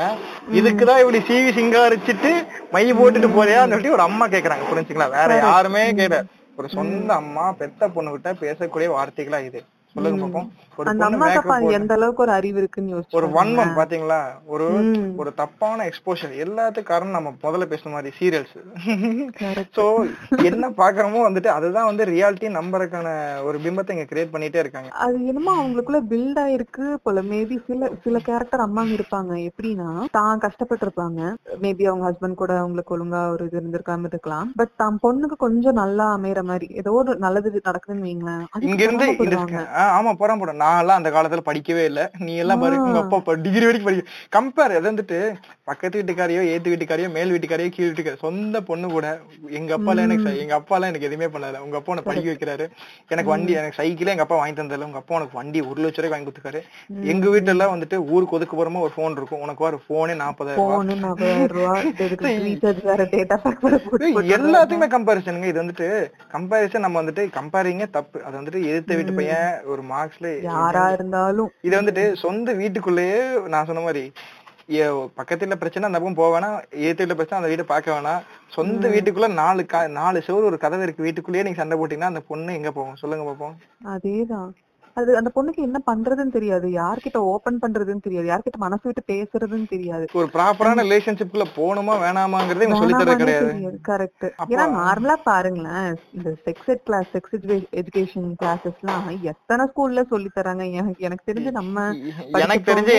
இதுக்குதான் இப்படி சிவி சிங்காரிச்சிட்டு மை போட்டுட்டு போறியான்னு சொல்லி ஒரு அம்மா கேக்குறாங்க புரிஞ்சுங்களா? வேற யாருமே கேட்க ஒரு சொந்த அம்மா பெத்த பொண்ணு கிட்ட பேசக்கூடிய வார்த்தைகளா இது. சொல்லுங்க பாப்போம். அந்த அம்மாக்கு எந்த அளவுக்கு ஒரு அறிவு இருக்குன்னு ஒரு வன்மம் பாத்தீங்களா? ஒரு. ஒரு தப்பான எக்ஸ்போஷர் எல்லாத்துக்கும் காரணம் நம்ம முதல்ல பேசுன மாதிரி சீரியல்ஸ். சோ என்ன பாக்குறோமோ வந்துட்டு அதுதான் வந்து ரியாலிட்டி நம்பருக்கான ஒரு பிம்பத்தை இங்க கிரியேட் பண்ணிட்டே இருக்காங்க. அது என்னமோ அவங்களுக்குள்ள பில்ட் ஆயிருக்கு போல. மேபி சில சில கேரக்டர் அம்மாங்க இருப்பாங்க. எப்படின்னா தான் கஷ்டப்பட்டு இருப்பாங்க மேபி அவங்க ஹஸ்பண்ட் கூட அவங்களுக்கு ஒழுங்கா ஒரு இது இருந்திருக்காம இருக்கலாம். பட் தான் பொண்ணுக்கு கொஞ்சம் நல்லா அமையற மாதிரி ஏதோ ஒரு நல்லது நடக்குதுன்னு வைங்களேன். இங்க இருந்து ஆமா போறேன் போறேன் நான் எல்லாம் அந்த காலத்துல படிக்கவே இல்ல. நீ எல்லாம் பாரு உங்க அப்பா டிகிரி வரைக்கும் படிக்க கம்பேர் அது வந்துட்டு பக்கத்து வீட்டுக்காரையோ ஏத்து வீட்டுக்காரையோ மேல் வீட்டுக்காரையோ கீழ் வீட்டுக்காரோ சொந்த பொண்ணு கூட எங்க அப்பா எல்லாம் எனக்கு எங்க அப்பா எல்லாம் எனக்கு எதுவுமே பண்ணல. உங்க அப்பா உனக்கு படிக்க வைக்கிறாரு. எனக்கு வண்டி எனக்கு சைக்கிளே எங்க அப்பா வாங்கி தந்ததில்ல. உங்க அப்பா உனக்கு வண்டி ஒரு லட்ச ரூபாய்க்கு வாங்கி கொடுத்துருக்காரு. எங்க வீட்டுல எல்லாம் வந்துட்டு ஊருக்கு ஒதுக்கு போறோமா ஒரு போன் இருக்கும். உனக்கு ஒரு போனே நாற்பதாயிரம் ரூபாய் எல்லாத்துக்குமே கம்பாரிசனுங்க இது வந்துட்டு கம்பாரிசன் நம்ம வந்துட்டு கம்பேரிங்க தப்பு. அது வந்துட்டு எதிர்த்த வீட்டு பையன் ஒரு மார்க்ஸ்ல யாரா இருந்தாலும். இது வந்துட்டு சொந்த வீட்டுக்குள்ளேயே நான் சொன்ன மாதிரி பக்கத்துல பிரச்சனை அந்த பக்கம் போக வேணாம். ஏத்து வீட்டுல பிரச்சனை அந்த வீட்டை பார்க்க வேணாம். சொந்த வீட்டுக்குள்ள நாலு நாலு செவரு ஒரு கதவு இருக்கு. வீட்டுக்குள்ளேயே நீங்க சண்டை போட்டீங்கன்னா அந்த பொண்ணு எங்க போகும்? சொல்லுங்க பாப்போம். அதேதான். அது அந்த பொண்ணுக்கு என்ன பண்றதுன்னு தெரியாது. யார்கிட்ட ஓபன் பண்றதுன்னு தெரியாது. யார்கிட்ட மனசு விட்டு பேசுறதுன்னு தெரியாது. ஒரு ப்ராப்பரான ரிலேஷன்ஷிப்குள்ள போகணுமா வேணாமாங்கிறதே சொல்லி தரது கிடையாது. கரெக்ட் ஏன்னா நார்மலா பாருங்களேன் இந்த sex ed class sex education classes எல்லாம் எத்தனை ஸ்கூல்ல சொல்லி தராங்க எனக்கு தெரிஞ்சு நம்ம எனக்கு தெரிஞ்சு.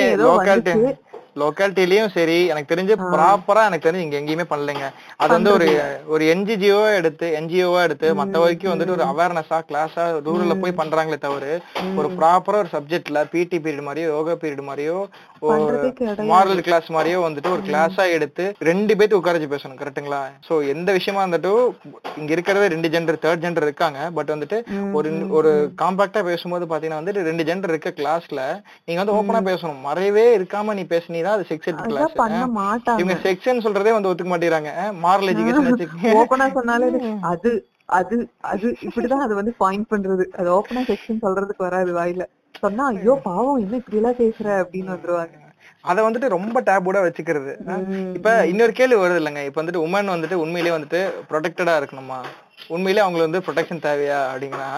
லோக்காலிட்டிலயும் சரி எனக்கு தெரிஞ்சு ப்ராப்பரா எனக்கு தெரிஞ்சு இங்க எங்கேயுமே பண்ணலைங்க. அது வந்து ஒரு ஒரு என்ஜிஓ எடுத்து என்ஜிஓவா எடுத்து மத்த வரைக்கும் வந்துட்டு ஒரு அவேர்னஸா கிளாஸா ரூரல்ல போய் பண்றாங்களே தவிர ஒரு ப்ராப்பரா ஒரு சப்ஜெக்ட்ல பிடி பீரியட் மாதிரியோ யோகா பீரியட் மாதிரியோ ஒரு. மாரல் கிளாஸ் மாதிரியோ வந்துட்டு ஒரு கிளாஸா எடுத்து ரெண்டு பேர்த்து உட்காரச்சு பேசணும் கரெக்ட்டுங்களா சோ எந்த விஷயமா வந்துட்டு இங்க இருக்கிறதே ரெண்டு ஜெண்டர் தேர்ட் ஜெண்டர் இருக்காங்க பட் வந்துட்டு ஒரு ஒரு காம்பாக்டா பேசும்போது பாத்தீங்கன்னா வந்துட்டு ரெண்டு ஜெண்டர் இருக்க கிளாஸ்ல நீங்க வந்து ஓப்பனா பேசணும். மறைவே இருக்காம நீ பேசுனீதான் அது செக்ஸ் கிளாஸ் பண்ண மாட்டாங்க. இவங்க செக்ஸ்ன்னு சொல்றதே வந்து ஒத்துக்க மாட்டேங்கிறாங்க. மாரல் எஜுகேஷன் ஓப்பனா சொன்னாலே [LAUGHS] அது அது அது இப்படிதான் அது வந்து பாயிண்ட் பண்றது. அது ஓப்பனா செக்ஷன் சொல்றதுக்கு வராது வாயில. சொன்னா ஐயோ பாவம் என்ன இப்படி எல்லாம் பேசுற? அப்படின்னு வந்துருவாங்க. அத வந்துட்டு ரொம்ப டேபோட வச்சுக்கிறது. இப்ப இன்னொரு கேள்வி வருது இல்லைங்க. இப்ப வந்துட்டு உமன் வந்துட்டு உண்மையிலேயே வந்துட்டு ப்ரொடெக்டடா இருக்கணுமா? உண்மையிலேயே அவங்களுக்கு வந்து ப்ரொடெக்ஷன் தேவையா அப்படிங்கன்னா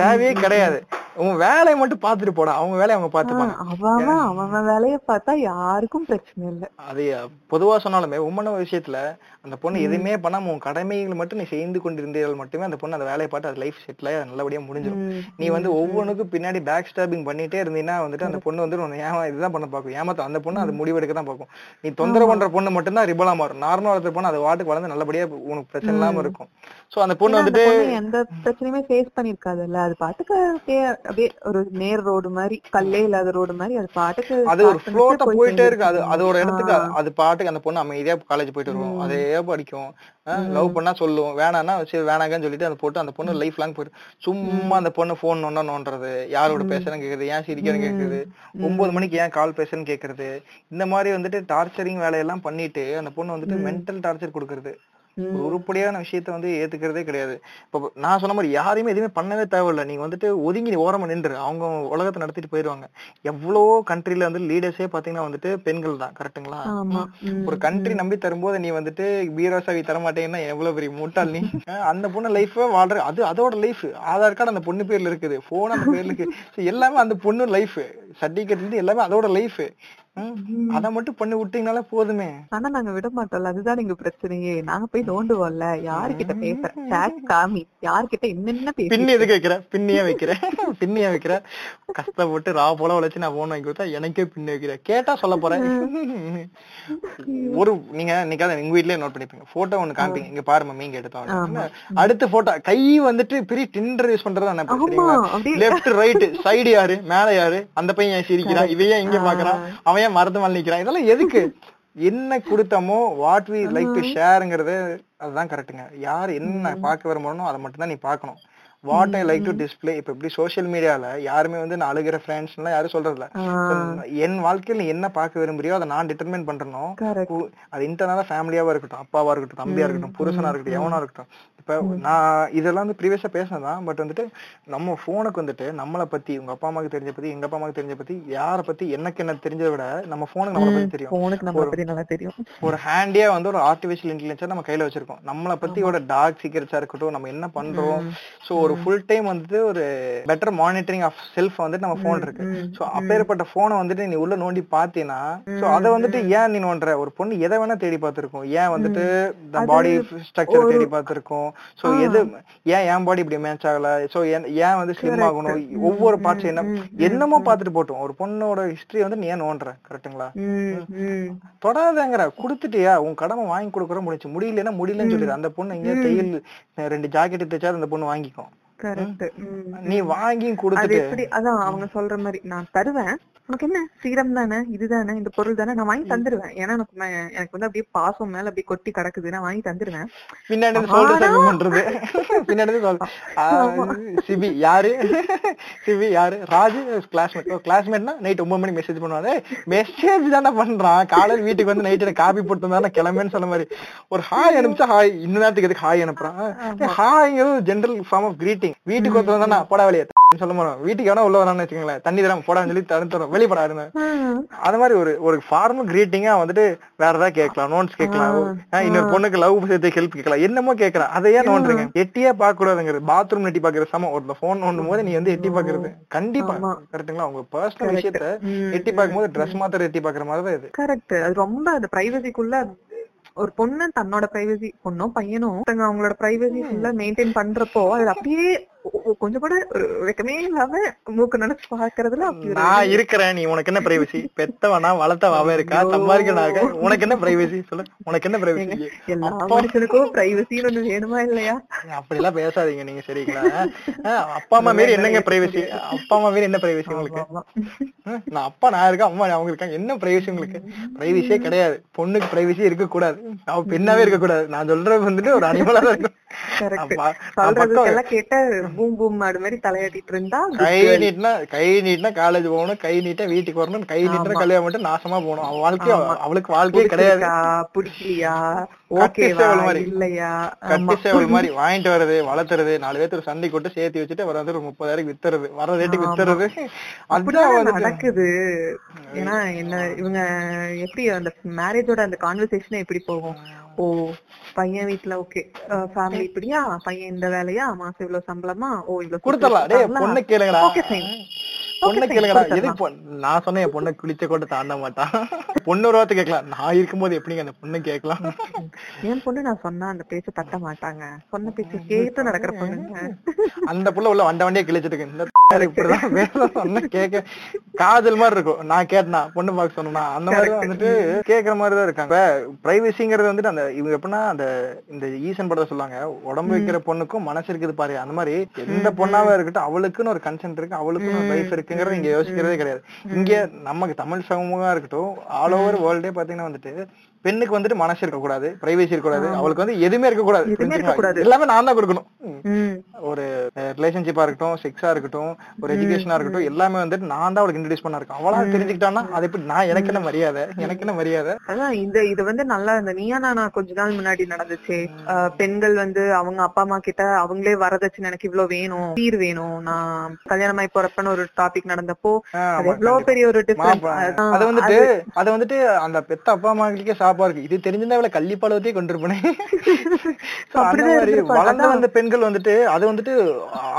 தேவையே கிடையாது. உன் வேலையை மட்டும் பாத்துட்டு போடா. அவங்க வேலையை அவங்க பாத்துப்பாங்க அவன் அவன் வேலைய பார்த்தா யாருக்கும் பிரச்சனை இல்ல. அது பொதுவா சொன்னாலுமே உமன விஷயத்துல அந்த பொண்ணு எதுவுமே பண்ணாம உன் கடமைகள் மட்டும் நீ செய்து கொண்டிருந்தீர்கள் மட்டுமே அந்த பொண்ணு அந்த வேலையை பார்த்து அது லைஃப் செட்டில் ஆகி நல்லபடியா முடிஞ்சிடும் நீ வந்து ஒவ்வொன்றுக்கும் பின்னாடி பேக் ஸ்டாபிங் பண்ணிட்டே இருந்தீங்கன்னா வந்துட்டு அந்த பொண்ணு வந்து உன்னை ஏமா இதுதான் பண்ண பார்க்கும். ஏமாத்த அந்த பொண்ணு அது முடிவெடுக்க தான் பார்க்கும். நீ தொந்தரவு பண்ற பொண்ணு மட்டும்தான் ரிபலா மாறும். நார்மலா வளர்த்த பொண்ணு அது வாட்டுக்கு வளர்ந்து நல்லபடியா உனக்கு பிரச்சனை இல்லாம இருக்கும். சோ அந்த பொண்ணு வந்துட்டு எந்த பிரச்சனையுமே ஃபேஸ் பண்ணிருக்காதுல்ல அது பாட்டுக்கு அப்படியே ஒரு நேர் ரோடு மாதிரி கல்லே இல்லாத ரோடு மாதிரி அது பாட்டுக்கு அது ஒரு ஃப்ளோட்டா போய் போயிட்டே இருக்கு. அது. அதோட இடத்துக்கு. அது பாட்டுக்கு அந்த பொண்ணு அமைதியா காலேஜ் போயிட்டு வருவோம் அதே படிக்கும். லவ் பண்ணா சொல்லுவோம். வேணாம்னா சரி வேணாங்கன்னு சொல்லிட்டு அந்த போட்டு அந்த பொண்ணு லைஃப் லாங் போயிட்டு சும்மா அந்த பொண்ணு போன் நோண்டா நோண்டுறது. யாரோட பேசுறேன்னு கேக்குறது. ஏன் சிரிக்கிறேன்னு கேக்குறது. ஒன்பது மணிக்கு ஏன் கால் பேசுறேன்னு கேக்குறது. இந்த மாதிரி வந்துட்டு டார்ச்சரிங் வேலையெல்லாம் பண்ணிட்டு அந்த பொண்ணு வந்துட்டு மென்டல் டார்ச்சர் கொடுக்கறது. உருப்படியான விஷயத்த வந்து ஏத்துக்கிறதே கிடையாது. இப்ப நான் சொன்ன மாதிரி யாரையுமே எதுவுமே பண்ணவே தேவையில்ல. நீங்க வந்துட்டு ஒதுங்கி நீ ஓரமா நின்று. அவங்க உலகத்தை நடத்திட்டு போயிருவாங்க எவ்வளவோ கண்ட்ரில வந்து லீடர்ஸே பாத்தீங்கன்னா வந்துட்டு பெண்கள் தான். ம். ஒரு கண்ட்ரி நம்பி தரும்போது நீ வந்துட்டு பீரோசாவி தர மாட்டேங்கன்னா எவ்வளவு பெரிய முட்டாள் நீ? அந்த பொண்ணு லைஃப் வாழ்ற அது அதோட லைஃப் ஆதார் கார்டு அந்த பொண்ணு பேர்ல இருக்குது. போன் அந்த பேர்ல இருக்கு. எல்லாமே அந்த பொண்ணு லைஃப் சர்டிபிகேட் இருந்து எல்லாமே அதோட லைஃப் அத மட்டும் பண்ணி விட்டீங்கனாலே போதுமே. ஆனா நாங்க விட மாட்டோம்ல அதுதான் எங்க பிரச்சனையே. நாங்க போய் நோண்டுவோம்ல. யாருகிட்ட பேசுற? டேக் காமி. யார்கிட்ட என்னென்ன பின்னி எதுக்கு வைக்கிற? பின்னியே வைக்கிற? பின்னியே வைக்கிற? கஷ்டப்பட்டு ரா போல உழைச்சு நான் போன் வாங்கி கொடுத்தா எனக்கே பின்னி வைக்கிற. கேட்டா சொல்ல போறேன். ஒரு நீங்க இன்னைக்காவது எங்க வீட்லயே நோட் பண்ணிப்பீங்க. போட்டோ ஒண்ணு காமிப்பீங்க. இங்க பாரு மம்மி இங்க எடுத்தோம் அடுத்த போட்டோ கை வந்துட்டு பெரிய டிண்டர் யூஸ் பண்றதா என்ன லெஃப்ட் ரைட் சைடு யாரு? மேல யாரு? அந்த பையன் சிரிக்கிறான்? ஏன் இங்க பாக்குறான்? அவன் ஏன் மரத்து மேல நிக்கிறான்? இதெல்லாம் எதுக்கு? என்ன கொடுத்தமோ வாட் வி லைக் டு ஷேர்ங்கிறது அதுதான் கரெக்ட்டுங்க யார் என்ன பார்க்க விரும்பணும் அதை மட்டும் தான் நீ பார்க்கணும். What I like to display இப்ப எப்படி சோஷியல் மீடியால யாருமே வந்து நான் அழுகிற ஃப்ரெண்ட்ஸ் எல்லாம் யாரும் சொல்றது இல்ல என் வாழ்க்கையில நீ என்ன பார்க்க விரும்புறியோ அதை நான் டிட்டர்மைன் பண்றனோ கரெக்ட் கு- அது இன்டர்னலா ஃபேமிலியாவா இருக்கட்டும் அப்பாவா இருக்கட்டும் தம்பியா இருக்கட்டும் புருஷனா இருக்கட்டும் எவனா இருக்கட்டும். இப்ப நான் இதெல்லாம் வந்து ப்ரீவியஸா பேசினதான் பட் வந்துட்டு நம்ம போனுக்கு வந்துட்டு நம்மளை பத்தி உங்க அப்பா அம்மாக்கு தெரிஞ்ச பத்தி எங்க அப்பா அம்மாக்கு தெரிஞ்ச பத்தி யார பத்தி எனக்கு என்ன தெரிஞ்சதை விட நம்ம போனுக்கு நம்மளை பத்தி தெரியும். போனுக்கு நம்மள பத்தி நல்லா தெரியும். ஒரு ஹேண்டியா வந்து ஒரு ஆர்டிபிஷியல் இன்டெலிஜென்ஸா நம்ம கையில வச்சிருக்கோம். நம்மளை பத்தியோட டார்க் சீக்கிரட்ஸா இருக்கட்டும் நம்ம என்ன பண்றோம். சோ ஒரு ஃபுல் டைம் வந்துட்டு ஒரு பெட்டர் மானிட்டரிங் ஆஃப் செல்ஃப் வந்துட்டு நம்ம போன் இருக்கு. சோ அப்பேற்பட்ட போனை வந்துட்டு நீ உள்ள நோண்டி பாத்தீங்கன்னா சோ அத வந்துட்டு ஏன் நீ நோண்டுற ஒரு பொண்ணு எதை வேணா தேடி பார்த்திருக்கும். ஏன் வந்துட்டு பாடி ஸ்ட்ரக்சர் தேடி பார்த்திருக்கும்? சோ எது ஏன் என் பாடி இப்படி மேட்ச் ஆகல? சோ ஏன் வந்து ஸ்லிம் ஆகணும்? ஒவ்வொரு பார்ட்ஸ் என்ன என்னமோ பார்த்துட்டு போட்டோம். ஒரு பொண்ணோட ஹிஸ்டரி வந்து நீ ஏன் நோண்டுற? கரெக்ட்டுங்களா ம். தொடாதங்கிற குடுத்துட்டியா? உன் கடமை வாங்கி கொடுக்குற முடிச்சு முடியலன்னா முடியலன்னு சொல்லிடு. அந்த பொண்ணு இங்க தையல் ரெண்டு ஜாக்கெட் தைச்சா அந்த பொண்ணு வாங்கிக்கும். நீ வாங்கி கொடுத்துட்டு. அதான் அவங்க சொல்ற மாதிரி நான் தருவேன். உனக்கு என்ன? சீரம் தானே? இதுதானே இந்த பொருள் தானே? நான் வாங்கி தந்துருவேன். ஏன்னா எனக்கு எனக்கு வந்து அப்படியே பாசம் மேல அப்படியே கொட்டி கிடக்குது. நான் வாங்கி தந்துருவேன். பின்னாடி பண்றது. பின்னாடி சிபி யாரு? சிபி யாரு? ராஜு கிளாஸ்மேட் கிளாஸ்மேட்னா நைட் ஒன்பது மணி மெசேஜ் பண்ணுவாங்க மெசேஜ் தானே பண்றான். காலையில வீட்டுக்கு வந்து நைட்டு காப்பி போட்டு தானே கிளம்புன்னு சொன்ன மாதிரி. ஒரு ஹாய் அனுப்பிச்சா ஹாய் இந்த நேரத்துக்கு எதுக்கு ஹாய் அனுப்புறான்? ஹாய்ங்கிறது ஜென்ரல் ஃபார்ம் ஆஃப் கிரீட்டிங் வீட்டுக்கு ஒருத்தர் தானே போடா வெளியே. சொல்ல மாட்டோம் வீட்டுக்கு எவனா உள்ள வரான்னு வச்சுக்கோங்களேன். தண்ணி தராம போடான்னு சொல்லி தடுத்துறோம் வெளிப்படா இருந்தேன் அது மாதிரி ஒரு ஒரு ஃபார்மல் கிரீட்டிங்கா வந்துட்டு வேற ஏதாவது கேட்கலாம். நோட்ஸ் கேட்கலாம். இன்னொரு பொண்ணுக்கு லவ் சேர்த்து ஹெல்ப் கேட்கலாம். என்னமோ கேட்கலாம். அதை ஏன் நோண்டுறீங்க? எட்டியே பார்க்க கூடாதுங்கிறது பாத்ரூம் எட்டி பாக்குற சமம். ஒரு போன் நோண்டும் போது நீ வந்து எட்டி பாக்குறது கண்டிப்பா. கரெக்ட்டுங்களா உங்க பர்சனல் விஷயத்த எட்டி பார்க்கும்போது ட்ரெஸ் மாத்திர எட்டி பாக்குற மாதிரி தான் இது. கரெக்ட் அது ரொம்ப அந்த பிரைவசிக்குள்ள ஒரு பொண்ணு தன்னோட பிரைவசி பொண்ணும் பையனும் அவங்களோட பிரைவசி ஃபுல்லா மெயின்டைன் பண்றப்போ அது அப்படியே கொஞ்சம் கூட வெக்கமே இல்லாம மூக்கு நினைச்சு பாக்குறதுல நான் இருக்கிறேன் நீ உனக்கு என்ன பிரைவசி பெத்தவனா வளர்த்தவ அவன் இருக்கா? சம்பாதிக்கனாக உனக்கு என்ன பிரைவசி சொல்லு. உனக்கு என்ன பிரைவசி எல்லா மனுஷனுக்கும் பிரைவசின்னு ஒண்ணு வேணுமா இல்லையா? அப்படி எல்லாம் பேசாதீங்க நீங்க சரிங்களா? அப்பா அம்மா மாரி என்னங்க பிரைவசி அப்பா அம்மா மாரி என்ன பிரைவசி உங்களுக்கு? நான் அப்பா நான் இருக்கேன் அம்மா அவங்க இருக்காங்க. என்ன பிரைவசி உங்களுக்கு? பிரைவசியே கிடையாது. பொண்ணுக்கு பிரைவசி இருக்க கூடாது அவ பெண்ணாவே இருக்க கூடாது நான் சொல்றது வந்துட்டு ஒரு அனிமலா தான் இருக்கும். கேட்ட பூம் பூம் மாடு மாதிரி தலையாட்டிட்டு இருந்தா கை நீட்டினா கை நீட்டினா காலேஜ் போகணும் கை நீட்டா வீட்டுக்கு வரணும் கை நீட்டினா கல்யாணம் மட்டும் நாசமா போகணும். அவ வாழ்க்கை அவளுக்கு வாழ்க்கையே கிடையாது. பிடிக்கலையா? ஓகேவா. இல்லையா? மாதிரி வாங்கிட்டு வர்றது வளர்த்துறது நாலு பேர்த்து சண்டை கொட்டு சேர்த்து வச்சுட்டு வர ஒரு முப்பதாயிரம் வித்துறது வர ரேட்டுக்கு வித்துறது. அப்படிதான் நடக்குது. ஏன்னா என்ன இவங்க எப்படி அந்த மேரேஜோட அந்த கான்வர்சேஷன் எப்படி போகும்? ஓ பையன் வீட்ல ஓகே ஃபேமிலி இப்படியா? பையன் இந்த வேலையா? மாசம் இவ்வளவு சம்பளமா? ஓ இவ்வளவு கொடுத்துடலாம். டேய் பொண்ணு கேளுங்கடா. ஓகே ஃபைன் பொண்ணு கேளுங்கடா. எதுக்கு நான் சொன்னேன் என் பொண்ணு குளிச்ச கூட தாண்ட மாட்டான் பொண்ணு ஒரு வார்த்தை கேட்கலாம். நான் இருக்கும்போது எப்படிங்க அந்த பொண்ணு கேட்கலாம்? [LAUGHS] என் பொண்ணு நான் சொன்னா அந்த பேச்ச தட்ட மாட்டாங்க. சொன்ன பேச்சு கேட்டு நடக்கிற பொண்ணுங்க. அந்த புள்ள உள்ள வண்ட வண்டியே கிழிச்சிட்டு இருக்கு கேட்க காதல் மாதிரி இருக்கும். நான் கேட்டனா பொண்ணு பார்க்க சொன்னா அந்த மாதிரி வந்துட்டு கேக்குற மாதிரி தான் இருக்காங்க. பிரைவசிங்கிறது வந்துட்டு அந்த இவங்க எப்படின்னா அந்த இந்த ஈசன் படத்தை சொல்லுவாங்க உடம்பு வைக்கிற பொண்ணுக்கும் மனசு இருக்குது பாரு. அந்த மாதிரி எந்த பொண்ணாவே இருக்கட்டும் அவளுக்குன்னு ஒரு கன்சென்ட் இருக்கு அவளுக்குன்னு ஒரு லைஃப் இருக்குங்கிறது இங்க யோசிக்கிறதே கிடையாது. இங்க நமக்கு தமிழ் சமூகமா இருக்கட்டும் ஆல் ஓவர் வேர்ல்டே பாத்தீங்கன்னா வந்துட்டு பெண்ணுக்கு வந்துட்டு மனசு இருக்க கூடாது பிரைவசி இருக்க கூடாது அவளுக்கு வந்து எதுவுமே இருக்க கூடாது எதுவுமே இருக்கக்கூடாது. எல்லாமே நான் தான் கொடுக்கணும். ஒரு ரிலேஷன்ஷிப்பா இருக்கட்டும் செக்ஸா இருக்கட்டும் ஒரு எஜுகேஷனா இருக்கட்டும் எல்லாமே வந்துட்டு நான் தான் அவளுக்கு இன்ட்ரடியூஸ் பண்ண இருக்கேன். அவளா தெரிஞ்சுக்கிட்டான்னா அது எப்படி? நான் எனக்கு என்ன மரியாதை? எனக்கு என்ன மரியாதை? அதான் இந்த இது வந்து நல்லா இந்த நீயா நானா கொஞ்ச நாள் முன்னாடி நடந்துச்சு. பெண்கள் வந்து அவங்க அப்பா அம்மா கிட்ட அவங்களே வரதட்சணை எனக்கு இவ்வளவு வேணும் சீர் வேணும். நான் கல்யாணம் ஆகி போறப்பன்னு ஒரு டாபிக் நடந்தப்போ அது எவ்வளவு பெரிய ஒரு. டிஃபரன்ஸ் அது வந்துட்டு அது வந்துட்டு அந்த பெத்த அப்பா அம்மாக்களுக்கே சாப்பா இருக்கு. இது தெரிஞ்சிருந்தா அவளை கள்ளிப்பாலவத்தையே கொண்டிருப்பேன். [LAUGHS] வளர்ந்து. வந்த பெண்கள் வந்துட்டு அது வந்துட்டு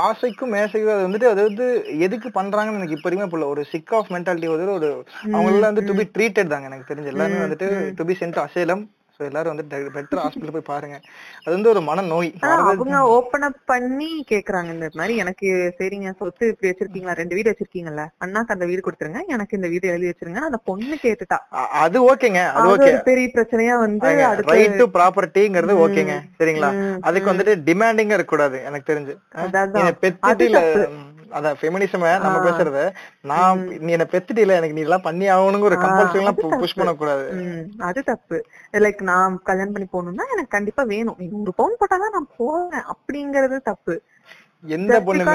ஆசைக்கும் மேசைக்கும் அது வந்துட்டு அது வந்து எதுக்கு பண்றாங்கன்னு எனக்கு இப்ப வரைக்குமே ஒரு சிக் ஆஃப் மென்டாலிட்டி வந்து ஒரு அவங்கள வந்து டு பி ட்ரீட்டட் தாங்க எனக்கு தெரிஞ்சு. எல்லாருமே வந்துட்டு to be sent asylum so எல்லாரும் வந்து பெட்டர் ஹாஸ்பிட்டல் போய் பாருங்க. அது வந்து ஒரு மன நோய் அவங்க ஓபன் அப் பண்ணி கேக்குறாங்க. இந்த மாதிரி எனக்கு சரிங்க சொத்து இப்படி வச்சிருக்கீங்களா? ரெண்டு வீடு வச்சிருக்கீங்கல்ல? அண்ணாக்கு அந்த வீடு கொடுத்துருங்க. எனக்கு இந்த வீடு எழுதி வச்சிருங்க. அந்த பொண்ணு கேட்டுட்டா. அது ஓகேங்க அது ஓகே. பெரிய பிரச்சனையா வந்து ரைட் டு ப்ராப்பர்ட்டிங்கிறது ஓகேங்க சரிங்களா? அதுக்கு வந்துட்டு டிமாண்டிங்கா இருக்க கூடாது எனக்கு தெரிஞ்சு. அதான். அதான் ஃபெமினிசம் நம்ம பேசுறத நான் நீ என்ன பெத்துட்டு இல்ல எனக்கு நீ இதெல்லாம் பண்ணி ஆகணுங்க ஒரு கம்பல்சரி எல்லாம் புஷ் பண்ண கூடாது அது தப்பு. லைக் நான் கல்யாணம் பண்ணி போகணும்னா எனக்கு கண்டிப்பா வேணும். நீ நூறு பவுன் போட்டாதான் நான் போவேன் அப்படிங்கறது தப்பு. எந்த பொண்ணுமே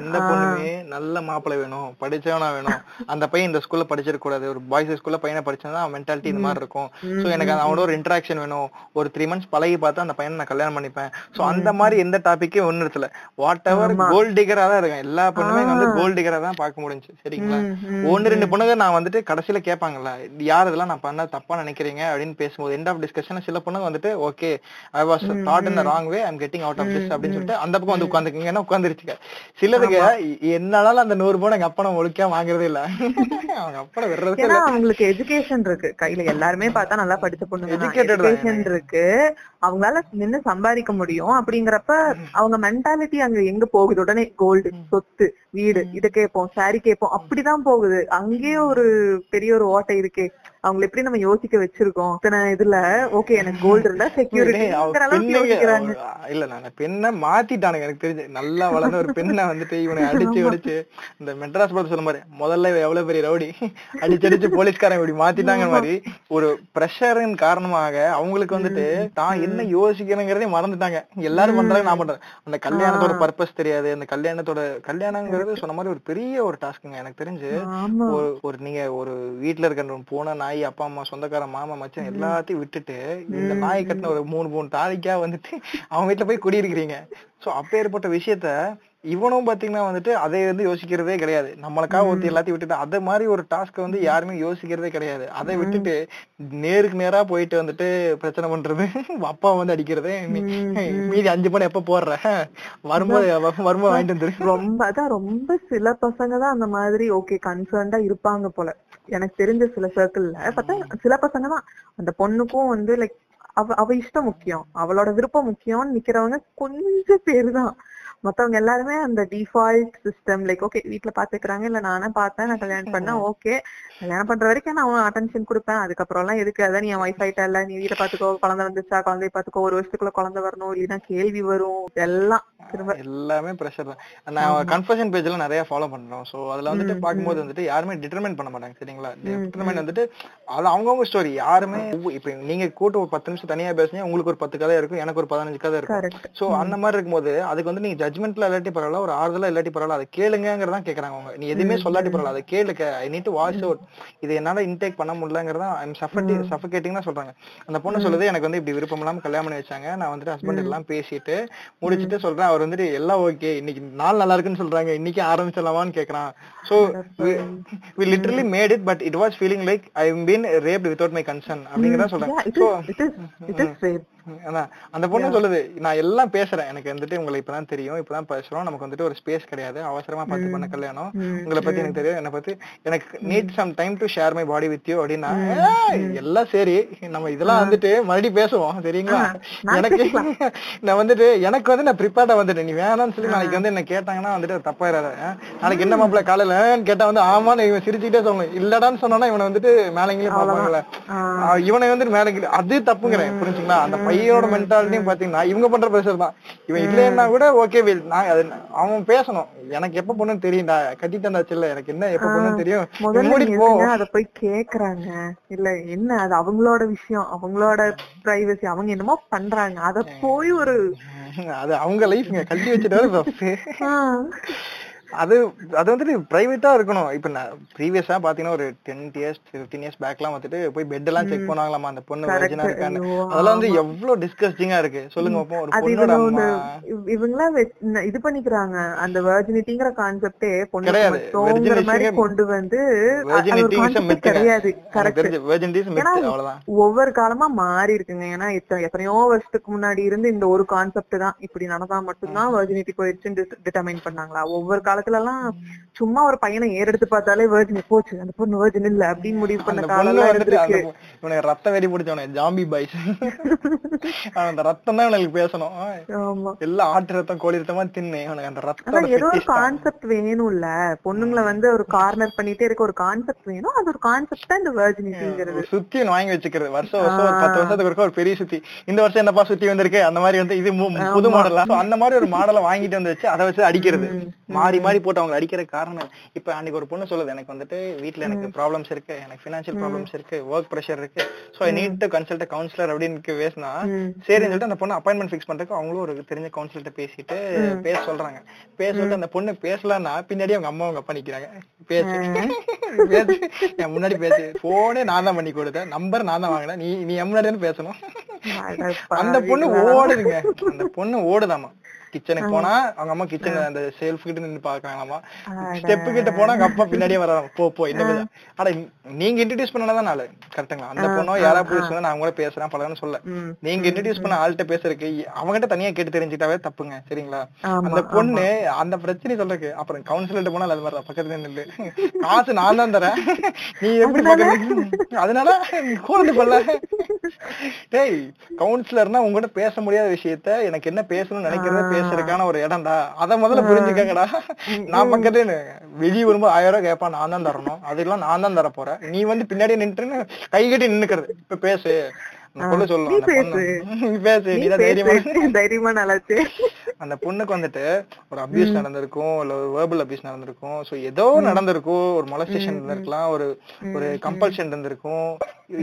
எந்த பொண்ணுமே நல்ல மாப்பிள்ளை வேணும் படிச்சவனா வேணும். அந்த பையன் இந்த ஸ்கூல்ல படிச்சிருக்க கூடாது. ஒரு பாய்ஸ் ஸ்கூல்ல பையனை படிச்சா மென்டாலிட்டி இந்த மாதிரி இருக்கும். சோ எனக்கு அவனோட ஒரு இன்டராக்ஷன் வேணும். ஒரு த்ரீ மந்த்ஸ் பழகி பார்த்தா அந்த பையனை நான் கல்யாணம் பண்ணிப்பேன். சோ அந்த மாதிரி எந்த டாபிக்கே ஒண்ணு இடத்துல வாட் எவர் கோல்ட் டிகரா தான் இருக்கேன். எல்லா பொண்ணுமே வந்து கோல்ட் டிகரா தான் பார்க்க முடிஞ்சு சரிங்களா? ஒன்னு ரெண்டு பொண்ணுங்க நான் வந்துட்டு கடைசியில கேட்பாங்கல்ல யார் இதெல்லாம் நான் பண்ண தப்பா நினைக்கிறீங்க அப்படின்னு பேசும்போது எண்ட் ஆஃப் டிஸ்கஷன் சில பொண்ணுங்க வந்துட்டு okay I was thought in wrong way I'm getting out of this அப்படின்னு சொல்லிட்டு அந்த பக்கம் வந்து உட்காந்துக்குங்க. பையனா உட்காந்துருச்சுக்க சிலதுக்கு என்னாலும் அந்த நூறு ரூபாய் எங்க அப்பா ஒழுக்கா வாங்குறதே இல்ல. அவங்க அப்பா விடுறதே ஏன்னா இல்ல. அவங்களுக்கு எஜுகேஷன் இருக்கு. கையில எல்லாருமே பார்த்தா நல்லா படிச்ச தான். எஜுகேஷன் இருக்கு. அவங்களால நின்னு சம்பாதிக்க முடியும். அப்படிங்கறப்ப அவங்க மென்டாலிட்டி அங்க எங்க போகுது? உடனே கோல்டு சொத்து வீடு இத கேட்போம் சாரி கேட்போம். அப்படிதான் போகுது. அங்கேயே ஒரு பெரிய ஒரு ஓட்டை இருக்கே. அவங்களை எப்படி நம்ம யோசிக்க வச்சிருக்கோம்? இத்தனை இதுல ஓகே எனக்கு கோல்டு இருந்தா [LAUGHS] அவ- இல்ல நான் பெண்ணை மாத்திட்டானுங்க எனக்கு தெரிஞ்சு. நல்லா வளர்ந்த ஒரு பெண்ணை வந்துட்டு இவனை அடிச்சு அடிச்சு இந்த மெட்ராஸ் படத்துல சொன்ன மாதிரி முதல்ல எவ்வளவு பெரிய ரவுடி? அடிச்சு அடிச்சு போலீஸ்காரன் இப்படி மாத்திட்டாங்க மாதிரி ஒரு பிரஷரின் காரணமாக அவங்களுக்கு வந்துட்டு தான் என்ன யோசிக்கணுங்கிறதே மறந்துட்டாங்க. எல்லாரும் பண்றாங்க நான் பண்றேன். அந்த கல்யாணத்தோட பர்பஸ் தெரியாது. அந்த கல்யாணத்தோட கல்யாணங்கிறது சொன்ன மாதிரி ஒரு பெரிய ஒரு டாஸ்க்குங்க எனக்கு தெரிஞ்சு ஒரு நீங்க ஒரு வீட்ல இருக்கிற பூனை நாய் அப்பா அம்மா சொந்தக்கார மாமா மச்சான் எல்லாத்தையும் விட்டுட்டு இந்த நாய் கட்டின ஒரு மூணு மூணு தாலிக்கா வந்துட்டு [LAUGHS] அவங்க வீட்டுல போய் குடியிருக்கிறீங்க. சோ அப்பேற்பட்ட விஷயத்த இவனும் பாத்தீங்கன்னா வந்துட்டு அதை வந்து யோசிக்கிறதே கிடையாது. நம்மளுக்கா ஒருத்தி எல்லாத்தையும் விட்டுட்டு அதை மாதிரி ஒரு டாஸ்க் வந்து யாருமே யோசிக்கிறதே கிடையாது. அதை விட்டுட்டு நேருக்கு நேரா போயிட்டு வந்துட்டு பிரச்சனை பண்றது அப்பா வந்து அடிக்கிறது மீதி அஞ்சு பணம் எப்ப போடுற? வரும்போது வரும்போது வாங்கிட்டு வந்துரு. ரொம்ப அதான் ரொம்ப சில பசங்க தான் அந்த மாதிரி ஓகே கன்சர்ன்டா இருப்பாங்க போல. எனக்கு தெரிஞ்ச சில சர்க்கிள்ல பார்த்தா சில பசங்க தான் அந்த பொண்ணுக்கும் வந்து லைக் அவ அவ இஷ்டம் முக்கியம். அவளோட விருப்பம் முக்கியம்னு நிக்கிறவங்க கொஞ்சம் பேரு தான் மத்தவங்க எல்லாருமே அந்த டிஃபால்ட் சிஸ்டம் லைக் ஓகே வீட்ல பாத்துக்கிறாங்க இல்ல நானே பார்த்தேன் நான் கல்யாணம் பண்ணேன் ஓகே கல்யாணம் பண்ற வரைக்கும் நான் அட்டென்ஷன் கொடுப்பேன். அதுக்கப்புறம் எல்லாம் எதுக்கு? அதான் நீ என் ஒய்ஃப் ஆயிட்டல நீ வீட்டை பாத்துக்கோ குழந்தை வந்துச்சா குழந்தைய பாத்துக்கோ ஒரு வருஷத்துக்குள்ள குழந்தை வரணும் இல்லைன்னா கேள்வி வரும் இதெல்லாம் திரும்ப எல்லாமே ப்ரெஷர் தான். நான் கன்ஃபர்ஷன் பேஜ்ல நிறைய ஃபாலோ பண்றோம். சோ அதுல வந்துட்டு பாக்கும்போது வந்துட்டு யாருமே டிட்டர்மைன் பண்ண மாட்டாங்க சரிங்களா? டிட்டர்மைன் வந்துட்டு அது அவங்கவங்க ஸ்டோரி யாருமே இப்ப நீங்க கூட்டு ஒரு பத்து நிமிஷம் தனியா பேசுனீங்க உங்களுக்கு ஒரு பத்து கதை இருக்கும் எனக்கு ஒரு பதினஞ்சு கதை இருக்கும். சோ அந்த மாதிரி இருக்கும்போது அதுக்கு வந்து நீங்க ஜட்மெண்ட்ல இல்லாட்டி பரவாயில்ல ஒரு ஆறுதலா இல்லாட்டி பரவாயில்ல அதை கேளுங்கிறதான் கேக்குறாங்க அவங்க. நீ எதுவுமே சொல்லாட்டி பரவாயில்ல அதை கேளுக்க ஐ நீட் வாட்ச் அவுட் இது என்னால இன்டேக் பண்ண முடியலங்கிறதா ஐம் சஃபர்டி சஃபகேட்டிங் சொல்றாங்க. அந்த பொண்ணு சொல்லுது எனக்கு வந்து இப்படி விருப்பம் இல்லாம கல்யாணம் பண்ணி வச்சாங்க. நான் வந்துட்டு ஹஸ்பண்ட் எல்லாம் பேசிட்டு முடிச்சிட்டு சொல்றேன். அவர் வந்துட்டு எல்லாம் ஓகே இன்னைக்கு நாள் நல்லா இருக்குன்னு சொல்றாங்க. இன்னைக்கு ஆரம்பிச்சிடலாமான்னு கேக்குறான். So we literally made it but it was feeling like I been raped without my concern அப்படிங்கறத சொல்றேன் it சோ அந்த பொண்ணு சொல்லுது நான் எல்லாம் பேசுறேன். எனக்கு வந்துட்டு உங்களை இப்பதான் தெரியும். இப்பதான் பேசுறோம். நமக்கு வந்துட்டு ஒரு ஸ்பேஸ் கிடையாது. அவசரமா பார்த்து பண்ண கல்யாணம். உங்களை பத்தி எனக்கு தெரியும் என்ன பத்தி எனக்கு need some time to share my body with you அப்படின்னா "ஏய், எல்லாம் சரி. நம்ம இதெல்லாம் வந்துட்டு மறுபடியும் பேசுவோம். சரிங்களா? எனக்கு [LAUGHS] நான் வந்துட்டு எனக்கு வந்து நான் ப்ரிப்பேர்டா வந்துட்டேன். நீ வேணாம்னு சொல்லி நாளைக்கு வந்து என்ன கேட்டாங்கன்னா வந்துட்டு தப்பாயிராத. நாளைக்கு என்ன மாப்பிள்ள காலையில கேட்டா வந்து ஆமான்னு இவன் சிரிச்சுக்கிட்டே சொல்லணும் இல்லடான்னு சொன்னா இவனை வந்துட்டு மேலங்கிலே பாப்பாங்கல்ல இவனை வந்துட்டு மேலங்கிலே அது தப்புங்கிறேன். புரிஞ்சுங்களா? அந்த பையனோட மென்டாலிட்டியும் பாத்தீங்கன்னா இவங்க பண்ற பிரஷர் தான். இவன் இல்லைன்னா கூட ஓகே வில் நான் அது அவன் பேசணும். எனக்கு எப்ப பொண்ணுன்னு தெரியும்டா. கட்டிட்டேன்டாச்சு இல்ல எனக்கு என்ன எப்ப பொண்ணுன்னு தெரியும்? அத போய் கேக்குறாங்க. இல்ல என்ன அது அவங்களோட விஷயம் அவங்களோட பிரைவசி அவங்க என்னமோ பண்றாங்க. அத போய் ஒரு அது அவங்க லைஃப்ங்க கட்டி ஆஹ், அது அது வந்துட்டு பிரைவேட்டா இருக்கணும். இப்ப நான் ப்ரீவியஸா பாத்தீங்கன்னா ஒரு டென் இயர்ஸ் பிப்டீன் இயர்ஸ் பேக்லாம் வந்துட்டு போய் பெட் எல்லாம் செக் பண்ணுவாங்களாமா அந்த பொண்ணு. வெர்ஜினா இருக்கான்னு. அதெல்லாம் வந்து எவ்வளவு டிஸ்கஸ்டிங்கா இருக்கு. சொல்லுங்க அப்போ ஒரு பொண்ணோட அம்மா. இவ- இவங்கெல்லாம் வெ- ந- இது பண்ணிக்கிறாங்க. அந்த வெர்ஜினிட்டிங்கிற கான்செப்டே பொண்ணு கிடையாது. கொண்டு வந்து வெர்ஜினிட்டி இஸ் மித் கிடையாது. கரெக்ட் தெரிஞ்சு வெர்ஜினிட்டி இஸ் மித் அவ்வளவுதான். ஒவ்வொரு காலமா மாறி இருக்குங்க. ஏன்னா எத்தனையோ வருஷத்துக்கு முன்னாடி இருந்து இந்த ஒரு கான்செப்ட் தான் இப்படி நடந்தா மட்டும்தான் வெர்ஜினிட்டி போயிடுச்சுன்னு டிட்டர்மைன் பண்ணாங்களா? ஒவ்வொரு காலத்துல எல்லாம் சும்மா ஒரு பையனை ஏறெடுத்து பார்த்தாலே வெர்ஜினி போச்சு. அந்த பொண்ணு வெர்ஜின் இல்ல அப்படின்னு முடிவு பண்ண காலம் இருந்திருக்கு. இவனுக்கு ரத்த வெறி பிடிச்சவனே ஜாம்பி பாய்ஸ் அந்த ரத்தம் [LAUGHS] தான் இவனுக்கு பேசணும். எல்லாம் ஆட்டு ரத்தம் கோழி ரத்தமா தின்னு. இவனுக்கு அந்த ரத்தம் ஏதோ ஒரு கான்செப்ட் வேணும்ல. பொண்ணுங்களை வந்து ஒரு கார்னர் பண்ணிட்டே இருக்க ஒரு கான்செப்ட் வேணும். அது ஒரு கான்செப்ட் தான் இந்த வெர்ஜினிட்டிங்கிறது சுத்தி வாங்கி வச்சுக்கிறது. வருஷம் வருஷம் ஒரு பத்து வருஷத்துக்கு ஒருக்கா ஒரு பெரிய சுத்தி. இந்த வருஷம் என்னப்பா சுத்தி வந்திருக்கு? அந்த மாதிரி வந்து இது புது மாடலா அந்த மாதிரி ஒரு மாடலை வாங்கிட்டு வந்து வச்சு அதை வச்சு அடிக்கிறது. மாறி மாறி போட்டு அவங்க அடிக்கிற காரணம். இப்ப அன்னைக்கு ஒரு பொண்ணு சொல்லுது எனக்கு வந்துட்டு வீட்ல எனக்கு ப்ராப்ளம்ஸ் இருக்கு எனக்கு பினான்சியல் ப்ராப்ளம்ஸ் இருக்கு ஒர்க் ப்ரெஷர் இருக்கு. So I need to consult counsellor அப்படின்னு பேசினா சரின்னு சொல்லிட்டு அந்த பொண்ணு அப்பாயின்மெண்ட் ஃபிக்ஸ் பண்றதுக்கு அவங்களும் ஒரு தெரிஞ்ச கவுன்சிலர்ட்ட பேசிட்டு பேச சொல்றாங்க. பேச சொல்லிட்டு அந்த பொண்ணு பேசலன்னா பின்னாடி அவங்க அம்மா அவங்க அப்பா நிக்கிறாங்க. பேசு. [LAUGHS] பேசு. என் முன்னாடி பேசு. போனே நான் தான் பண்ணி கொடுத்தேன். நம்பர் நான் தான் வாங்கினேன். நீ நீ என் முன்னாடி பேசணும். அந்த பொண்ணு ஓடுதுங்க. அந்த பொண்ணு ஓடுதாமா. கிச்சனுக்கு போனா அவங்க அம்மா கிச்சன் அந்த செல்ஃப் கிட்ட நின்னு பாக்குறாங்களாமா. ஸ்டெப் கிட்ட போனா அவங்க அப்பா பின்னாடியே வராங்க. போ போ பேச ஆனா நீங்க இன்ட்ரடியூஸ் பண்ணதான் நாளு. கரெக்ட்டுங்களா அந்த பொண்ணோ யாராவது போய் சொன்னா நான் கூட பேசுறேன் பழகன்னு சொல்ல. நீங்க இன்ட்ரடியூஸ் பண்ண ஆள்கிட்ட பேசுறதுக்கு அவங்ககிட்ட தனியா கேட்டு தெரிஞ்சுக்கிட்டாவே தப்புங்க. சரிங்களா? அந்த பொண்ணு அந்த பிரச்சனை சொல்றதுக்கு அப்புறம் கவுன்சிலர்ட்ட போனா அது மாதிரி பக்கத்துல நில்லு. காசு நான் தான் தரேன். நீ எப்படி பக்கத்துல அதனால கூடந்து கொள்ள டேய் கவுன்சிலர்னா உங்ககிட்ட பேச முடியாத விஷயத்த எனக்கு என்ன பேசணும்னு நினைக்கிறத பேசுறதுக்கான ஒரு இடம்டா. அத முதல்ல புரிஞ்சுக்கங்கடா. நான் பக்கத்துல வெளியே வரும்போது ஆயிரம் ரூபாய் கேட்பான் நான் தான் தரணும். அதெல்லாம் நான் தான் தர போறேன். நீ வந்து பின்னாடி நின்றுன்னு கை கட்டி நின்னுக்கிறது. இப்ப பேசு. அந்த பொண்ணுக்கு வந்துட்டு ஒரு அபியூஸ் நடந்திருக்கும் இல்ல ஒரு வேர்பல் அபியூஸ் நடந்திருக்கும். சோ ஏதோ நடந்திருக்கும். ஒரு மொலஸ்டேஷன் இருந்திருக்கலாம். ஒரு ஒரு கம்பல்ஷன் இருந்திருக்கும்.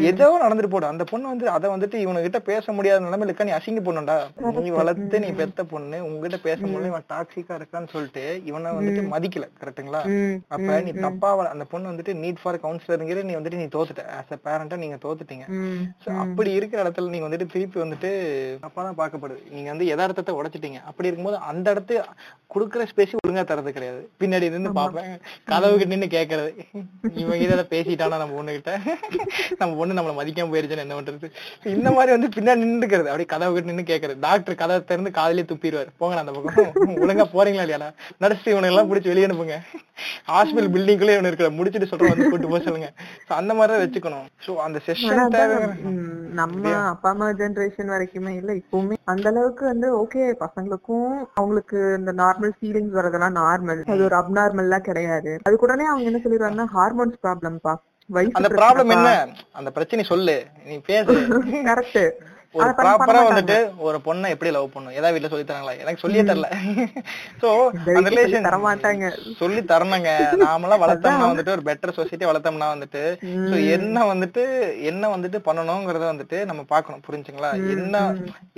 ஏதோ நடந்துட்டு போடும் அந்த பொண்ணு வந்து அதை வந்துட்டு இவனுகிட்ட பேச முடியாத நிலைமையில இருக்கா? நீ அசிங்க பொண்ணுடா. நீ வளர்த்து நீ பெத்த பொண்ணு. உங்ககிட்ட பேச முடியல இவன் டாக்ஸிக்கா இருக்கான்னு சொல்லிட்டு இவனை வந்துட்டு மதிக்கல கரெக்ட்டுங்களா ம், அப்ப நீ தப்பா அந்த பொண்ணு வந்துட்டு நீட் ஃபார் கவுன்சிலருங்கிற நீ வந்துட்டு நீ தோத்துட்ட. ஆஸ் அ பேரண்டா நீங்க தோத்துட்டீங்க. அப்படி இருக்கிற இடத்துல நீங்க வந்துட்டு திருப்பி வந்துட்டு தப்பா தான் பார்க்கப்படுது. நீங்க வந்து யதார்த்தத்தை உடைச்சிட்டீங்க. அப்படி இருக்கும்போது அந்த இடத்து குடுக்குற ஸ்பேஸ் ஒழுங்கா தரது கிடையாது. பின்னாடி நின்னு பாப்பேன் கதவுக்கு நின்னு கேக்குறது. இவங்க இதை பேசிட்டானா நம்ம பொண்ணு கிட்ட நம்ம பொண்ணு நம்மள மதிக்காம போயிருச்சுன்னு என்ன பண்றது? இந்த மாதிரி வந்து பின்னாடி நின்னுக்கிறது. அப்படியே கதவு கிட்ட நின்னு கேக்குறது. டாக்டர் கதவை திறந்து காதலே துப்பிடுவாரு. போங்க அந்த பக்கம். ஒழுங்கா போறீங்களா இல்லையாடா நடிச்சு இவனை எல்லாம் பிடிச்சி வெளியே அனுப்புங்க. ஹாஸ்பிட்டல் பில்டிங்குள்ளே இவனு இருக்கிற. முடிச்சிட்டு சொல்ற வந்து கூட்டு போக சொல்லுங்க. அந்த மாதிரி தான் வச்சுக்கணும். சோ அந்த செஷன் நம்ம அப்பா அம்மா ஜெனரேஷன் வரைக்குமே இல்ல இப்பவுமே. அந்த அளவுக்கு வந்து ஓகே பசங்களுக்கும் அவங்களுக்கு இந்த நார்மல் ஃபீலிங்ஸ் வரதெல்லாம் நார்மல் அது ஒரு அப்நார்மல்லாம் கிடையாது. அது கூடனே அவங்க என்ன சொல்லிடுவாங்கன்னா ஹார்மோன்ஸ் ப்ராப்ளம்ப்பா அந்த ப்ராப்ளம் என்ன? அந்த பிரச்சனை சொல்லு. நீ பேசு. [LAUGHS] கரெக்ட் ஒரு ப்ராப்பரா வந்துட்டு ஒரு பொண்ணை எப்படி லவ் பண்ணும் ஏதாவது வீட்ல சொல்லி தராங்களா? எனக்கு சொல்லியே தரல. [LAUGHS] சோ அந்த ரிலேஷன் தர மாட்டாங்க சொல்லி தரணுங்க. நாமெல்லாம் வளர்த்தோம்னா வந்துட்டு ஒரு பெட்டர் சொசைட்டி வளர்த்தோம்னா வந்துட்டு சோ என்ன வந்துட்டு என்ன வந்துட்டு பண்ணணுங்கிறத வந்துட்டு நம்ம பார்க்கணும். புரிஞ்சுங்களா? என்ன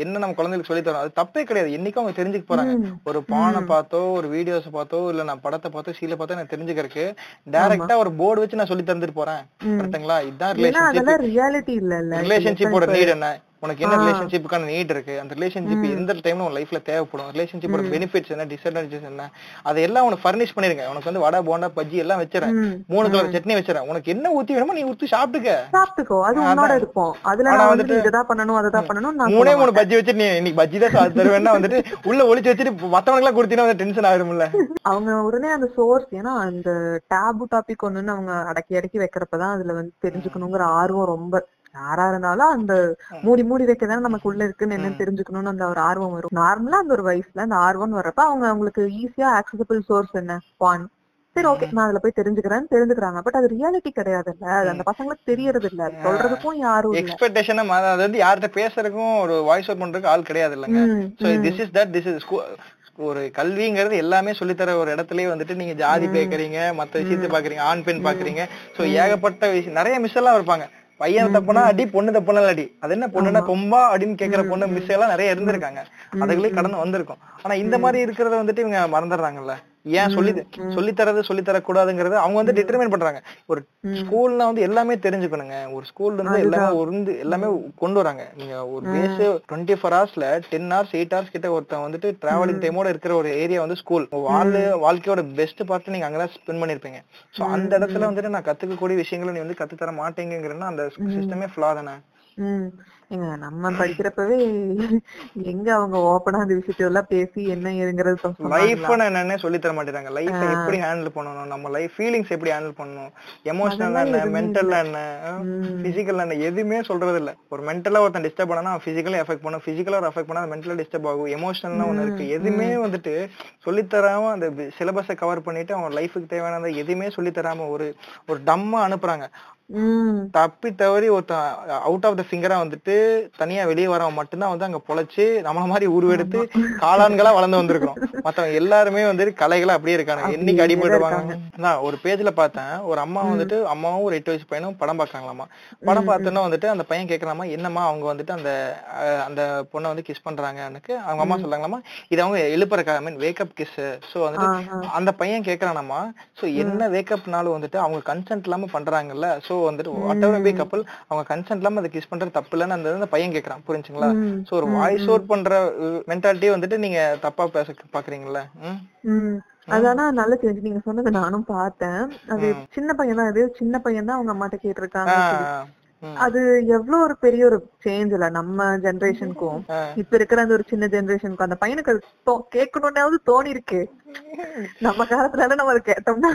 என்ன நம்ம குழந்தைகளுக்கு சொல்லி தரோம் அது தப்பே கிடையாது. என்னைக்கும் அவங்க தெரிஞ்சுக்க போறாங்க. ஒரு பானை பார்த்தோ ஒரு வீடியோஸ் பார்த்தோ இல்ல நான் படத்தை பார்த்தோ சீல பார்த்தோ எனக்கு தெரிஞ்சுக்கிறதுக்கு டைரக்டா ஒரு போர்டு வச்சு நான் சொல்லி தந்துட்டு போறேன். கரெக்ட்டுங்களா இதுதான் ரிலேஷன்ஷிப் ரியாலிட்டி இல்ல ரிலேஷன்ஷிப்போட நீட் என்ன? உனக்கு என்ன ரிலேஷன்ஷிப்புக்கான நீட் இருக்கு? அந்த ரிலேஷன்ஷிப் எந்த டைம்ல உன் லைஃப்ல தேவைப்படும்? ரிலேஷன்ஷிப்போட பெனிஃபிட்ஸ் என்ன? டிஸ்அட்வான்டேஜஸ் என்ன? அதெல்லாம் உனக்கு ஃபர்னிஷ் பண்ணிருங்க. உனக்கு வந்து வடை போண்டா பஜ்ஜி எல்லாம் வச்சுறேன். மூணு கலர் சட்னி வச்சுறேன். உனக்கு என்ன ஊத்தி வேணுமோ நீ ஊத்தி சாப்பிட்டுக்க. சாப்பிட்டுக்கோ. அது உன்னோட இருக்கும். அதுல நான் வந்துட்டு- இததான் பண்ணணும் அததான் பண்ணணும் நான் மூணே மூணு பஜ்ஜி வச்சுட்டு நீ இன்னைக்கு பஜ்ஜி தான் தருவேன்னா வந்துட்டு உள்ள ஒளிச்சு வச்சுட்டு மத்தவனுக்கு எல்லாம் கொடுத்தீங்கன்னா வந்து டென்ஷன் ஆயிரும்ல. [LAUGHS] அவங்க உடனே அந்த சோர்ஸ் ஏன்னா அந்த டேபு டாபிக் ஒண்ணுன்னு அவங்க அடக்கி அடக்கி வைக்கிறப்பதான் அதுல வந்து தெரிஞ்சுக்கணுங்கிற ஆர்வம் ரொம்ப யாரா இருந்தாலும் அந்த மூடி மூடி வைக்கதானே நமக்கு உள்ள இருக்குன்னு என்னன்னு தெரிஞ்சுக்கணும்னு அந்த ஒரு ஆர்வம் வரும். நார்மலா அந்த ஒரு வயசுல அந்த ஆர்வம் வர்றப்ப அவங்க அவங்களுக்கு ஈஸியா ஆக்சசபிள் சோர்ஸ் என்ன? பான் சரி ஓகே நான் அதுல போய் தெரிஞ்சுக்கிறேன் தெரிஞ்சுக்கிறாங்க. பட் அது ரியாலிட்டி கிடையாதுல்ல. அது அந்த பசங்களுக்கு தெரியறது இல்ல சொல்றதுக்கும் யாரும் இல்ல. எக்ஸ்பெக்டேஷன் அது வந்து யார்கிட்ட பேசுறதுக்கும் ஒரு வாய்ஸ் அவுட் பண்றதுக்கு ஆள் கிடையாது இல்லைங்க so this is that this is ஒரு கல்விங்கிறது எல்லாமே சொல்லித்தர ஒரு இடத்துலயே வந்துட்டு நீங்க ஜாதி பேக்குறீங்க மத்த விஷயத்தை பாக்குறீங்க ஆண் பெண் பாக்குறீங்க. சோ ஏகப்பட்ட விஷயம் நிறைய மிஸ் எல்லாம் இருப்பாங்க. பையன் தப்புனா அடி பொண்ணு தப்புனா அடி. அது என்ன பொண்ணுனா கொம்பா அப்படின்னு கேக்குற பொண்ணு மிஸ் எல்லாம் நிறைய இருந்திருக்காங்க. அதுகளே கடந்து வந்திருக்கும். ஆனா இந்த மாதிரி இருக்கிறத வந்துட்டு இவங்க மறந்துடுறாங்கல்ல? ஏன் சொல்லி சொல்லி தரது சொல்லி தரக்கூடாதுங்கறத அவங்க வந்து டிட்டர்மைன் பண்றாங்க. ஒரு ஸ்கூல்ல வந்து எல்லாமே தெரிஞ்சுக்கணுங்க. ஒரு ஸ்கூல்ல இருந்து எல்லாமே உருந்து எல்லாமே கொண்டு வராங்க. நீங்க ஒரு பேஸ் டுவெண்ட்டி ஃபோர் ஹவர்ஸ்ல டென் ஹவர்ஸ் எயிட் ஹவர்ஸ் கிட்ட ஒருத்தன் வந்துட்டு டிராவலிங் டைமோட இருக்கிற ஒரு ஏரியா வந்து ஸ்கூல் வாழ் வாழ்க்கையோட பெஸ்ட் பார்ட் நீங்க அங்கதான் ஸ்பெண்ட் பண்ணிருப்பீங்க. சோ அந்த இடத்துல வந்துட்டு நான் கத்துக்கக்கூடிய விஷயங்களை நீ வந்து கத்து தர மாட்டேங்கிறன்னா அந்த சிஸ்டமே ஃபிளா தானே? ஏங்க நம்ம படிக்கிறப்பவே எங்க அவங்க ஓப்பனா அந்த விஷயத்தெல்லாம் பேசி என்ன ஏதுங்கிறது இப்ப சொன்னாங்களா? லைஃப் என்னன்னே சொல்லி தர மாட்டேறாங்க. லைஃப் எப்படி ஹேண்டில் பண்ணணும்? நம்ம லைஃப் ஃபீலிங்ஸ் எப்படி ஹேண்டில் பண்ணணும்? எமோஷனல் என்ன? மென்டல் என்ன? பிசிக்கல் என்ன? எதுவுமே சொல்றது இல்ல. ஒரு மென்டலா ஒருத்தன் டிஸ்டர்ப் பண்ணா பிசிக்கலா எஃபெக்ட் பண்ணும். பிசிக்கலா ஒரு எஃபெக்ட் பண்ணா மென்டலா டிஸ்டர்ப் ஆகும். எமோஷனல்னா ஒண்ணு இருக்கு. எதுவுமே வந்துட்டு சொல்லித் தராம அந்த சிலபஸை கவர் பண்ணிட்டு அவன் லைஃபுக்கு தேவையானதை எதுவுமே சொல்லித் தராம ஒரு ஒரு டம்மா அனுப்புறாங்க. தப்பி தவறி ஒருத்தன் அவுட் ஆஃப் த ஃபிங்கரா வந்துட்டு தனியா வெளியே வரவன் மட்டும்தான் வந்து அங்க பொழைச்சு நம்மள மாதிரி உருவெடுத்து காளான்களா வளர்ந்து வந்திருக்கிறோம். மத்தவங்க எல்லாருமே வந்து கலைகளா அப்படியே இருக்காங்க என்னைக்கு அடிபடுவாங்க நான் ஒரு பேஜ்ல பார்த்தேன் ஒரு அம்மா வந்துட்டு அம்மாவும் ஒரு எட்டு வயசு பையனும் படம் பார்க்கறாங்களாமா? படம் பார்த்தோன்னா வந்துட்டு அந்த பையன் கேக்குறாமா என்னம்மா அவங்க வந்துட்டு அந்த அந்த பொண்ணை வந்து கிஸ் பண்றாங்க? அவங்க அம்மா சொல்றாங்களாமா இது அவங்க எழுப்புறக்கா mean wake up kiss so வந்துட்டு அந்த பையன் கேக்குறானாமா? சோ என்ன வேக்கப்னாலும் வந்துட்டு அவங்க கன்சென்ட் இல்லாம பண்றாங்கல்ல? சோ வந்துட்டு வாட் எவர் பி கப்பல் அவங்க கன்சென்ட் இல்லாம அதை கிஸ் பண்றது தப்பு இல்லைன்னு அந்த பையன் கேக்குறான். புரிஞ்சுங்களா? சோ ஒரு வாய்ஸ் அவுட் பண்ற மென்டாலிட்டி வந்துட்டு நீங்க தப்பா பேச பாக்குறீங்கல்ல. அதானா நல்ல சேஞ்ச் நீங்க சொன்னது நானும் பார்த்தேன். அது சின்ன பையன் தான் அது சின்ன பையன் தான் அவங்க அம்மாட்ட கேட்டிருக்காங்க. அது எவ்வளவு ஒரு பெரிய ஒரு சேஞ்ச் இல்ல. நம்ம ஜெனரேஷனுக்கும். இப்ப இருக்கிற அந்த ஒரு சின்ன ஜெனரேஷனுக்கும் அந்த பையனுக்கு அது தோ- கேட்கணும்னாவது தோணி இருக்கு நம்ம காலத்துல நம்ம அதை கேட்டோம்னா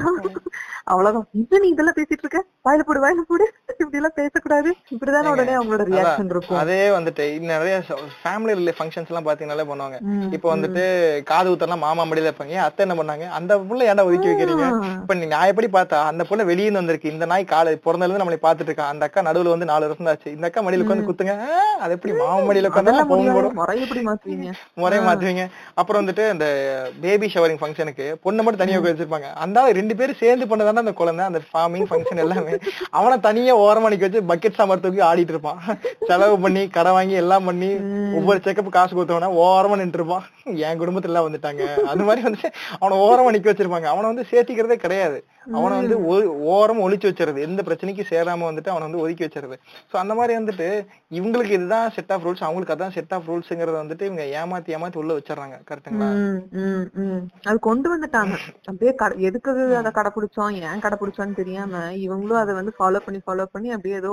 அவ்வளவுதான். இப்ப நீ இதெல்லாம் பேசிட்டு இருக்க? வாயில போடு வாயில போடு. இப்படி எல்லாம் பேசக்கூடாது. இப்படிதானே உடனே அவங்களோட ரியாக்ஷன் இருக்கும். அதே வந்துட்டு நிறைய ஃபேமிலி ஃபங்க்ஷன்ஸ் எல்லாம் பாத்தீங்கன்னாலே பண்ணுவாங்க. இப்போ வந்துட்டு காது ஊத்தலாம் மாமா மடியில ஏன் அத்தை என்ன பண்ணாங்க? அந்த புள்ள ஏன்டா ஒதுக்கி வைக்கிறீங்க? இப்ப நீ நான் எப்படி பார்த்தா அந்த புள்ள வெளியே வந்திருக்கு. இந்த நாய் காலை பிறந்ததுல இருந்து நம்மளை பாத்துட்டு இருக்கா. அந்த அக்கா நடுவுல வந்து நாலு வருஷம் ஆச்சு. இந்த அக்கா மடியில உட்காந்து குத்துங்க. அது எப்படி மாமா மடியில உட்காந்து முறைய மாத்துவீங்க? அப்புறம் வந்துட்டு அந்த பேபி ஷவரிங் ஃபங்க்ஷனுக்கு பொண்ணு மட்டும் தனியா உட்கார வச்சிருப்பாங்க அந்த ரெண்டு பேரும் சேர்ந்து பண்ணதானே அந்த குழந்தை அந்த ஃபார்மிங் ஃபங்க்ஷன் எல்லாமே. அவனை தனியா ஓரமா நிக்க வச்சு பக்கெட் சாம்பார் தூக்கி ஆடிட்டு இருப்பான். செலவு பண்ணி கடை வாங்கி எல்லாம் பண்ணி ஒவ்வொரு செக்கப் காசு கொடுத்தவன ஓரமா நின்று இருப்பான். என் குடும்பத்துல எல்லாம் வந்துட்டாங்க. அது மாதிரி வந்து அவனை ஓரமா நிக்க வச்சிருப்பாங்க. அவனை வந்து சேர்த்திக்கிறதே கிடையாது. அவனை வந்து ஓரமா ஒளிச்சு வச்சிருது. எந்த பிரச்சனைக்கும் சேராம வந்துட்டு அவனை வந்து ஒதுக்கி வச்சிருது. சோ அந்த மாதிரி வந்துட்டு இவங்களுக்கு இதுதான் செட் ஆஃப் ரூல்ஸ் அவங்களுக்கு அதான் செட் ஆஃப் ரூல்ஸ்ங்கறத வந்துட்டு இவங்க ஏமாத்தி ஏமாத்தி உள்ள வச்சிடறாங்க. ம். அது கொண்டு வந்துட்டாங்க. [LAUGHS] அப்படியே கட- எதுக்கு அதை கடைபிடிச்சோம் ஏன் கடைபிடிச்சோம்னு தெரியாம இவங்களும் அதை வந்து ஃபாலோ பண்ணி ஃபாலோ பண்ணி அப்படியே ஏதோ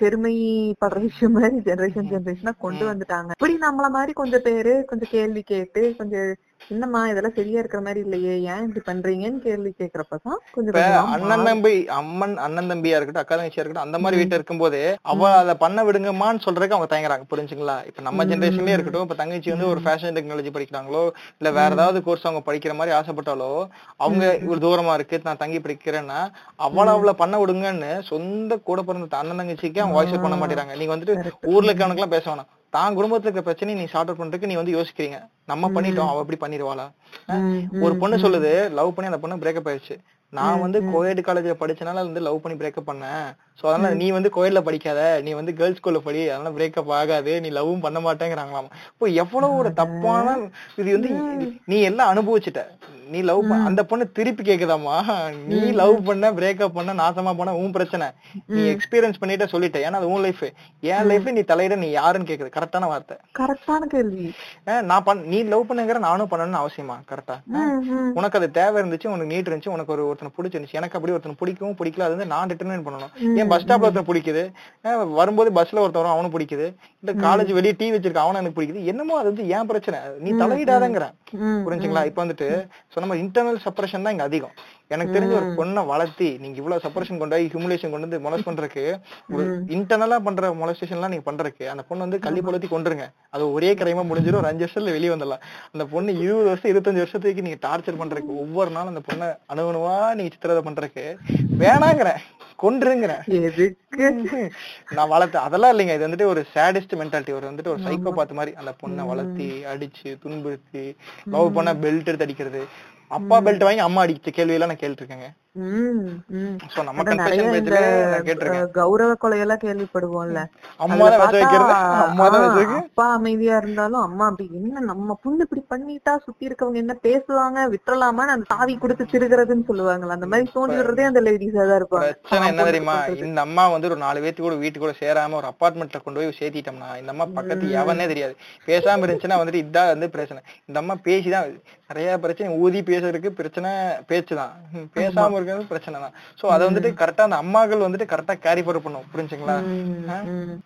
பெருமைப்படுற விஷயம் மாதிரி ஜெனரேஷன் ஜெனரேஷனா கொண்டு வந்துட்டாங்க. இப்படி நம்மள மாதிரி கொஞ்சம் பேரு கொஞ்சம் கேள்வி கேட்டு கொஞ்சம் என்னம்மா இதெல்லாம் சரியா இருக்கிற மாதிரி இல்லையே ஏன் இப்படி பண்றீங்கன்னு கேள்வி கேக்குறப்பதான் கொஞ்சம் அண்ணன் தம்பி அம்மன் அண்ணன் தம்பியா இருக்கட்டும் அக்கா தங்கச்சியா இருக்கட்டும் அந்த மாதிரி வீட்டுல இருக்கும்போது அவ அதை பண்ண விடுங்கம்மான்னு சொல்றதுக்கு அவங்க தயங்குறாங்க. புரிஞ்சுங்களா? இப்ப நம்ம ஜெனரேஷன்லயே இருக்கட்டும் இப்ப தங்கச்சி வந்து ஒரு ஃபேஷன் டெக்னாலஜி படிக்கிறாங்களோ இல்ல வேற ஏதாவது கோர்ஸ் அவங்க படிக்கிற மாதிரி ஆசைப்பட்டாலோ அவங்க இவ்வளவு தூரமா இருக்கு நான் தங்கி படிக்கிறேன்னா அவளை அவளை பண்ண விடுங்கன்னு சொந்த கூட பிறந்த அண்ணன் தங்கச்சிக்கு அவங்க வாய்ஸ் பண்ண மாட்டேறாங்க நீங்க வந்துட்டு ஊர்ல இருக்கவனுக்கு எல்லாம் பேச வேணாம். தான் குடும்பத்துல இருக்க பிரச்சனையை நீ ஷார்ட் அவுட் பண்றதுக்கு நீ வந்து யோசிக்கிறீங்க. நம்ம பண்ணிட்டோம் அவ எப்படி பண்ணிடுவாளா? ஒரு பொண்ணு சொல்லுது லவ் பண்ணி அந்த பொண்ணு பிரேக்கப் ஆயிடுச்சு. நான் வந்து கோயட் காலேஜ்ல படிச்சனால வந்து லவ் பண்ணி பிரேக்கப் பண்ணேன். சோ அதனால நீ வந்து கோயில்ல படிக்காத நீ வந்து கேர்ள்ஸ் ஸ்கூல்ல படி அதனால பிரேக்கப் ஆகாது நீ லவ்வும் பண்ண மாட்டேங்கிறாங்களாம். இப்போ எவ்வளவு ஒரு தப்பான இது வந்து நீ எல்லாம் அனுபவிச்சுட்ட. நீ லவ் அந்த பொண்ணு திருப்பி கேக்குதாமா நீ லவ் பண்ண பிரேக்கப் பண்ண நாசமா போன உன் பிரச்சனை. நீ எக்ஸ்பீரியன்ஸ் பண்ணிட்ட சொல்லிட்ட. ஏன்னா அது உன் லைஃப் என் லைஃப்ல நீ தலையிட நீ யாருன்னு கேக்குது. கரெக்டான வார்த்தை. கரெக்டான கேள்வி. நான் பண் நீ லவ் பண்ணுங்கிற நானும் பண்ணணும்னு அவசியமா கரெக்டா. உனக்கு அது தேவை இருந்துச்சு உனக்கு நீட் இருந்துச்சு உனக்கு ஒரு ஒருத்தனை பிடிச்சிருந்துச்சு. எனக்கு அப்படி ஒருத்தனை பிடிக்கவும் பிடிக்கல. அது வந்து நான் டிட்டர்மைன் பண்ணணும். ஏன் பஸ் ஸ்டாப்ல ஒருத்தனை பிடிக்குது. வரும்போது பஸ்ல ஒருத்தன் வரும் அவனும் பிடிக்குது. இல்ல காலேஜ் வெளியே டீ வச்சிருக்க அவனும் எனக்கு பிடிக்குது. என்னமோ அது வந்து ஏன் பிரச்சனை. நீ தலையிடாதங்கிற. புரிஞ்சுங்களா? இப்ப வந்துட்டு சொன்ன மாதிரி இன்டர்னல் சப்ரேஷன் தான் இங்க அதிகம். எனக்கு தெரிஞ்ச ஒரு பொண்ணை வளர்த்தி நீங்க இவ்வளவு சப்ரேஷன் கொண்டு போய் ஹியூமிலேஷன் கொண்டு வந்து மொலஸ் பண்றதுக்கு ஒரு இன்டர்னலா பண்ற மொலஸ்டேஷன் எல்லாம் நீங்க பண்றதுக்கு அந்த பொண்ணு வந்து கள்ளி பொழுத்தி கொண்டுருங்க அது ஒரே கிரைமா முடிஞ்சிடும் ஒரு அஞ்சு வருஷத்துல வெளியே வந்துடலாம். அந்த பொண்ணு இருபது வருஷம் இருபத்தஞ்சு வருஷத்துக்கு நீங்க டார்ச்சர் பண்றதுக்கு ஒவ்வொரு நாளும் அந்த பொண்ணை அணுகுணுவா நீங்க சித்திரதை பண்றதுக்கு? வேணாங்கிறேன் கொன்றுங்கிறேன் நான் வளர்த்து அதெல்லாம் இல்லைங்க. இது வந்துட்டு ஒரு சேடிஸ்ட் மென்டாலிட்டி ஒரு வந்துட்டு ஒரு சைக்கோ பார்த்த மாதிரி. அந்த பொண்ணை வளர்த்தி அடிச்சு துன்புறுத்தி லவ் பண்ண பெல்ட் எடுத்து அடிக்கிறது. அப்பா பெல்ட் வாங்கி அம்மா அடிச்ச கேள்வி எல்லாம் நான் கேட்டிருக்கேங்க கௌரவ கொலையெல்லாம் கேள்விப்படுவோம்ல. அப்பா அமைதியா இருந்தாலும் அம்மா அப்படி என்ன நம்ம பொண்ணு இப்படி பண்ணிட்டா சுத்தி இருக்கவங்க என்ன பேசுவாங்க? விட்டுறலாமான்னு அந்த தாவி கொடுத்து திருகிறதுன்னு சொல்லுவாங்கல்ல அந்த மாதிரி தோண்டி விடுறதே அந்த லேடிஸா தான் இருப்பாங்க பிரச்சனை என்ன தெரியுமா? இந்த அம்மா வந்து ஒரு நாலு பேத்து கூட வீட்டு கூட சேராம ஒரு அபார்ட்மெண்ட்ல கொண்டு போய் சேர்த்திட்டோம்னா இந்த அம்மா பக்கத்து எவனே தெரியாது. பேசாம இருந்துச்சுன்னா வந்துட்டு இதான் வந்து பிரச்சனை. இந்த அம்மா பேசிதான் நிறைய பிரச்சனை ஊதி பேசுறதுக்கு பிரச்சனை பேச்சுதான். பேசாம இருக்கிறது பிரச்சனை தான் சோ அதை வந்துட்டு கரெக்டா அந்த அம்மாக்கள் வந்துட்டு கரெக்டா கேரி ஃபார்வர்ட் பண்ணும் புரிஞ்சுங்களா?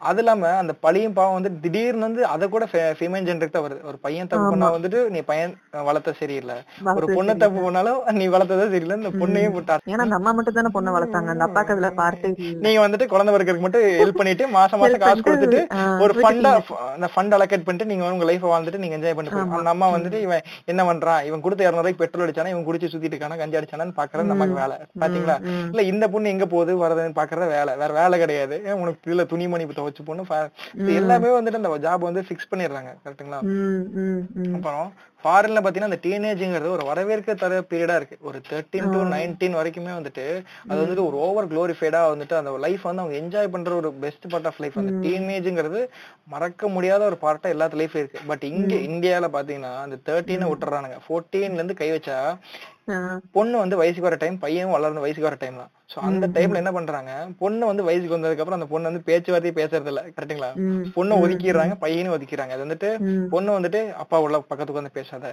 அது இல்லாம அந்த பழியும் பாவம் வந்து திடீர்னு வந்து அதை கூட ஃபீமேல் ஜென்டருக்கு தான் வருது. ஒரு பையன் தப்பு பண்ணா வந்துட்டு நீ பையன் வளர்த்த சரியில்லை. ஒரு பொண்ணு தப்பு பண்ணாலும் நீ வளர்த்ததே சரியில்லை. இந்த பொண்ணையும் விட்டா ஏன்னா அந்த அம்மா மட்டும் தானே பொண்ணை வளர்த்தாங்க. அந்த அப்பாக்கு அதுல பார்த்தே நீங்க வந்துட்டு குழந்தை பிறக்கிறதுக்கு மட்டும் ஹெல்ப் பண்ணிட்டு மாசம் மாசம் காசு கொடுத்துட்டு ஒரு ஃபண்ட் அந்த ஃபண்ட் அலோகேட் பண்ணிட்டு நீங்க உங்க லைஃப் வாழ்ந்துட்டு நீங்க என்ஜாய் பண்ணிட்டு. அந்த அம்மா வந்துட்டு இவன் என்ன பண்றான்? இவன் கொடுத்த இருநூறு ரூபாய்க்கு பெட்ரோல் அடிச்சானா இவன் குடிச்சு சுத்திட்டு இருக்கானா கஞ்சி அடிச்சானான்னு பாக்குறது நமக்கு வேலை. பாத்தீங்களா? இல்ல இந்த பொண்ணு எங்க போகுது வரதுன்னு பாக்குறது வேலை. வேற வேலை கிடையாது. உனக்கு இதுல துணிமணி துவச்சு பொண்ணு எல்லாமே வந்துட்டு அந்த ஜாப் வந்து ஃபிக்ஸ் பண்ணிடுறாங்க ம். அப்புறம் ஃபாரின்ல பாத்தீங்கன்னா அந்த டீனேஜ்ங்கிறது ஒரு வரவேற்க தர பீரியடா இருக்கு. ஒரு தேர்ட்டீன் டு நைன்டீன் வரைக்குமே வந்துட்டு அது வந்துட்டு ஒரு ஓவர் குளோரிஃபைடா வந்துட்டு அந்த லைஃப் வந்து அவங்க என்ஜாய் பண்ற ஒரு பெஸ்ட் பார்ட் ஆஃப் லைஃப் அந்த டீனேஜ்ங்கிறது மறக்க முடியாத ஒரு பார்ட்டா எல்லாத்து லைஃப் இருக்கு. பட் இங்க இந்தியால பாத்தீங்கன்னா அந்த தேர்ட்டீனை விட்டுறானுங்க. ஃபோர்டீன்ல இருந்து கை வச்சா பொண்ணு வந்து வயசுக்கு வர டைம் பையன் வளர்ந்து வயசுக்கு வர டைம் தான். சோ அந்த டைம்ல என்ன பண்றாங்க? பொண்ணு வந்து வயசுக்கு வந்ததுக்கு அப்புறம் அந்த பொண்ணு வந்து பேச்சுவார்த்தையே பேசுறது இல்ல கரெக்ட்டுங்களா உம் பொண்ணை ஒதுக்கிடுறாங்க பையனும் ஒதுக்கிறாங்க அது வந்துட்டு பொண்ணு வந்துட்டு அப்பா உள்ள பக்கத்துக்கு வந்து பேசாத.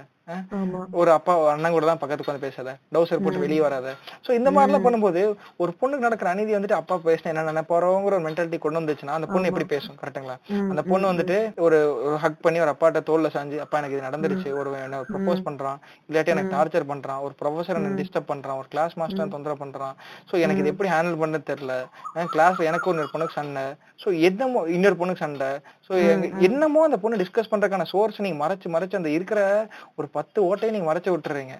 ஒரு அப்பா அண்ணன் கூட தான் பக்கத்துக்கு வந்து பேசாத. டவுசர் போட்டு வெளியே வராத. சோ இந்த மாதிரிலாம் பண்ணும்போது ஒரு பொண்ணுக்கு நடக்கிற அநீதி வந்துட்டு அப்பா பேசினா என்ன நினைப்பாரோங்கிற ஒரு மென்டாலிட்டி கொண்டு வந்துச்சுன்னா அந்த பொண்ணு எப்படி பேசும்? கரெக்ட்டுங்களா உம் அந்த பொண்ணு வந்துட்டு ஒரு ஹக் பண்ணி ஒரு அப்பாட்ட தோல்ல சாஞ்சு அப்பா எனக்கு இது நடந்துருச்சு. ஒரு என்ன ப்ரப்போஸ் பண்றான். இல்லாட்டி எனக்கு டார்ச்சர் பண்றான். ஒரு ப்ரொஃபசர் எனக்கு டிஸ்டர்ப் பண்றான் ஒரு கிளாஸ் மாஸ்டர் தொந்தரவு பண்றான். சோ எனக்கு இது எப்படி ஹேண்டில் பண்ணது தெரியல. கிளாஸ்ல எனக்கு ஒரு பொண்ணுக்கு சண்டை. சோ என்னமோ இன்னொரு பொண்ணுக்கு சண்டை. சோ என்னமோ அந்த பொண்ணு டிஸ்கஸ் பண்றதுக்கான சோர்ஸ் நீங்க மறைச்சு மறைச்சு அந்த இருக்கிற ஒரு பத்து ஓட்டையை நீங்க மறைச்சு விட்டுறீங்க.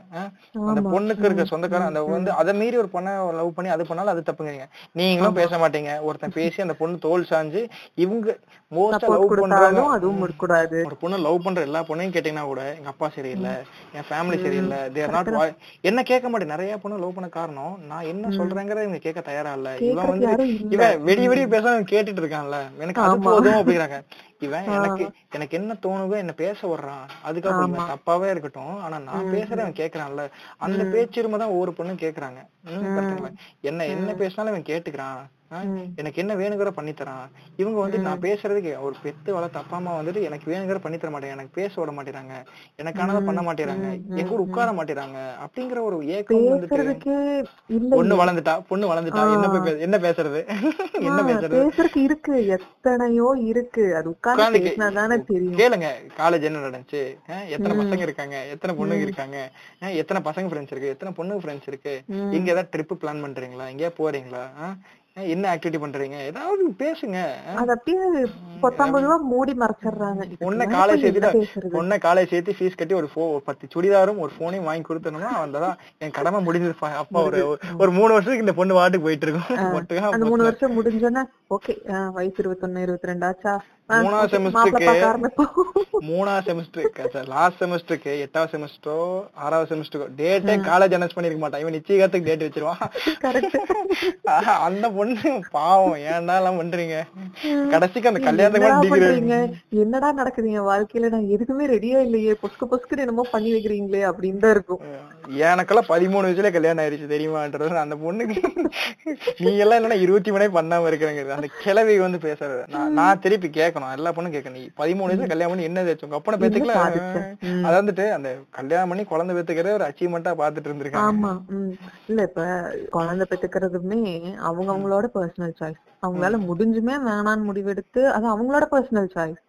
அந்த. பொண்ணுக்கு இருக்க சொந்தக்காரன் அந்த வந்து அதை மீறி ஒரு பொண்ணை லவ் பண்ணி அது பண்ணாலும் அது தப்புங்கிறீங்க. நீங்களும் பேச மாட்டீங்க. ஒருத்தன் பேசி அந்த பொண்ணு தோல் சாஞ்சு இவங்க மோஸ்டா லவ் பண்றாங்க அதுவும் ஒரு பொண்ணு லவ் பண்ற எல்லா பொண்ணையும் கேட்டீங்கன்னா கூட எங்க அப்பா சரியில்லை என் ஃபேமிலி சரியில்லை தேர் நாட் என்ன கேட்க மாட்டேன். நிறைய பொண்ணு லவ் பண்ண காரணம் நான் என்ன சொல்றேங்கிறத இவங்க கேட்க தயாரா இல்ல. இவன் வந்து. இவன் வெடி வெடி பேச கேட்டுட்டு இருக்கான்ல. எனக்கு அது போதும் அப்படிங்கிறாங்க. இவன் எனக்கு எனக்கு என்ன தோணுதோ என்ன பேச விடுறான் அதுக்கப்புறம் இவன் தப்பாவே இருக்கட்டும். ஆனா நான் பேசுறவன் கேக்குறான்ல. அந்த பேச்சுரிமை தான் ஒவ்வொரு பொண்ணும் கேக்குறாங்க? என்ன என்ன பேசினாலும் இவன் கேட்டுக்கிறான். எனக்கு என்ன வேணுங்கிற பண்ணி தரான் இவங்க வந்து நான் பேசுறதுக்கு ஒரு பெத்து வளர்த்த அப்பா அம்மா வந்துட்டு எனக்கு வேணுங்கிற பண்ணி தர மாட்டேங்க. எனக்கு பேச விட மாட்டேறாங்க. எனக்கானதை பண்ண மாட்டேறாங்க. எங்க கூட உட்கார மாட்டேறாங்க. அப்படிங்கிற ஒரு ஏக்கம் வந்துட்டு பொண்ணு வளர்ந்துட்டா பொண்ணு வளர்ந்துட்டா என்ன என்ன பேசுறது? என்ன பேசுறது? இருக்கு. எத்தனையோ இருக்கு. அது உட்கார்ந்து கேளுங்க. காலேஜ் என்ன நடந்துச்சு? எத்தனை பசங்க இருக்காங்க? எத்தனை பொண்ணுங்க இருக்காங்க? எத்தனை பசங்க ஃப்ரெண்ட்ஸ் இருக்கு? எத்தனை பொண்ணுங்க ஃப்ரெண்ட்ஸ் இருக்கு? இங்க ஏதாவது ட்ரிப் பிளான் பண்றீங்களா? எங்கேயா போறீங்களா? என்ன ஆக்டிவிட்டி பண்றீங்க? ஏதாவது பேசுங்க. அது அப்படியே பத்தொன்பது ரூபா மூடி மறைச்சிடுறாங்க. காலேஜ் என்ன சேர்த்துட்டு பேசுறது? பொண்ணை காலேஜ் சேர்த்து ஃபீஸ் கட்டி ஒரு ஃபோ பத்து சுடிதாரும் ஒரு போனையும் வாங்கி கொடுத்தோம்னா வந்ததான் என் கடமை முடிஞ்சிருப்பா. அப்பா ஒரு ஒரு மூணு வருஷத்துக்கு இந்த பொண்ணு வாட்டுக்கு போயிட்டு இருக்கும். அந்த மூணு வருஷம் முடிஞ்சோன்னா ஓகே வயசு இருபத்தொன்னு இருபத்தி ரெண்டு ஆச்சா? மூணாவது okay, semester மாப்பிள்ளை க்கு- பார்க்க ஆரம்பிப்போம். மூணாவது செமஸ்டர் லாஸ்ட் செமஸ்டருக்கு எட்டாவது செமஸ்டரோ ஆறாவது செமஸ்டரோ டேட்டே காலேஜ் அனௌன்ஸ் பண்ணிருக்க மாட்டான். இவன் நிச்சயகாரத்துக்கு டேட் வச்சிருவான். அந்த பொண்ணு பாவம். ஏன்டா எல்லாம் பண்றீங்க? கடைசிக்கு அந்த கல்யாணத்துக்கு என்னடா கூட டிகிரி பண்றீங்க? என்னடா நடக்குது? என் வாழ்க்கையில நான் எதுக்குமே ரெடியா இல்லையே. பொஸ்கு பொஸ்குன்னு என்னமோ பண்ணி வைக்கிறீங்களே அப்படின்னு தான் இருக்கும் எனக்கெல்லாம் பதிமூணு வயசுல கல்யாணம் ஆயிடுச்சு தெரியுமான்றது அந்த பொண்ணுக்கு நீ எல்லாம் என்னன்னா இருபத்தி மூணே பண்ணாம இருக்கிறேங்கிறது. அந்த கிழவி வந்து பேசுறது. நான் நான் திருப்பி கேட்கணும். எல்லா பொண்ணும் கேட்கணும் நீ பதிமூணு வயசுல கல்யாணம் பண்ணி என்ன உங்க அப்பனை பேத்துக்கல. அது வந்துட்டு அந்த கல்யாணம் பண்ணி குழந்தை பேத்துக்கிறத ஒரு அச்சீவ்மெண்டா பாத்துட்டு இருந்திருக்காங்க. ஆமா இல்ல இப்ப குழந்தை பெத்துக்கிறதுமே அவங்க அவங்களோட பர்சனல் சாய்ஸ் அவங்களால முடிஞ்சுமே வேணான்னு முடிவெடுத்து அது அவங்களோட பர்சனல் சாய்ஸ்.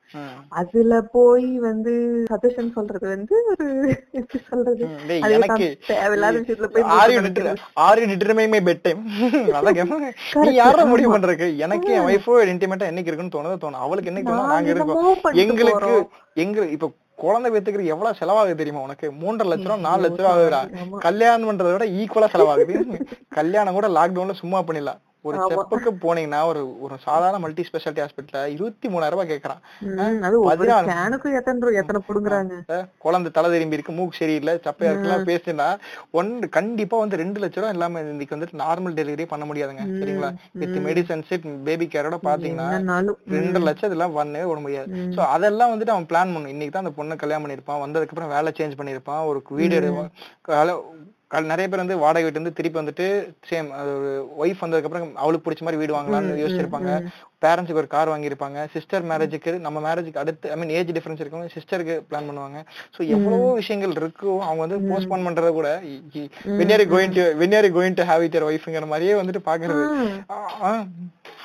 அதுல போய் வந்து சஜஷன் சொல்றது வந்து ஒரு எப்படி சொல்றது? தேவையில்லாத விஷயத்துல போய் ஆர் யூ மூக்க டிட்டர் நுழைக்கிறது. Are you determining my bed time. நீ யார முடிவு பண்றதுக்கு? எனக்கு என் ஒய்ஃபோ இன்டிமேட்டா என்னைக்கு இருக்குன்னு தோணுதோ? தோணும் அவளுக்கு என்னைக்கு தோணும் நாங்க இருக்கோம். எங்களுக்கு. எங்க இப்ப குழந்தை பெத்துக்கிறதுக்கு எவ்வளவு செலவாகுது தெரியுமா உனக்கு? மூன்றரை லட்ச ரூபா நாலு லட்ச ரூபா ஆகுதுடா. கல்யாணம் பண்றதை விட ஈக்குவலா செலவாகுது. கல்யாணம் கூட லாக்டவுன்ல சும்மா பண்ணிடலாம். ஒரு செப்புக்கு போனீங்கன்னா ஒரு ஒரு சாதாரண மல்டி ஸ்பெஷாலிட்டி ஹாஸ்பிட்டல்ல இருபத்தி மூணாயிரம் ரூபாய் கேக்குறான். குழந்தை தலை திரும்பி இருக்கு மூக்கு சரியில்லை சப்பையா இருக்குலாம் பேசுனா ஒன்று கண்டிப்பா வந்து ரெண்டு லட்ச ரூபா இல்லாம இன்னைக்கு வந்துட்டு நார்மல் டெலிவரி பண்ண முடியாதுங்க சரிங்களா? வித் மெடிசன்ஸ் பேபி கேரோட பாத்தீங்கன்னா ரெண்டு லட்சம் இதெல்லாம் பண்ணவே விட முடியாது. சோ அதெல்லாம் வந்துட்டு அவன் பிளான் பண்ணும் இன்னைக்கு தான் அந்த பொண்ணை கல்யாணம் பண்ணிருப்பான் வந்ததுக்கு அப்புறம் வேலை சேஞ்ச் பண்ணிருப்பான் ஒரு வீடு. கால- நிறைய பேர் வந்து வாடகை வீட்டு வந்து திருப்பி வந்துட்டு சேம் ஒய்ஃப் வந்ததுக்கு அப்புறம் அவளுக்கு பிடிச்ச மாதிரி வீடு வாங்கலாம்னு யோசிச்சிருப்பாங்க. பேரண்ட்ஸுக்கு ஒரு கார் வாங்கியிருப்பாங்க. சிஸ்டர் மேரேஜுக்கு நம்ம மேரேஜுக்கு அடுத்து ஐ மீன் ஏஜ் டிஃபரன்ஸ் இருக்கவங்க சிஸ்டருக்கு பிளான் பண்ணுவாங்க. சோ எவ்வளவோ விஷயங்கள் இருக்கோ அவங்க வந்து போஸ்ட்போன் பண்றத கூட when you're going to when you're going to have with ஒய்ஃப்ங்கிற மாதிரியே வந்துட்டு பாக்குறது.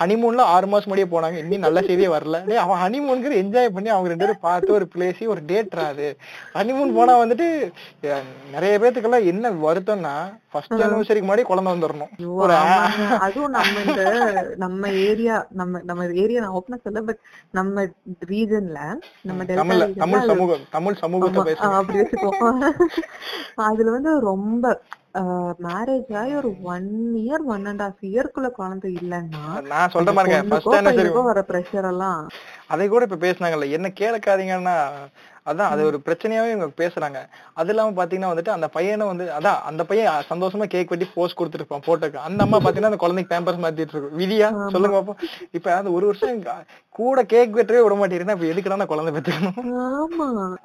ஹனிமூன்ல ஆறு மாசம் முடியே போனாங்க. இன்னும் நல்ல செய்தியே வரல. அவன் ஹனிமூன்கிற என்ஜாய் பண்ணி அவங்க ரெண்டு பேரும் பார்த்து ஒரு பிளேஸி ஒரு டேட் அது. ஹனிமூன் போனா வந்துட்டு நிறைய பேத்துக்கெல்லாம் என்ன வருத்தம்னா ஃபர்ஸ்ட் அனிவர்சரிக்கு முன்னாடி குழந்தை வந்துடணும். அதுவும் நம்ம இந்த நம்ம ஏரியா நம்ம நம்ம ஏரியா நான் ஓப்பனா சொல்ல பட் நம்ம ரீஜன்ல நம்ம தமிழ் சமூகம் தமிழ் சமூகத்தை அப்படி வச்சுக்கோம் அதுல வந்து ரொம்ப மேரேஜ் ஆகி ஒரு one year one and half இயர்க்குள்ள குழந்தை இல்லைன்னா நான் சொல்ற பையனுக்கோ வர ப்ரெஷர் எல்லாம் அதை கூட இப்ப பேசுனாங்கல்ல என்ன கேட்காதீங்கன்னா அதான் அது ஒரு பிரச்சனையாவே இவங்க பேசுறாங்க. அது இல்லாம பாத்தீங்கன்னா வந்துட்டு அந்த பையனை வந்து அதான் அந்த பையன் சந்தோஷமா கேக் வெட்டி போஸ்ட் கொடுத்துருப்பான் போட்டோக்கு அந்த அம்மா பாத்தீங்கன்னா அந்த குழந்தைக்கு பேம்பர்ஸ் மாத்திட்டு இருக்கும். விதியா? சொல்லுங்க பாப்போம். இப்ப அந்த ஒரு வருஷம் கூட கேக் வெட்டவே விட மாட்டேங்கிறேன் இப்ப எதுக்குடா நான் குழந்தை பெற்றுக்கணும்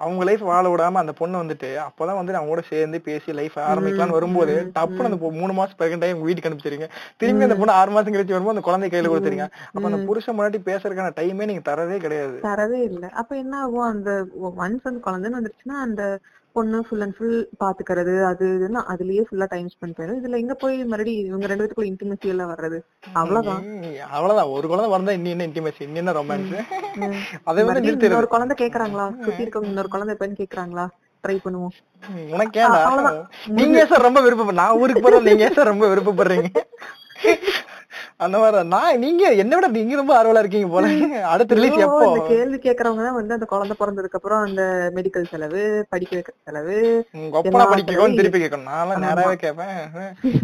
அவங்க லைஃப் வாழ விடாம அந்த பொண்ணு வந்துட்டு அப்பதான் வந்து அவங்க கூட சேர்ந்து பேசி லைஃப் ஆரம்பிக்கலாம்னு வரும்போது டப்புன்னு அந்த மூணு மாசம் ஆகி உங்க வீட்டுக்கு அனுப்பிச்சிருங்க திரும்பி அந்த பொண்ணு ஆறு மாசம் கழிச்சு வரும்போது அந்த குழந்தை கையில கொடுத்துருங்க அப்ப அந்த புருஷன் முன்னாடி பேசுறதுக்கான டைமே நீங்க தரவே கிடையாது. தரவே இல்ல. அப்ப என்ன ஆகும்? அந்த ஒன்ஸ் அந்த குழந்தைன்னு வந்துருச்சுன்னா அந்த பொண்ணு ஃபுல் அண்ட் ஃபுல் பாத்துக்கிறது அது இதுன்னு அதுலயே ஃபுல்லா டைம் ஸ்பெண்ட் பண்ணிடும் இதுல எங்க போய் மறுபடியும் இவங்க ரெண்டு பேத்துக்குள்ள இன்டிமசி எல்லாம் வர்றது? அவ்வளவுதான். அவ்வளவுதான். ஒரு குழந்தை பிறந்தா இன்னும் என்ன இன்டிமேசி இன்னும் ரொமான்ஸ். அதை வந்து நிறுத்திடுது இன்னொரு குழந்தை கேக்குறாங்களா? சுத்தி இருக்கவங்க இன்னொரு குழந்தை எப்பன்னு கேக்குறாங்களா? ட்ரை பண்ணுவோம். உனக்கு. நீங்க சார் ரொம்ப விருப்பம் நான் ஊருக்கு போறேன் நீங்க சார் ரொம்ப விருப்பப்படுறீங்க? அந்த மாதிரி. நான் நீங்க என்ன விட நீங்க ரொம்ப ஆர்வலா இருக்கீங்க போல. [LAUGHS] அடுத்த ரிலீஸ் எப்போ? கேள்வி கேக்குறவங்க தான் வந்து அந்த குழந்தை பிறந்ததுக்கு அப்புறம் அந்த மெடிக்கல் செலவு படிக்க வைக்கிற செலவு உங்க ஒப்பனை எல்லா படிக்கணும் செலவும் திருப்பி கேட்கணும் நான்லாம் நேராவே கேட்பேன்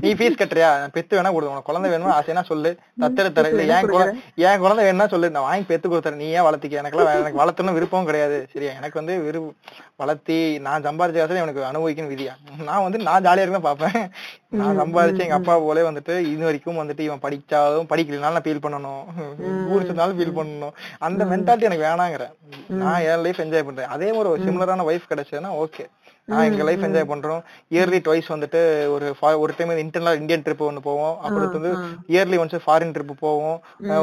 நீ ஃபீஸ் கட்டுறியா? நான் பெத்து வேணா கொடுத்து உனக்கு குழந்தை வேணுமா? ஆசைனா சொல்லு. தத்தெடு தர இல்ல என் குழந்தை என் குழந்தை வேணும்னா சொல்லு. நான் வாங்கி பெத்து கொடுத்துறேன். நீ ஏன் வளர்த்திக்க? எனக்குலாம் எனக்கு வளர்த்தணும் விருப்பம் கிடையாது. சரியா? எனக்கு வந்து விரு வளர்த்தி நான் சம்பாரிச்ச காசு எனக்கு அனுபவிக்கணும் விதியா? நான் வந்து நான் ஜாலியா இருக்க பாப்பேன் நான் சம்பாதிச்சு எங்க அப்பா போலே வந்துட்டு இது வரைக்கும் வந்துட்டு இவன் படிச்சாலும் படிக்கலனாலும் நான் ஃபீல் பண்ணணும். ஊர் சொன்னாலும் ஃபீல் பண்ணணும். அந்த மென்டாலிட்டி எனக்கு வேணாங்கிறேன். நான் என் லைஃப் என்ஜாய் பண்றேன். அதே மாதிரி ஒரு சிமிலரான ஒய்ஃப் கிடைச்சதுன்னா ஓகே நான் எங்க லைஃப் என்ஜாய் பண்றோம். இயர்லி ட்வைஸ் வந்துட்டு ஒரு ஒரு டைம் இன்டர்னல் இந்தியன் ட்ரிப் ஒன்னு போவோம். அப்புறம் வந்து இயர்லி ஒன்ஸ் ஃபாரின் ட்ரிப் போவோம்.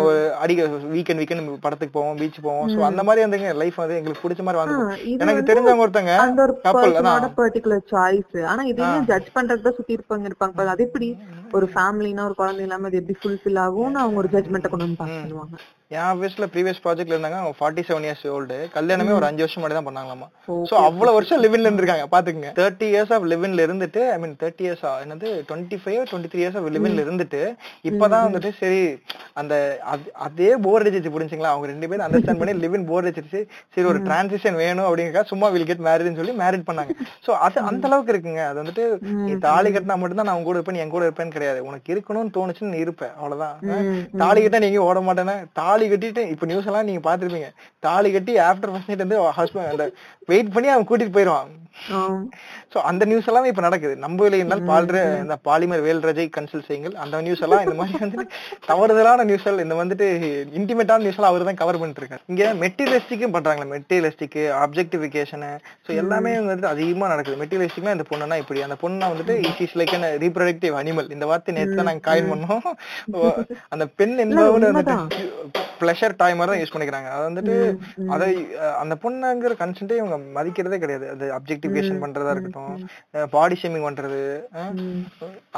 ஒரு அடிக்க வீக்கெண்ட் வீக்கெண்ட் படத்துக்கு போவோம் பீச் போவோம். சோ அந்த மாதிரி வந்து லைஃப் வந்து எங்களுக்கு பிடிச்ச மாதிரி வாழ்ந்து எனக்கு தெரிஞ்சவங்க ஒருத்தங்க கப்பல் பர்டிகுலர் சாய்ஸ் ஆனா இதையும் ஜட்ஜ் பண்றதுக்கு தான் சுத்தி இருப்பாங்க இருப்பாங்க. அது எப்படி? ஒரு ஃபேமிலினா ஒரு குழந்தை இல்லாம அது எப்படி ஃபுல்ஃபில் ஆகும்னு அவங்க ஒரு ஜட்மெண்ட்டை கொண்டு வந்து பாஸ் பண்ணுவாங்க என் ஆபீஸ்ல ப்ரீவியஸ் ப்ராஜெக்ட்ல இருந்தாங்க. அவங்க ஃபார்ட்டி செவன் இயர்ஸ் ஓல்டு கல்யாணமே ஒரு அஞ்சு வருஷம் முன்னாடி தான் பண்ணாங்களாமா சோ அவ்வளவு வருஷம் லிவின்ல இருந்திருக்காங்க. பாத்துக்கங்க. தேர்ட்டி இயர்ஸ் ஆஃப் லிவின்ல இருந்துட்டு ஐ மீன் தேர்ட்டி இயர்ஸ் என்னது twenty five twenty three years of லிவின்ல இருந்துட்டு இப்பதான் வந்துட்டு சரி அந்த அது- போர் அடிச்சிச்சு புரிஞ்சுங்களா? அவங்க ரெண்டு பேரும் அண்டர்ஸ்டாண்ட் பண்ணி லிவின் போர் அடிச்சிருச்சு. சரி ஒரு டிரான்சிஷன் வேணும் அப்படிங்கறக்கா சும்மா வில் கெட் மேரிட்னு சொல்லி மேரிட் பண்ணாங்க. சோ அது அந்த அளவுக்கு இருக்குங்க. அது வந்துட்டு தாலி கட்டினா மட்டும்தான் நான் உங்க கூட இருப்பேன் என் கூட இருப்பேன்னு கிடையாது. உனக்கு இருக்கணும்னு தோணுச்சுன்னு நீ இருப்ப. அவ்வளவுதான். தாலி கட்டா நீங்க ஓட மாட்டேன்னா தாலி கட்டிட்டு இப்ப நியூஸ் எல்லாம் நீங்க பாத்திருப்பீங்க தாலி கட்டி ஆஃப்டர் ஃபர்ஸ்ட் நைட் வந்து ஹஸ்பண்ட் வெயிட் பண்ணி அவன் கூட்டிட்டு போயிருவான். சோ அந்த நியூஸ் எல்லாம் இப்ப நடக்குது. நம்பவில்லை என்றால் பால்ற இந்த பாலிமர் வேல்ரஜை கன்சல்ட் செய்யுங்கள். அந்த நியூஸ் எல்லாம் இந்த மாதிரி வந்து தவறுதலான நியூஸ் இந்த வந்துட்டு இன்டிமேட்டான நியூஸ் எல்லாம் அவர் தான் கவர் பண்ணிட்டு இருக்காரு இங்க மெட்டீரியலிஸ்டிக்கும் பண்றாங்களே மெட்டீரியலிஸ்டிக் ஆப்ஜெக்டிபிகேஷன் சோ எல்லாமே வந்துட்டு அதிகமா நடக்குது. மெட்டீரியலிஸ்டிக்னா இந்த பொண்ணுனா இப்படி. அந்த பொண்ணா வந்துட்டு இஸ் லைக் ரீப்ரொடக்டிவ் அனிமல் இந்த வார்த்தை நேத்து தான் நாங்க காயின் பண்ணோம். [LAUGHS] அந்த பெண் என்பவன் வந்துட்டு பிளஷர் டாய் மாதிரி தான் யூஸ் பண்ணிக்கிறாங்க. அது வந்துட்டு அதை அந்த பொண்ணுங்கிற கன்சென்ட்டே இவங்க மதிக்கிறதே கிடையாது. அது அப்ஜெக்டிபிகேஷன் பண்றதா இருக்கட்டும். பாடி ஷேமிங் பண்றது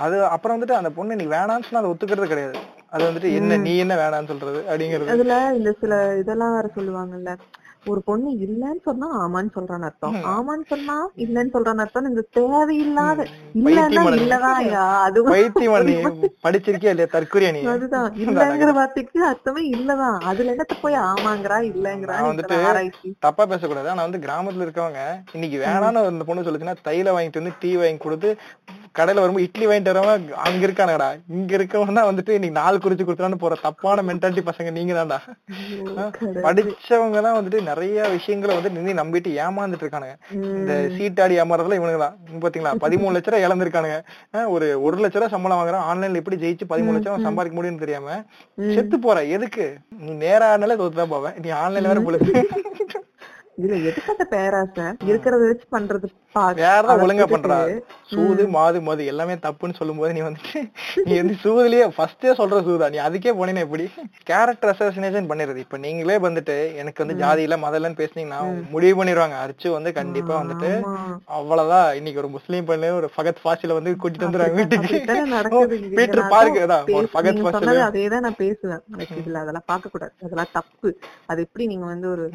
அது அப்புறம் வந்துட்டு அந்த பொண்ணு நீ வேணாம்னு சொன்னா அதை ஒத்துக்கிறது கிடையாது. அது வந்துட்டு என்ன நீ என்ன வேணாம்னு சொல்றது அப்படிங்கிறது. அதுல இந்த சில இதெல்லாம் வேற சொல்லுவாங்கல்ல. ஒரு பொண்ணு இல்லன்னு சொன்னா ஆமான்னு சொல்றான்னு அர்த்தம். ஆமான்னு சொன்னா இல்லன்னு சொல்றான்னு அர்த்தம். இந்த தேவையில்லாத இல்லன்னா பைத்தியமா நீ படிச்சிருக்கியா இல்லையா? தற்கொலையா நீ? அதுதான். [LAUGHS] இல்லங்கிற வார்த்தைக்கு அர்த்தமே இல்லதான் அதுல என்னத்த போய் ஆமாங்கிறா இல்லங்கிறா? வந்துட்டு தப்பா பேசக்கூடாது. ஆனா வந்து கிராமத்துல இருக்கவங்க இன்னைக்கு வேணான்னு அந்த பொண்ணு சொல்லுச்சுன்னா தைல வாங்கிட்டு வந்து டீ வாங்கி கொடுத்து கடையில வரும்போது இட்லி வாங்கிட்டு வரவங்க அங்க இருக்கானுங்கடா. இங்க இருக்கவன் தான் வந்துட்டு இன்னைக்கு நாள் குறிச்சு கொடுத்துறான்னு போற தப்பான மென்டாலிட்டி பசங்க நீங்க தான்டா படிச்சவங்க தான் வந்துட்டு நிறைய விஷயங்களை வந்து நின்று நம்பிட்டு ஏமாந்துட்டு இருக்கானுங்க. இந்த சீட்டாடி ஏமாறதுல இவனுங்க தான். பாத்தீங்களா? பதிமூணு லட்ச ரூபாய் இழந்திருக்கானுங்க. ஒரு ஒரு லட்ச ரூபாய் சம்பளம் வாங்குறான். ஆன்லைன்ல எப்படி ஜெயிச்சு பதிமூணு லட்சம் சம்பாதிக்க முடியும்னு தெரியாம செத்து போற. எதுக்கு? நீ நேரானாலே தோத்து தான் போவேன். நீ ஆன்லைன்ல வேற பொழுது இதுல எதுக்கு அந்த பேராசை? இருக்கிறத வச்சு பண்றது அதை ஒழுங்கா பண்றா. சூது மாது மது எல்லாமே தப்புன்னு சொல்லும்போது நீ வந்துட்டு நீ வந்து சூதுலயே ஃபர்ஸ்டே சொல்ற சூதா. நீ அதுக்கே போனீங்கன்னா எப்படி? கேரக்டர் அசாசினேஷன் பண்ணிடுறது. இப்ப நீங்களே வந்துட்டு எனக்கு வந்து ஜாதி இல்ல மதம் இல்லன்னு பேசுனீங்கன்னா முடிவு பண்ணிடுவாங்க. அரிச்சு வந்து கண்டிப்பா வந்துட்டு. அவ்வளவுதான். இன்னைக்கு ஒரு முஸ்லீம் பண்ணு ஒரு ஃபகத் ஃபாசில வந்து கூட்டிட்டு வந்துருவாங்க வீட்டுக்கு. பீட்டர் நான் பார்க்கு அதான் தான் ஒரு ஃபகத் ஃபாசில அதேதான் நான் பேசுவேன். இதுல அதெல்லாம் பார்க்க கூடாது அதெல்லாம் தப்பு. அது எப்படி நீங்க வந்து ஒரு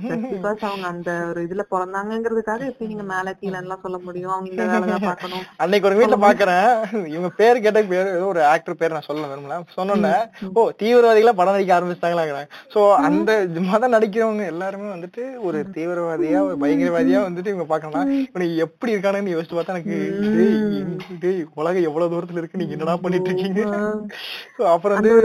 அவங்க அந்த ஒரு இதுல பிறந்தாங்கங்கிறதுக்காக எப்படி நீங்க மேல கீழ எல்லாம் சொல்ல முடியும்? அவங்க இந்த வேலை தான் பார்க்கணும். அன்னைக்கு ஒரு வீட்ல பாக்குறேன். இவங்க பேர் கேட்ட பேர் ஏதோ ஒரு ஆக்டர் பேர் நான் சொல்ல விரும்பல சொன்னோன்னே ஓ தீவிரவாதிகளா படம் நடிக்க ஆரம்பிச்சிட்டாங்களாங்கிறாங்க. சோ அந்த மதம் நடிக்கிறவங்க எல்லாருமே வந்துட்டு ஒரு தீவிரவாதியா ஒரு பயங்கரவாதியா வந்துட்டு இவங்க பாக்கணும்னா இவனுக்கு எப்படி இருக்கானுன்னு யோசிச்சு பார்த்தா எனக்கு உலகம் எவ்வளவு தூரத்துல இருக்கு? நீங்க என்னடா பண்ணிட்டு இருக்கீங்க? அப்புறம் வந்து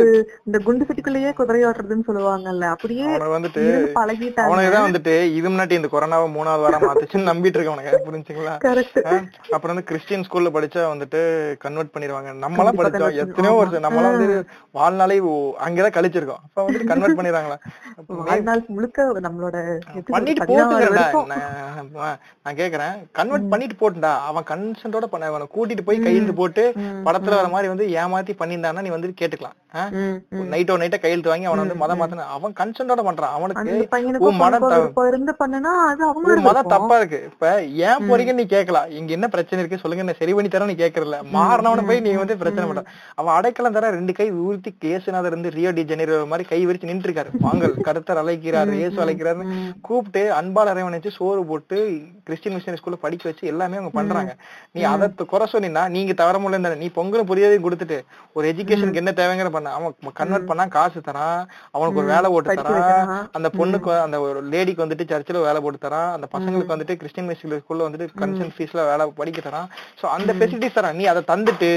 இந்த குண்டு சட்டிக்குள்ளேயே குதிரை ஓட்டுறதுன்னு சொல்லுவாங்கல்ல அப்படியே அவனை வந்துட்டு பழகிட்டாங்க. அவனுக்கு தான் வந்துட்டு இது முன்னாடி இந்த கொரோனாவை மூணாவது வாரம் மாத்துச்சுன்னு நம்பிட்டு இருக்கவனுங்க புரிஞ்சுங்களா? அப்புறம் வந்து கிறிஸ்டியன் ஸ்கூல்ல படிச்சா வந்துட்டு கன்வெர்ட் பண்ணிடுவாங்க. நம்மளாம் படிச்சோம். convert எத்தனையோ. வருஷம் நம்மளாம் வந்து வாழ்நாளே அங்கதான் கழிச்சிருக்கோம். அப்ப வந்துட்டு கன்வெர்ட் பண்ணிடுறாங்களா? முழுக்க நம்மளோட பண்ணிட்டு வருஷம். நான் கேக்குறேன். கன்வெர்ட் பண்ணிட்டு போட்டுடா. அவன் கன்சென்ட்டோட பண்ண அவனை கூட்டிட்டு போய் கையெழுத்து போட்டு படத்துல வர மாதிரி வந்து ஏமாத்தி பண்ணியிருந்தான்னா நீ வந்து கேட்டுக்கலாம். நைட்டோ நைட்டா கையெழுத்து வாங்கி அவனை வந்து மதம் மாத்தின. அவன் கன்சென்ட்டோட பண்றான். அவனுக்கு மனம் பொண்ணுக்கும் அது அவங்க மதம் தப்பா இருக்கு. இப்ப ஏன் போறீங்கன்னு நீ கேட்கலாம் இங்க என்ன பிரச்சனை இருக்கு சொல்லுங்க நான் சரி பண்ணி தரேன் நீ கேக்குறல மாறினவன போய் நீ வந்து பிரச்சனை பண்ற. அவன் அடைக்கலம் தர ரெண்டு கை ஊர்த்தி கேசுநாதர் இருந்து ரியோ டி ஜெனீரோ மாதிரி கை விரிச்சு நின்று இருக்காரு வாங்கல் கருத்தர் அழைக்கிறாரு இயேசு அழைக்கிறாரு. கூப்பிட்டு அன்பால் அரவணைச்சு சோறு போட்டு கிறிஸ்டியன் மிஷினரி ஸ்கூல்ல படிக்க வச்சு எல்லாமே அவங்க பண்றாங்க. நீ அதை குறை சொன்னீங்கன்னா நீங்க தவற முடியல நீ பொங்கலும் புரியாதையும் கொடுத்துட்டு ஒரு எஜுகேஷனுக்கு என்ன தேவைங்கிற பண்ண. அவன் கன்வெர்ட் பண்ணா காசு தரான் அவனுக்கு ஒரு வேலை படிக்க தரான். அந்த பொண்ணுக்கு அந்த ஒரு லேடிக்கு வந்துட்டு சர்ச்சில் வேலை போட்டு தரான். அந்த பசங்களுக்கு வந்துட்டு கிறிஸ்டியன் மியூசிக் ஸ்கூல்ல வந்துட்டு கன்சன் ஃபீஸ்ல வேலை படிக்க தரான். சோ அந்த ஃபெசிலிட்டிஸ் தரான். நீ அதை தந்துட்டு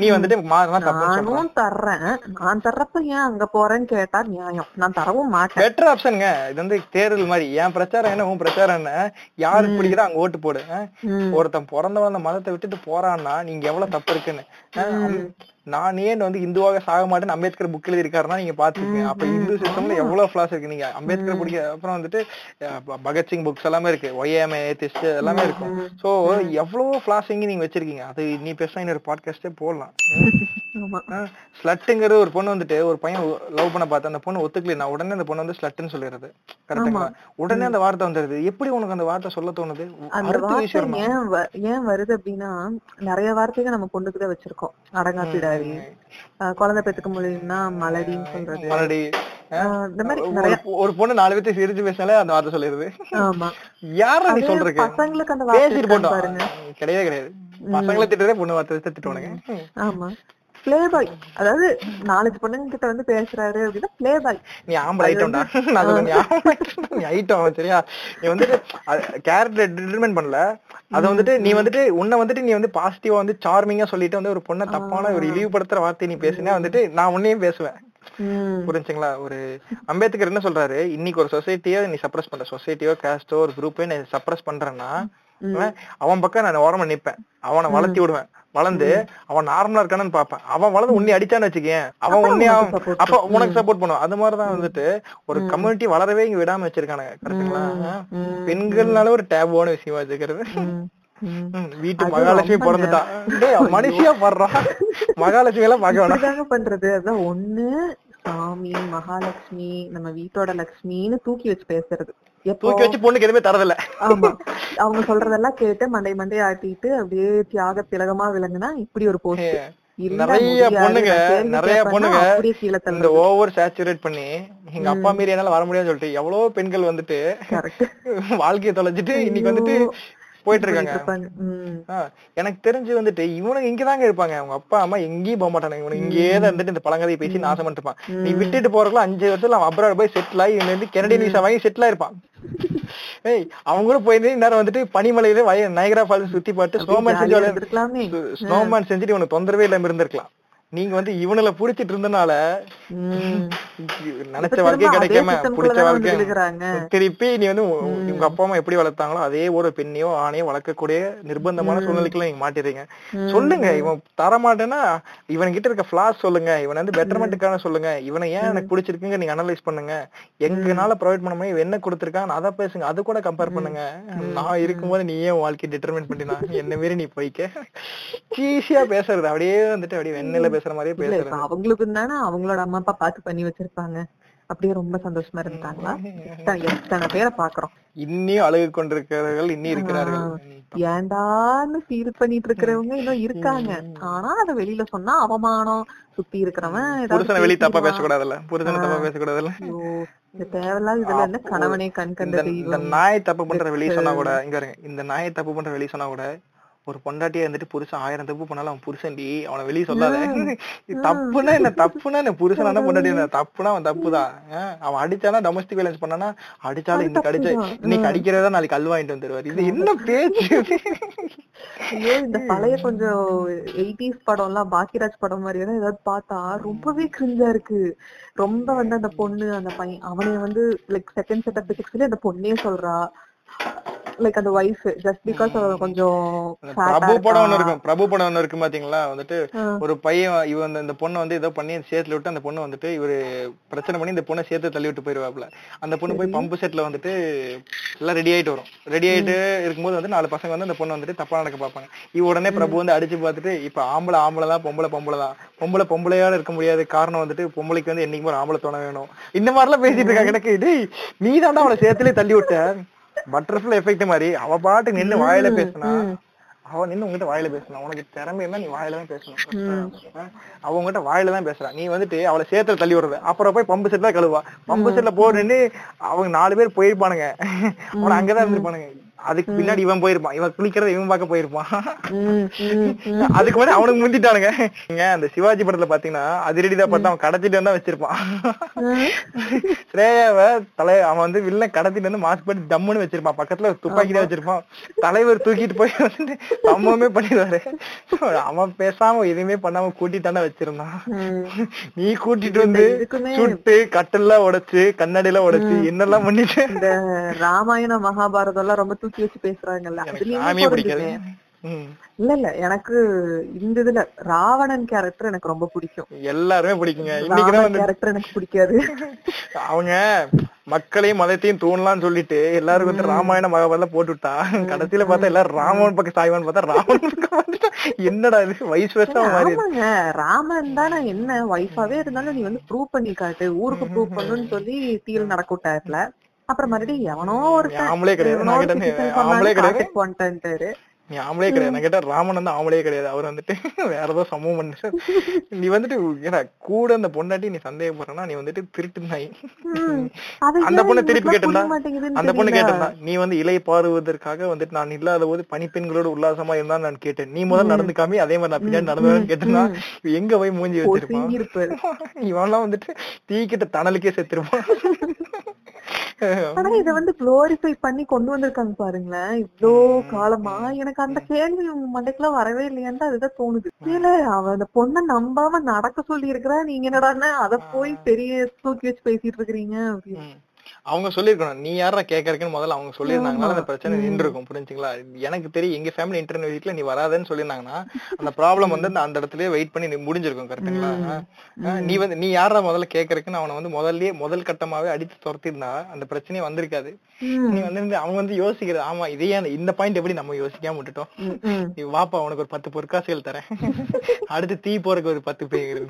நீ வந்துட்டு நானும் தர்றேன். நான் தர்றப்ப ஏன் அங்க போறேன்னு கேட்டா நியாயம். நான் தரவும் மாட்டேன். பெட்டர் ஆப்ஷனுங்க இது வந்து தேர்தல் மாதிரி. என் பிரச்சாரம் என்ன? உன் பிரச்சாரம் என்ன? யாருக்கு பிடிக்குதோ அங்க ஓட்டு போடு. ஒருத்தன் பிறந்த வந்த மதத்தை விட்டுட்டு போறான்னா நீங்க எவ்வளவு தப்பு இருக்குன்னு. நான் ஏன் வந்து இந்துவாக சாக மாட்டேன்னு அம்பேத்கர் புக் எழுதி இருக்காருன்னா நீங்க பாத்துக்கங்க அப்ப இந்து சிஸ்டம்ல எவ்வளவு ஃபிளாஸ் இருக்கு? நீங்க அம்பேத்கர் பிடிக்க அப்புறம் வந்துட்டு பகத்சிங் புக்ஸ் எல்லாமே இருக்கு. ஒய்ஏஎம்ஏ ஏத்திஸ்ட் எல்லாமே இருக்கும். சோ எவ்வளவு ஃபிளாஸ் நீங்க வச்சிருக்கீங்க. அது நீ பேசினா இன்னொரு பாட்காஸ்டே போடலாம். [LAUGHS] ஸ்லட்டுங்கிறது ஒரு பொண்ணு வந்துட்டு ஒரு பையன் லவ் பண்ண பார்த்து அந்த பொண்ணு ஒத்துக்கலைன்னா உடனே அந்த பொண்ணு வந்து ஸ்லட்டுன்னு சொல்லிடுறது. கரெக்டுங்களா உடனே அந்த வார்த்தை வந்துருது எப்படி உனக்கு அந்த வார்த்தை சொல்ல தோணுது? அந்த வார்த்தை ஏன் ஏன் வருது அப்படின்னா நிறைய வார்த்தைகள் நம்ம பொண்ணுக்குதான் வச்சிருக்கோம். அடங்காப்பிடாரி குழந்தை பெத்துக்க முடியும்னா மலடின்னு சொல்றது. மாதிரி ஒரு நிறைய ஒரு பொண்ணு நாலு பேர்த்து சிரிச்சு பேசினாலே அந்த வார்த்தை சொல்லிடுது. ஆமா. யார நீ சொல்றீங்க பசங்களுக்கு அந்த வார்த்தை கிடையவே கிடையாது. பசங்களை திட்டுறதே பொண்ணு வார்த்தை திட்டுவானுங்க ஆமா. பிளே பாய் அதாவது நாலஞ்சு பொண்ணுங்க கிட்ட வந்து பேசுறாரு அப்படின்னா பிளே பாய் நீ ஆம்பளை ஐட்டம்டா நான் நீ ஆம்பளை நீ ஐட்டம் சரியா? நீ வந்துட்டு கேரக்டர் டிட்டர்மெண்ட் பண்ணல. அத வந்துட்டு நீ வந்துட்டு உன்னை வந்துட்டு நீ வந்து பாசிட்டிவா வந்து சார்மிங்கா சொல்லிட்டு வந்து ஒரு பொண்ணை தப்பான ஒரு இழிவுபடுத்துற வார்த்தை நீ பேசினா வந்துட்டு நான் உன்னையும் பேசுவேன். புரிஞ்சுங்களா? ஒரு அம்பேத்கர் என்ன சொல்றாரு? இன்னைக்கு ஒரு சொசைட்டியோ நீ சப்ரஸ் பண்ற. சொசைட்டியோ காஸ்டோ ஒரு குரூப்போ நீ சப்ரஸ் பண்றேன்னா அவன் பக்கம் நான் ஓரமா நிப்பேன். அவனை வளர்த்தி விடுவேன். வளர்ந்து அவன் நார்மலா இருக்கானு பாப்பேன் அவன் வளர்ந்து உன்னை அடிச்சான்னு வச்சுக்கேன் அவன் உன்னை அப்ப உனக்கு சப்போர்ட் பண்ணுவான் அது மாதிரிதான் வந்துட்டு ஒரு கம்யூனிட்டி வளரவே இங்க விடாம வச்சிருக்கானுங்க. கரெக்டுங்களா பெண்கள்னால ஒரு டேபுவான விஷயமா வச்சுக்கிறது. வீட்டு மகாலட்சுமி. பிறந்துட்டா. மனுஷியா படுறான் மகாலட்சுமி எல்லாம் பார்க்க பண்றது. அதான் ஒண்ணு சாமி மகாலட்சுமி நம்ம வீட்டோட லட்சுமின்னு தூக்கி வச்சு பேசுறது. தூக்கி வச்சு பொண்ணுக்கு எதுவுமே தரதில்ல. ஆமா. அவங்க சொல்றதெல்லாம் கேட்டு மண்டை மண்டை ஆட்டிட்டு அப்படியே தியாக திலகமா விளங்குனா இப்படி ஒரு போஸ்ட் நிறைய பொண்ணுங்க நிறைய பொண்ணுங்க இந்த ஓவர் சேச்சுரேட் பண்ணி எங்க அப்பா மீறி என்னால வர முடியாதுன்னு சொல்லிட்டு எவ்வளவு பெண்கள் வந்துட்டு [LAUGHS] வாழ்க்கையை தொலைச்சிட்டு இன்னைக்கு வந்துட்டு போயிட்டு இருக்காங்க எனக்கு தெரிஞ்சு வந்துட்டு இவனுங்க இங்கதாங்க இருப்பாங்க. அவங்க அப்பா அம்மா எங்கேயும் போக மாட்டானுங்க. இவனுக்கு இங்கேயே தான் இருந்துட்டு இந்த பழங்கதையை பேசி நாசம் பண்ணிட்டு இருப்பான் நீ விட்டுட்டு போறதுல அஞ்சு வருஷத்துல அவன் அப்ராட் போய் செட்டில் ஆகி இவன் வந்து கெனடியன் விசா வாங்கி செட்டில் ஆயிருப்பான். ஏய் அவங்க கூட போயிருந்து இந்நேரம் வந்துட்டு பனிமலையில வய நயகரா ஃபால்ஸ் சுத்தி பார்த்து ஸ்னோமேன் செஞ்சு ஸ்னோமேன் செஞ்சுட்டு இவனுக்கு தொந்தரவே இல்லாம இருந்திருக்கலாம். நீங்க வந்து இவனுல புடிச்சிட்டு இருந்தனால நினைச்ச வாழ்க்கை கிடைக்காம பிடிச்ச வாழ்க்கை. திருப்பி நீ வந்து உங்க அப்பா அம்மா எப்படி வளர்த்தாங்களோ அதே ஒரு பெண்ணையோ ஆணையோ வளர்க்கக்கூடிய நிர்பந்தமான சூழ்நிலைக்குள்ள நீங்க மாட்டிடுறீங்க சொல்லுங்க இவன் தர மாட்டேன்னா இவன் கிட்ட இருக்க ஃபிளாஸ் சொல்லுங்க இவன் வந்து பெட்டர்மெண்ட்டுக்கான சொல்லுங்க இவனை ஏன் எனக்கு பிடிச்சிருக்குங்க நீங்க அனலைஸ் பண்ணுங்க. எங்கனால ப்ரொவைட் பண்ண முடியும் என்ன கொடுத்துருக்கான் அதை பேசுங்க அது கூட கம்பேர் பண்ணுங்க. நான் இருக்கும்போது நீ ஏன் உன் வாழ்க்கை டிட்டர்மெண்ட் பண்ணினா என்ன மீறி நீ போய்க்க. ஈஸியா பேசுறது அப்படியே வந்துட்டு அப்படியே வெண்ணில பேசுற மாதிரியே இப்ப அவங்களுக்கு தானே அவங்களோட அம்மா அப்பா பார்த்து பண்ணி வச்சிருப்பாங்க. அப்படியே ரொம்ப சந்தோஷமா இருந்தாங்களா? எத்தனை- பேரை பாக்குறோம் இன்னியும் அழுகு கொண்டிருக்கிறவர்கள் இன்னி இருக்கிறார்கள். ஏன்டான்னு ஃபீல் பண்ணிட்டு இருக்கிறவங்க இன்னும் இருக்காங்க. ஆனா அத வெளியில சொன்னா அவமானம் சுத்தி இருக்கிறவன் புருஷனை வெளிய தப்பா. பேசக்கூடாதுல்ல? புருஷனை தப்பா பேசக்கூடாதுல்ல? இந்த தேவையில்லாத இதுல என்ன கணவனே கண் கண்ட இந்த நாய் தப்பு பண்ற வெளிய சொன்னா கூட இங்க பாருங்க இந்த நாய் தப்பு பண்ற வெளிய சொன்னா கூட ஒரு பொண்டாட்டியா இருந்துட்டு புருஷன் ஆயிரம் தப்பு பண்ணாலும் அவன் புருஷன்டி அவனை வெளிய சொல்லாத. இது தப்புன்னா என்ன? தப்புன்னா என்ன? புருஷனா பொண்டாட்டி தப்புனா அவன் தப்புதான் அவன் அடிச்சானா டொமஸ்டிக் வைலன்ஸ் பண்ணானா? அடிச்சாலும் இன்னைக்கு அடிச்ச இன்னைக்கு அடிக்கிறதா நாளைக்கு கல் வாங்கிட்டு வந்துருவாரு. இது என்ன பேச்சு? இந்த பழைய கொஞ்சம் எயிட்டிஸ் படம் எல்லாம் பாக்கியராஜ் படம் மாதிரி எல்லாம் ஏதாவது பார்த்தா ரொம்பவே கிரிஞ்சா இருக்கு. ரொம்ப வந்து அந்த பொண்ணு அந்த பையன் அவனை வந்து லைக் செகண்ட் செட் ஆஃப் சிக்ஸ்ல அந்த பொண்ணே சொல்றா. லைக் அந்த ஒய்ஃப் ஜஸ்ட் பிகாஸ் அவ கொஞ்சம் பிரபு படம் இருக்கா. இருக்கும். பிரபு படம் ஒண்ணு இருக்கு பாத்தீங்களா? வந்துட்டு. ஒரு பையன் இவன் இந்த பொண்ணை வந்து ஏதோ பண்ணி சேர்த்துல விட்டு அந்த பொண்ணு வந்துட்டு இவரு பிரச்சனை பண்ணி இந்த பொண்ணை சேர்த்து தள்ளி விட்டு போயிருவாப்ல அந்த பொண்ணு போய் பம்பு செட்ல வந்துட்டு எல்லாம் ரெடி ஆயிட்டு வரும். ரெடி ஆயிட்டு இருக்கும்போது வந்து நாலு பசங்க வந்து அந்த பொண்ணை வந்துட்டு தப்பா நடக்க பார்ப்பாங்க. இவ உடனே பிரபு வந்து அடிச்சு பார்த்துட்டு இப்ப ஆம்பளை ஆம்பளை தான் பொம்பளை பொம்பளை தான். பொம்பளை பொம்பளையோட இருக்க முடியாது காரணம் வந்துட்டு பொம்பளைக்கு வந்து என்னைக்குமே ஆம்பளை துணை வேணும். இந்த மாதிரி எல்லாம் பேசிட்டு இருக்காங்க. எனக்கு டேய் நீ தாண்டா அவளை சேர்த்துலயே தள்ளி விட்ட பட்டர்ஃபிளை எஃபெக்ட் மாதிரி அவ பாட்டு நின்னு வாயில பேசினா அவ நின்னு உங்ககிட்ட வாயில பேசணும் உனக்கு திறமை இருந்தா நீ வாயில தான் பேசணும்? அவ உங்ககிட்ட வாயில தான் பேசுறா. நீ வந்துட்டு அவளை சேத்துல தள்ளி விடுறது. அப்புறம் போய் பம்பு செட்ல கழுவா. பம்பு செட்ல போறேன்னு அவங்க நாலு பேர் போயிருப்பானுங்க. அவன அங்கதான் இருந்திருப்பானுங்க. அதுக்கு பின்னாடி இவன் போயிருப்பான். இவன் குளிக்கிறத இவன் பார்க்க போயிருப்பான். அதுக்கு முன்னாடி அவனுக்கு முந்திட்டானுங்க. அந்த சிவாஜி படத்துல பாத்தீங்கன்னா அதிரடிதா பார்த்தா அவன் கடத்திட்டு வந்தா வச்சிருப்பான். ஸ்ரேயாவ தலை அவன் வந்து வில்ல கடத்திட்டு வந்து மாஸ்க் போட்டு டம்முன்னு வச்சிருப்பான். பக்கத்துல துப்பாக்கி தான் வச்சிருப்பான். தலைவர் தூக்கிட்டு போய் வந்து சம்பவமே பண்ணிடுவாரு. அவன் பேசாம எதுவுமே பண்ணாம கூட்டிட்டானே வச்சிருந்தான். நீ கூட்டிட்டு வந்து சுட்டு கட்டெல்லாம் உடைச்சு கண்ணாடியெல்லாம் உடைச்சு என்னெல்லாம் பண்ணிட்டு இந்த ராமாயண மகாபாரதம் எல்லாம் ரொம்ப தூக்கி வச்சு பேசுறாங்கல்ல. அதுலயுமே. இல்ல இல்ல. எனக்கு இந்த இதுல ராவணன் கேரக்டர் எனக்கு ரொம்ப பிடிக்கும். எல்லாருமே பிடிக்குங்க. கேரக்டர் எனக்கு பிடிக்காது. அவங்க மக்களையும் மதத்தையும் தூணலாம்னு சொல்லிட்டு எல்லாருக்கும் வந்து ராமாயண மகாபாரதம் போட்டு விட்டா கடைசியில பார்த்தா எல்லாரும் ராமன் பக்கம் சாய்வான்னு பார்த்தா ராமன். என்னடா இது? வயசு வருஷம். ஆமாங்க. ராமன் தானே என்ன? ஒய்ஃபாவே இருந்தாலும் நீ வந்து ப்ரூவ் பண்ணி காட்டு ஊருக்கு ப்ரூவ் பண்ணுன்னு சொல்லி தீல் நடக்க விட்டாருல அப்புறம் மறுபடியும் எவனோ ஒருத்தன் ஆம்பளே கிடையாது. நான் ஒரு கேட்டேன், ஆம்பளே கிடையாது. நீ ஆம்பளே கிடையாது. நான் கேட்டா ராமன் வந்து ஆம்பளே கிடையாது. அவர் வந்துட்டு [LAUGHS] வேற ஏதோ சம்பவம் பண்ணு நீ வந்துட்டு ஏன்னா கூட அந்த பொண்டாட்டி நீ சந்தேகப்படுறனா நீ வந்துட்டு திருட்டு நாய் [LAUGHS] அந்த பொண்ணு திருப்பி கேட்டிருந்தா? அந்த பொண்ணு. கேட்டிருந்தா? நீ வந்து இலை பாருவதற்காக வந்துட்டு நான் இல்லாத போது பனிப்பெண்களோட உல்லாசமா இருந்தா நான் கேட்டேன். நீ முதல்ல நடந்துக்காமி அதே மாதிரி நான் பின்னாடி நடந்தேன்னு கேட்டிருந்தா எங்க போய் மூஞ்சி வச்சிருப்பான். [LAUGHS] இவன்லாம் வந்துட்டு தீக்கிட்ட தணலுக்கே செத்துருப்பான் ஆனா இத வந்து குளோரிஃபை பண்ணி கொண்டு வந்திருக்காங்க பாருங்களேன். இவ்ளோ காலமா? எனக்கு அந்த கேள்வி உங்க மண்டைக்குலாம் வரவே இல்லையான்னு அதுதான் தோணுது. இல்ல அவ அந்த பொண்ணை நம்பாம நடக்க சொல்லி இருக்கிறா நீங்க என்னடான்னா அத போய் பெரிய தூக்கி வச்சு பேசிட்டு இருக்கிறீங்க அப்படின்னு. அவங்க சொல்லிருக்கணும் நீ யாரா கேட்கறதுன்னு முதல்ல அவங்க சொல்லியிருந்தாங்கன்னா அந்த பிரச்சனை நின்று இருக்கும் புரிஞ்சுங்களா? எனக்கு தெரியும் எங்க ஃபேமிலி இன்டர்வியூ வீட்ல நீ வராதன்னு சொல்லியிருந்தாங்கன்னா அந்த ப்ராப்ளம் வந்து அந்த இடத்துலயே வெயிட் பண்ணி முடிஞ்சிருக்கும் கரெக்ட்டுங்களா? நீ வந்து நீ யாரா முதல்ல கேட்கறதுக்குன்னு அவனை வந்து முதல்லயே முதல் கட்டமாவே அடித்து துரத்திருந்தா அந்த பிரச்சனையே வந்திருக்காது. நீ வந்து அவங்க வந்து யோசிக்கிறது ஆமா இதே இந்த பாயிண்ட் எப்படி நம்ம யோசிக்காம விட்டுட்டோம். நீ வாப்பா உனக்கு ஒரு பத்து பொற்காசுகள் தரேன். [LAUGHS] அடுத்து தீ போறதுக்கு ஒரு பத்து பேர்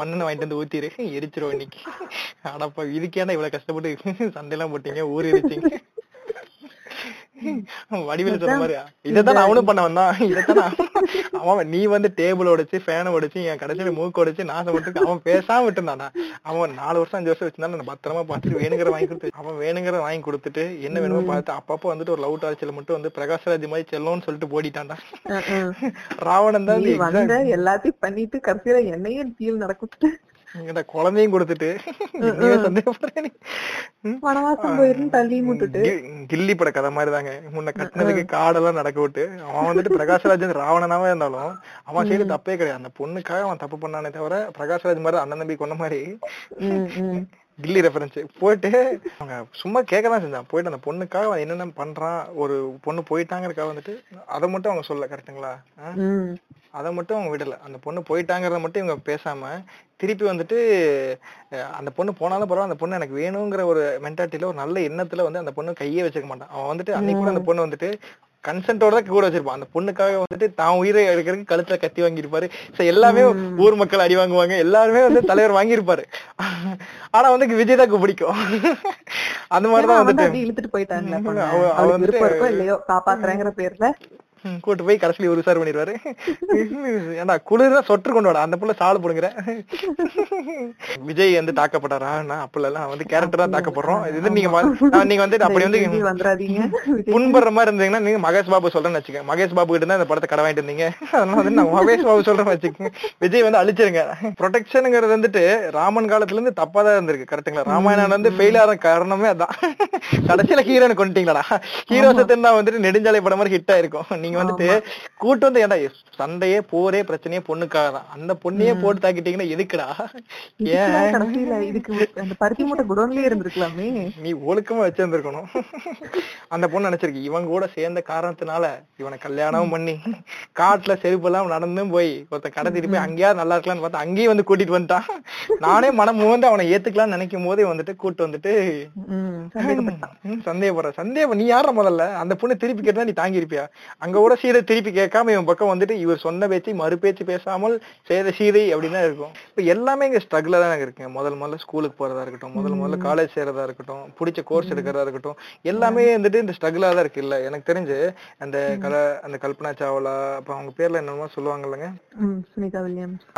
மண்ணெண்ணெய் வாங்கிட்டு வந்து ஊத்திரு. எரிச்சிரும் இன்னைக்கு. அடப்பா இதுக்கேண்டா இவ்வளவு கஷ்டப்பட்டு சண்டையெல்லாம் போட்டீங்க ஊர் எரிச்சீங்க. வடிவில் சொன்ன மாதிரி இதைத்தான் அவனும் பண்ண வந்தான். இதைத்தான் அவன் நீ வந்து டேபிள் உடைச்சு ஃபேனை உடைச்சு என் கடைசியில மூக்கு உடைச்சு நாசம் விட்டு அவன் பேசாம விட்டுருந்தானா அவன் நாலு வருஷம் அஞ்சு வருஷம் வச்சிருந்தாலும் நான் பத்திரமா பார்த்துட்டு வேணுங்கிற வாங்கி கொடுத்து அவன் வேணுங்கிற வாங்கி கொடுத்துட்டு என்ன வேணுமோ பார்த்து அப்பப்போ வந்துட்டு ஒரு லவ் டார்ச்சில மட்டும் வந்து பிரகாஷ்ராஜ் மாதிரி செல்லோன்னு சொல்லிட்டு அஹ். ராவணன் தான் எல்லாத்தையும் பண்ணிட்டு கடைசியில என்னையும் தீல் நடக்கிட்டு exact குழந்தையும் கொடுத்துட்டு சந்தேகப்படுறேன். வனவாசம் போயிருந்து தள்ளியும் விட்டுட்டு கில்லி பட கதை மாதிரி தாங்க முன்ன கட்டினதுக்கு காடெல்லாம் நடக்க விட்டு அவன் வந்துட்டு பிரகாஷ்ராஜன் ராவணனாவே இருந்தாலும் அவன் சைடு தப்பே கிடையாது. அந்த பொண்ணுக்காக அவன் தப்பு பண்ணானே தவிர பிரகாஷ்ராஜ் மாதிரி அண்ணன் தம்பி கொண்ட மாதிரி. கில்லி ரெஃபரன்ஸ் போயிட்டு அவங்க சும்மா கேட்கதான் செஞ்சான். போயிட்டு அந்த பொண்ணுக்காக அவன் என்னென்ன பண்றான் ஒரு பொண்ணு போயிட்டாங்கிறதுக்காக வந்துட்டு அதை மட்டும் அவங்க சொல்ல? ம். அதை மட்டும் அவங்க விடல. அந்த பொண்ணு போயிட்டாங்கிறத மட்டும் இவங்க பேசாம திருப்பி வந்துட்டு அந்த பொண்ணு போனாலும் பரவாயில்ல அந்த பொண்ணு எனக்கு வேணுங்கிற ஒரு மென்டாலிட்டியில ஒரு நல்ல எண்ணத்துல வந்து அந்த பொண்ணு கையே வச்சுக்க மாட்டான். அவன் வந்துட்டு அன்னைக்கு கூட அந்த பொண்ணு வந்துட்டு கன்சென்ட்டோட தான் கூட வச்சிருப்பான். அந்த பொண்ணுக்காக வந்துட்டு தான் உயிரை எடுக்கிறதுக்கு கழுத்துல கத்தி வாங்கியிருப்பாரு. சோ எல்லாமே ஊர் மக்கள் அடி வாங்குவாங்க. எல்லாருமே வந்து தலைவர் வாங்கியிருப்பாரு. ஆனா வந்து விஜய் தான் பிடிக்கும். அந்த மாதிரிதான் அவன் வந்துட்டு இழுத்துட்டு போயிட்டான்ல பொண்ணை. அவ- அவ அவளுக்கு வந்துட்டு- காப்பாத்துறேங்கிற பேர்ல? கூட்டு போய் கடைசியில ஒரு சார் பண்ணிடுவாரு. ஏன்னா குளிர சொட்டு கொண்டு வாடா. அந்த புள்ள சால் போடுங்கிற. விஜய் வந்து தாக்கப்பட்டாரா? நான் அப்பல எல்லாம் வந்து கேரக்டர் தான் தாக்கப்படுறோம். இது வந்து நீங்க நீங்க வந்து அப்படி வந்து [LAUGHS] புண்படுற மாதிரி இருந்தீங்கன்னா நீங்க மகேஷ் பாபு சொல்றேன்னு வச்சுக்க மகேஷ் பாபு கிட்ட தான் இந்த படத்தை கடை வாங்கிட்டு இருந்தீங்க. அதனால வந்து நான் மகேஷ் பாபு சொல்றேன்னு வச்சுக்கோங்க. விஜய் வந்து அழிச்சிருங்க. ப்ரொடெக்ஷனுங்கிறது வந்துட்டு ராமன் காலத்துல இருந்து தப்பா தான் இருந்திருக்கு கரெக்ட்டுங்களா ராமாயணன் வந்து ஃபெயில் ஆகிற காரணமே அதான். கடைசியில ஹீரோனை கொண்டுட்டீங்களாடா? ஹீரோ சத்தன் தான் வந்துட்டு நெடுஞ்சாலை படம் மாதிரி ஹிட் ஆயிருக்கும். நீங்க நீங்க வந்துட்டு கூட்டு வந்து ஏன்டா சண்டையே போரே பிரச்சனையே பொண்ணுக்காக தான். அந்த பொண்ணையே போட்டு தாக்கிட்டீங்கன்னா எதுக்குடா? ஏன்? இதுக்குதான் கடைசியில? இதுக்கு அந்த பருத்தி மூட்டை குடோன்லயே இருந்திருக்கலாமே. நீ ஒழுக்கமா வச்சிருந்திருக்கணும். அந்த பொண்ணு நினைச்சிருக்கு இவங்க கூட சேர்ந்த காரணத்தினால இவனை கல்யாணம் பண்ணி காட்டுல செருப்பெல்லாம் நடந்தும் போய் ஒருத்த கடத்திட்டு போய் அங்கேயாவது நல்லா இருக்கலாம்னு பார்த்தா அங்கேயும் வந்து கூட்டிட்டு வந்துட்டான். நானே மனம் வந்து அவனை ஏத்துக்கலாம்னு நினைக்கும் போதே வந்துட்டு கூட்டு வந்துட்டு சந்தேகப்படுற சந்தேகம் நீ யார முதல்ல? அந்த பொண்ணு திருப்பி கேட்டா நீ தாங்கி இருப்பியா அங்க கூட சீதை திருப்பி கேட்காம இவன் பக்கம் வந்துட்டு இவர் சொன்ன பேச்சு மறு பேச்சு பேசாமல் செய்த சீதை அப்படின்னு இருக்கும். இப்ப எல்லாமே இங்க ஸ்ட்ரகிளா தான் இருக்குங்க முதல் முதல்ல ஸ்கூலுக்கு போறதா இருக்கட்டும் முதல் முதல்ல காலேஜ் சேர்றதா இருக்கட்டும் பிடிச்ச கோர்ஸ் எடுக்கிறதா இருக்கட்டும் எல்லாமே வந்துட்டு இந்த ஸ்ட்ரகிளா தான் இருக்கு. இல்ல எனக்கு தெரிஞ்சு அந்த கல அந்த கல்பனா சாவ்லா அப்ப அவங்க பேர்ல என்னமோ சொல்லுவாங்க இல்லைங்க?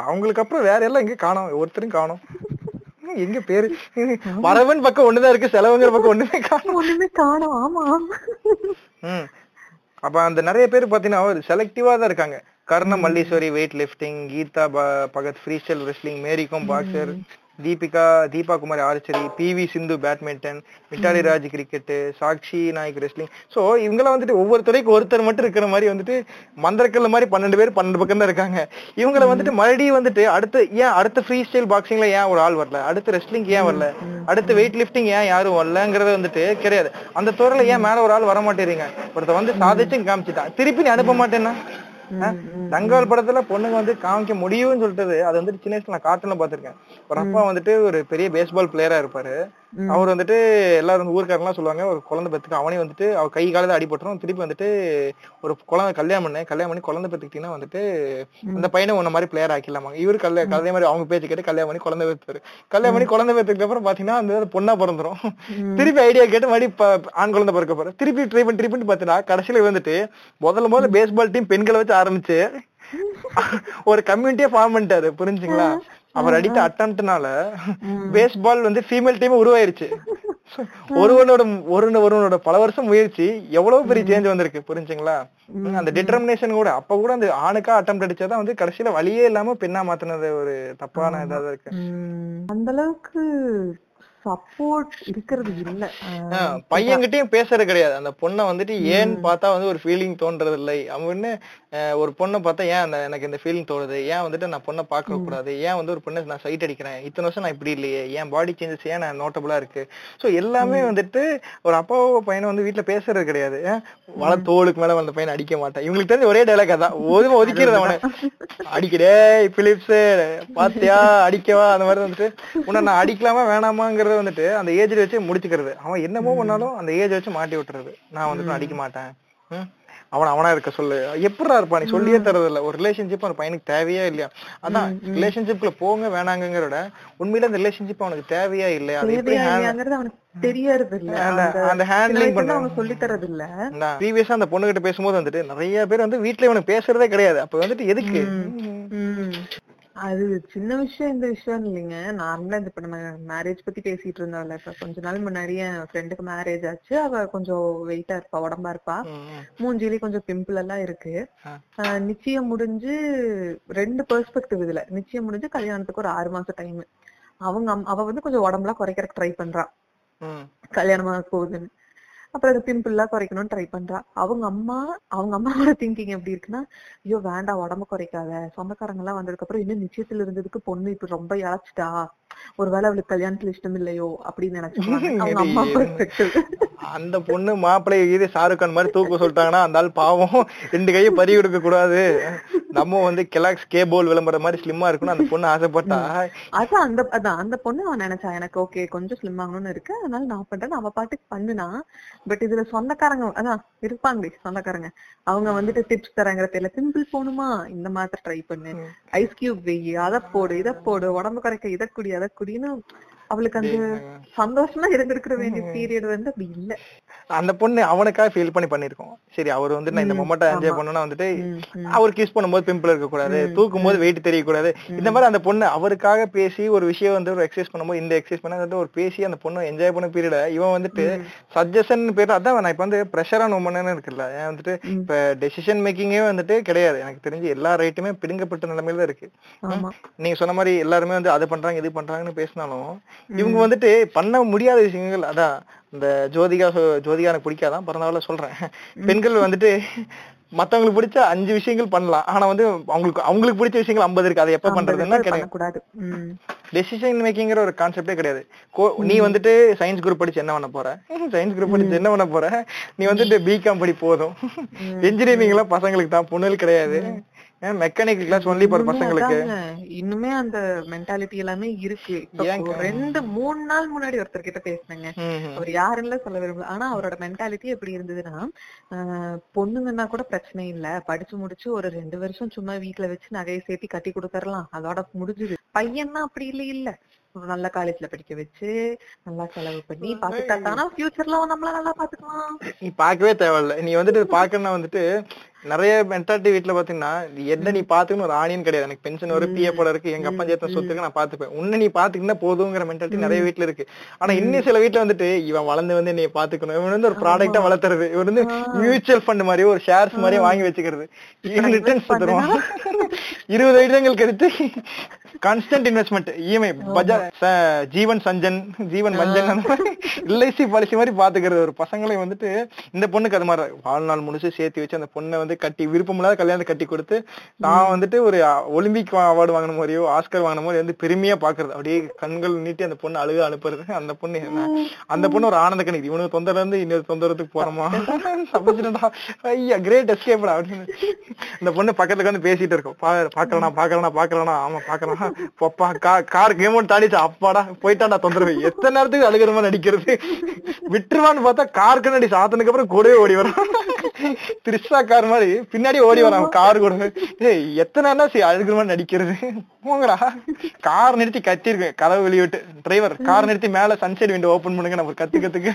அவங்களுக்கு அப்புறம் வேற எல்லாம் எங்க காணோம்? ஒருத்தரும் காணோம். எங்க பேரு? வரவன் பக்கம் ஒண்ணுதான் இருக்கு செலவுங்கிற பக்கம் ஒண்ணுமே காணோம். ஒண்ணுமே காணோம் ஆமா. அப்ப அந்த நிறைய பேர் பாத்தீங்கன்னா ஒரு செலக்டிவா தான் இருக்காங்க. Karnam Malleswari weight lifting Geeta Bhagat free style wrestling Mary Kom boxer Deepika Deepa Kumari archery PV Sindhu badminton Mithali Raj cricket Sakshi Nayak wrestling so இவங்கெல்லாம் வந்துட்டு ஒவ்வொரு துறைக்கு ஒருத்தர் மட்டும் இருக்கிற மாதிரி வந்துட்டு மந்திரக்கல்ல மாதிரி பன்னெண்டு பேர் பன்னெண்டு பக்கம் தான் இருக்காங்க. இவங்கள வந்துட்டு மறுபடியும் வந்துட்டு அடுத்து ஏன் அடுத்த ஃப்ரீ ஸ்டைல் பாக்ஸிங்ல ஏன் ஒரு ஆள் வரல? அடுத்து ரெஸ்லிங் ஏன் வரல? அடுத்து வெயிட் லிஃப்டிங் ஏன் யாரும் வரலங்கிறது வந்துட்டு கிடையாது. அந்த துறையில ஏன் மேல ஒரு ஆள் வர மாட்டேறீங்க ஒருத்த வந்து சாதிச்சும் காமிச்சிட்டான். திருப்பி நீ அனுப்ப மாட்டேன்னா? தங்கால் படத்துல பொண்ணுங்க வந்து காமிக்க முடியும்னு சொல்லிட்டது. அது வந்துட்டு சின்ன வயசுல நான் காட்டுல பாத்திருக்கேன் ஒரு அப்பா வந்துட்டு ஒரு பெரிய பேஸ்பால் பிளேயரா இருப்பாரு. அவர் வந்துட்டு எல்லாரும் ஊர்க்காரெல்லாம் சொல்லுவாங்க ஒரு குழந்தை பெத்துக்கு அவனே வந்துட்டு அவ கை காலத்துல அடிபட்டுரும். திருப்பி வந்துட்டு ஒரு குழந்தை கல்யாணம் பண்ண கல்யாணம் பண்ணி குழந்தை பெத்துக்கிட்டீங்கன்னா வந்துட்டு அந்த பையனை உன்ன மாதிரி பிளேயர் ஆக்கிடலாமா இவரு கல்ய அதே மாதிரி அவங்க பேச்சு கேட்டு கல்யாணம் பண்ணி குழந்தை பெற்றாரு கல்யாணம் பண்ணி குழந்தை பெற்றுக்கு அப்புறம் பாத்தீங்கன்னா அந்த பொண்ணா பிறந்துரும். திருப்பி ஐடியா கேட்டு மறுபடி ப- ஆண் குழந்தை பிறக்க போற திருப்பி ட்ரை பண்ணி ட்ரை பண்ணி பாத்தீங்கன்னா கடைசியில வந்துட்டு முதல்ல முதல்ல பேஸ்பால் டீம் பெண்களை வச்சு ஆரம்பிச்சு ஒரு கம்யூனிட்டியே ஃபார்ம் பண்ணிட்டாரு. புரிஞ்சுங்களா? அவர் அடித்த அட்டம்ப்ட்னால பேஸ்பால் வந்து ஃபீமேல் டீம் உருவாயிருச்சு. [LAUGHS] ஒருவனோட ஒரு ஒருவனோட பல வருஷம் முயற்சி எவ்வளவு பெரிய சேஞ்ச் வந்திருக்கு புரிஞ்சுங்களா? அந்த டிட்டர்மினேஷன் கூட அப்ப கூட அந்த ஆணுக்கா அட்டம் அடிச்சாதான் வந்து கடைசியில வழியே இல்லாம பெண்ணா மாத்தினது ஒரு தப்பான இதா தான் இருக்கு. அந்த அளவுக்கு சப்போர்ட் இருக்கிறது இல்ல. பையன்கிட்டயும் பேசுறது கிடையாது. அந்த பொண்ணை வந்துட்டு ஏன்னு பார்த்தா வந்து ஒரு ஃபீலிங் தோன்றது இல்லை அவன்னு ஒரு பொண்ணை பார்த்தா ஏன் அந்த எனக்கு இந்த ஃபீலிங் தோணுது? ஏன் வந்துட்டு நான் பொண்ணை பார்க்க கூடாது? ஏன் வந்து ஒரு பொண்ணை நான் சைட் அடிக்கிறேன்? இத்தனை வருஷம் நான் இப்படி இல்லையே. ஏன் பாடி சேஞ்சஸ் ஏன் நான் நோட்டபுளா இருக்கு? சோ எல்லாமே வந்துட்டு ஒரு அப்பாவோ பையனை வந்து வீட்டுல பேசுறது கிடையாது. வள தோளுக்கு மேல அந்த பையனை அடிக்க மாட்டேன். இவங்களுக்கு தெரிஞ்ச ஒரே டைலாக் அதான். ஒதுங்க ஒதுக்கிறது அவனை. அடிக்கடே பிலிப்ஸ் பாத்தியா அடிக்கவா? அந்த மாதிரி வந்துட்டு. உன்னை நான் அடிக்கலாமா வேணாமாங்கிறத வந்துட்டு அந்த ஏஜ்ல வச்சு முடிச்சுக்கிறது. அவன் என்னமோ பண்ணாலும் அந்த ஏஜ் வச்சு மாட்டி விட்டுறது. நான் வந்துட்டு அடிக்க மாட்டேன்? அவன் அவனா இருக்க சொல்லு. எப்படிடா இருப்பா? நீ சொல்லியே தரது இல்ல ஒரு ரிலேஷன்ஷிப் அந்த பையனுக்கு தேவையா இல்லையா? அதான் ரிலேஷன்ஷிப்ல போங்க வேணாங்கிறத விட உண்மையில அந்த ரிலேஷன்ஷிப் அவனுக்கு தேவையா இல்லையா? எப்படி அவனுக்கு தெரியறது இல்ல அந்த- பண்றது. அவங்க சொல்லி தரது இல்ல ப்ரீவியஸா அந்த பொண்ணு கிட்ட பேசும்போது வந்துட்டு நிறைய பேர் வந்து வீட்டுல இவனுக்கு பேசுறதே கிடையாது. அப்ப வந்துட்டு எதுக்கு? அது சின்ன விஷயம் இந்த விஷயம் இல்லைங்க. நார்மலா இந்த இப்ப நம்ம மேரேஜ் பத்தி பேசிட்டு இருந்தோம்ல. இப்ப கொஞ்ச நாள் முன்னாடி என் ஃப்ரெண்டுக்கு மேரேஜ் ஆச்சு. அவ கொஞ்சம் வெயிட்டா இருப்பா உடம்பா இருப்பா. ம், ம். மூஞ்சிலயும் கொஞ்சம் பிம்பிள் எல்லாம் இருக்கு. நிச்சயம் முடிஞ்சு ரெண்டு பெர்ஸ்பெக்டிவ் இதுல. நிச்சயம் முடிஞ்சு கல்யாணத்துக்கு ஒரு ஆறு மாசம் டைம் அவங்க அவ வந்து கொஞ்சம் உடம்புலாம் குறைக்கிறதுக்கு ட்ரை பண்றா. ம். கல்யாணமாக போகுதுன்னு. அப்புறம் அந்த பிம்பிள் எல்லாம் குறைக்கணும்னு ட்ரை பண்றா. அவங்க அம்மா அவங்க அம்மாவோட திங்கிங் எப்படி இருக்குன்னா ஐயோ வேண்டாம் உடம்பு குறைக்காத. சொந்தக்காரங்க எல்லாம் வந்ததுக்கு அப்புறம் இன்னும் நிச்சயத்துல இருந்ததுக்கு பொண்ணு இப்ப ரொம்ப இழைச்சிட்டா. ஒருவேளை அவளுக்கு கல்யாணத்துல இஷ்டம் இல்லையோ அப்படின்னு பெர்ஸ்பெக்டிவ் [LAUGHS] அந்த பொண்ணு மாப்பிள்ளைய இது ஷாருக் கான் மாதிரி தூக்க சொல்லிட்டாங்கன்னா அந்த ஆள் பாவம். ரெண்டு கையை பறி கொடுக்க கூடாது. நம்ம வந்து கெலாக்ஸ் கேபோல் விளம்பரம் மாதிரி ஸ்லிம்மா இருக்கணும் அந்த பொண்ணு ஆசைப்பட்டா. அதான் அந்த அதான் அந்த பொண்ணு அவன் நினைச்சா எனக்கு ஓகே கொஞ்சம் ஸ்லிம் ஆகணும்னு இருக்கு. அதனால நான் பண்றேன் அவ பாட்டுக்கு பண்ணுனா. பட் இதுல சொந்தக்காரங்க அதான் இருப்பாங்களே சொந்தக்காரங்க. அவங்க வந்துட்டு டிப்ஸ் தராங்கிற தெரியல பிம்பிள் போகணுமா இந்த மாதிரி ட்ரை பண்ணு. ஐஸ் கியூப் வெயி அதை போடு இதை போடு உடம்பு குறைக்க இதை குடி அதை குடின்னு அவளுக்கு அந்த சந்தோஷமா இருந்திருக்கிற வேண்டிய பீரியட் வந்து அப்படி இல்ல. அந்த பொண்ணு அவனுக்காக ஃபீல் பண்ணி பண்ணிருக்கோம். சரி அவர் வந்து நான் இந்த மொமெண்ட்டை என்ஜாய் பண்ணணும்னா வந்துட்டு. அவர் கிஸ் பண்ணும்போது பிம்பிள் இருக்க கூடாது தூக்கும் போது வெயிட் தெரியக்கூடாது. இந்த மாதிரி அந்த பொண்ணு அவருக்காக பேசி ஒரு விஷயம் வந்து ஒரு எக்ஸசைஸ் பண்ணும்போது இந்த எக்ஸசைஸ் பண்ண ஒரு பேசி அந்த பொண்ணு என்ஜாய் பண்ண பீரியட இவன் வந்துட்டு சஜஷன் பேர் அதான் நான் இப்ப வந்து ப்ரெஷரான உமன்னு இருக்குல்ல ஏன் வந்துட்டு இப்ப டெசிஷன் மேக்கிங்கே வந்துட்டு கிடையாது. எனக்கு தெரிஞ்சு எல்லா ரைட்டுமே பிடுங்கப்பட்ட நிலைமையில இருக்கு. நீங்க சொன்ன மாதிரி எல்லாருமே வந்து அது பண்றாங்க இது பண்றாங்கன்னு பேசினாலும் இவங்க வந்துட்டு பண்ண முடியாத விஷயங்கள் அதான் இந்த ஜோதிகா ஜோதிகா எனக்கு பிடிக்காதான் பிறந்தவள சொல்றேன். பெண்கள் வந்துட்டு மத்தவங்களுக்கு பிடிச்ச அஞ்சு விஷயங்கள் பண்ணலாம். ஆனா வந்து அவங்களுக்கு அவங்களுக்கு பிடிச்ச விஷயங்கள் ஐம்பது இருக்கு. அதை எப்ப பண்றதுன்னா கிடையாது. டெசிஷன் மேக்கிங்கிற ஒரு கான்செப்டே கிடையாது. நீ வந்துட்டு சயின்ஸ் குரூப் படிச்சு என்ன பண்ண போற? சயின்ஸ் குரூப் படிச்சு என்ன பண்ண போற? நீ வந்துட்டு பிகாம் படி போதும். இன்ஜினியரிங் எல்லாம் பசங்களுக்கு தான் பொண்ணுகள் கிடையாது. மெக்கானிக்கல் கிளாஸ் ஒன்லி ஃபார் பசங்களுக்கு. இன்னுமே அந்த மென்டாலிட்டி எல்லாமே இருக்கு. ரெண்டு மூணு நாள் முன்னாடி ஒருத்தர் கிட்ட பேசினேங்க. அவர் யாருன்னு சொல்ல விரும்பல. ஆனா அவரோட மென்டாலிட்டி எப்படி இருந்ததுன்னா பொண்ணுங்கன்னா கூட பிரச்சனை இல்ல. படிச்சு முடிச்சு ஒரு ரெண்டு வருஷம் சும்மா வீட்ல வச்சு நகையை சேர்த்து கட்டி கொடுத்துடலாம். அதோட முடிஞ்சுது. பையன்னா அப்படி இல்ல இல்ல. நல்ல காலேஜ்ல படிக்க வச்சு நல்லா செலவு பண்ணி பாத்துட்டாங்கன்னா ஃபியூச்சர்ல நம்மள நல்லா பாத்துக்கலாம் நீ பார்க்கவே தேவையில்ல. நீ வந்துட்டு பாக்கணும்னா வந்துட்டு நிறைய மென்டாலிட்டி வீட்ல பாத்தீங்கன்னா என்ன நீ பாத்துக்கணும்? ஒரு ஆணியன் கிடையாது. எனக்கு பென்ஷன் ஒரு பிஎஃப் போல இருக்கு. எங்க அப்பா சேர்த்த சொத்துக்கு நான் பாத்துப்பேன். உன்னை நீ பாத்துக்கினா போதுங்கிற மென்டாலிட்டி நிறைய வீட்ல இருக்கு. ஆனா இன்னும் சில வீட்ல வந்துட்டு இவன் வளர்ந்து வந்து நீ பாத்துக்கணும். இவன் வந்து ஒரு ப்ராடக்ட்டா வளர்த்துறது. இவன் வந்து மியூச்சுவல் ஃபண்ட் மாதிரி ஒரு ஷேர்ஸ் மாதிரி வாங்கி வச்சுக்கிறது. இவன் ரிட்டர்ன்ஸ் தருவான். இருபது வருடங்கள் கழித்து constant investment EMI Bajaj Jeevan Sanjan Jeevan Manjan அந்த மாதிரி எல்ஐசி பாலிசி மாதிரி பாத்துக்கிறது. ஒரு பசங்களை வந்துட்டு இந்த பொண்ணுக்கு அது மாதிரி வாழ்நாள் முழுசு சேர்த்து வச்சு அந்த பொண்ணை வந்து கட்டி விருப்பமில்லாத கல்யாணத்தை கட்டி கொடுத்து நான் வந்துட்டு ஒரு ஒலிம்பிக் அவார்டு வாங்கின மாதிரியோ ஆஸ்கர் வாங்கின மாதிரி வந்து பெருமையா பாக்குறது அப்படியே கண்கள் நீட்டி அந்த பொண்ணு அழுக அனுப்புறது. அந்த பொண்ணு அந்த பொண்ணு ஒரு ஆனந்த கணிக்கு இவனுக்கு தொந்தரவு இருந்து இன்னொரு தொந்தரத்துக்கு போறோமா? தப்பிச்சுட்டா ஐயா கிரேட் எஸ்கேப்டா அப்படின்னு. இந்த பொண்ணு பக்கத்துல வந்து பேசிட்டு இருக்கோம். பா பாக்கலனா பாக்கலனா பாக்கலனா ஆமா பாக்கலாம் பப்பா கா கார் கேம் ஒன்று தாடிச்சா அப்பாடா போயிட்டாடா தொந்தரவு. எத்தனை நேரத்துக்கு அழுகிற மாதிரி நடிக்கிறது? விட்டுருவான்னு பார்த்தா கார் கண்ணாடி சாத்தனுக்கு அப்புறம் கூடவே ஓடி வரும். திரிஷா கார் மாதிரி பின்னாடி ஓடி வரான் கார் கூட. ஏய் எத்தனை சரி அழுகிற மாதிரி நடிக்கிறது? போங்கடா. கார் நிறுத்தி கத்திருக்கேன் கதவு வெளியிட்டு. டிரைவர் கார் நிறுத்தி மேல சன்சைட் விண்டோ ஓபன் பண்ணுங்க நம்ம கத்துக்கிறதுக்கு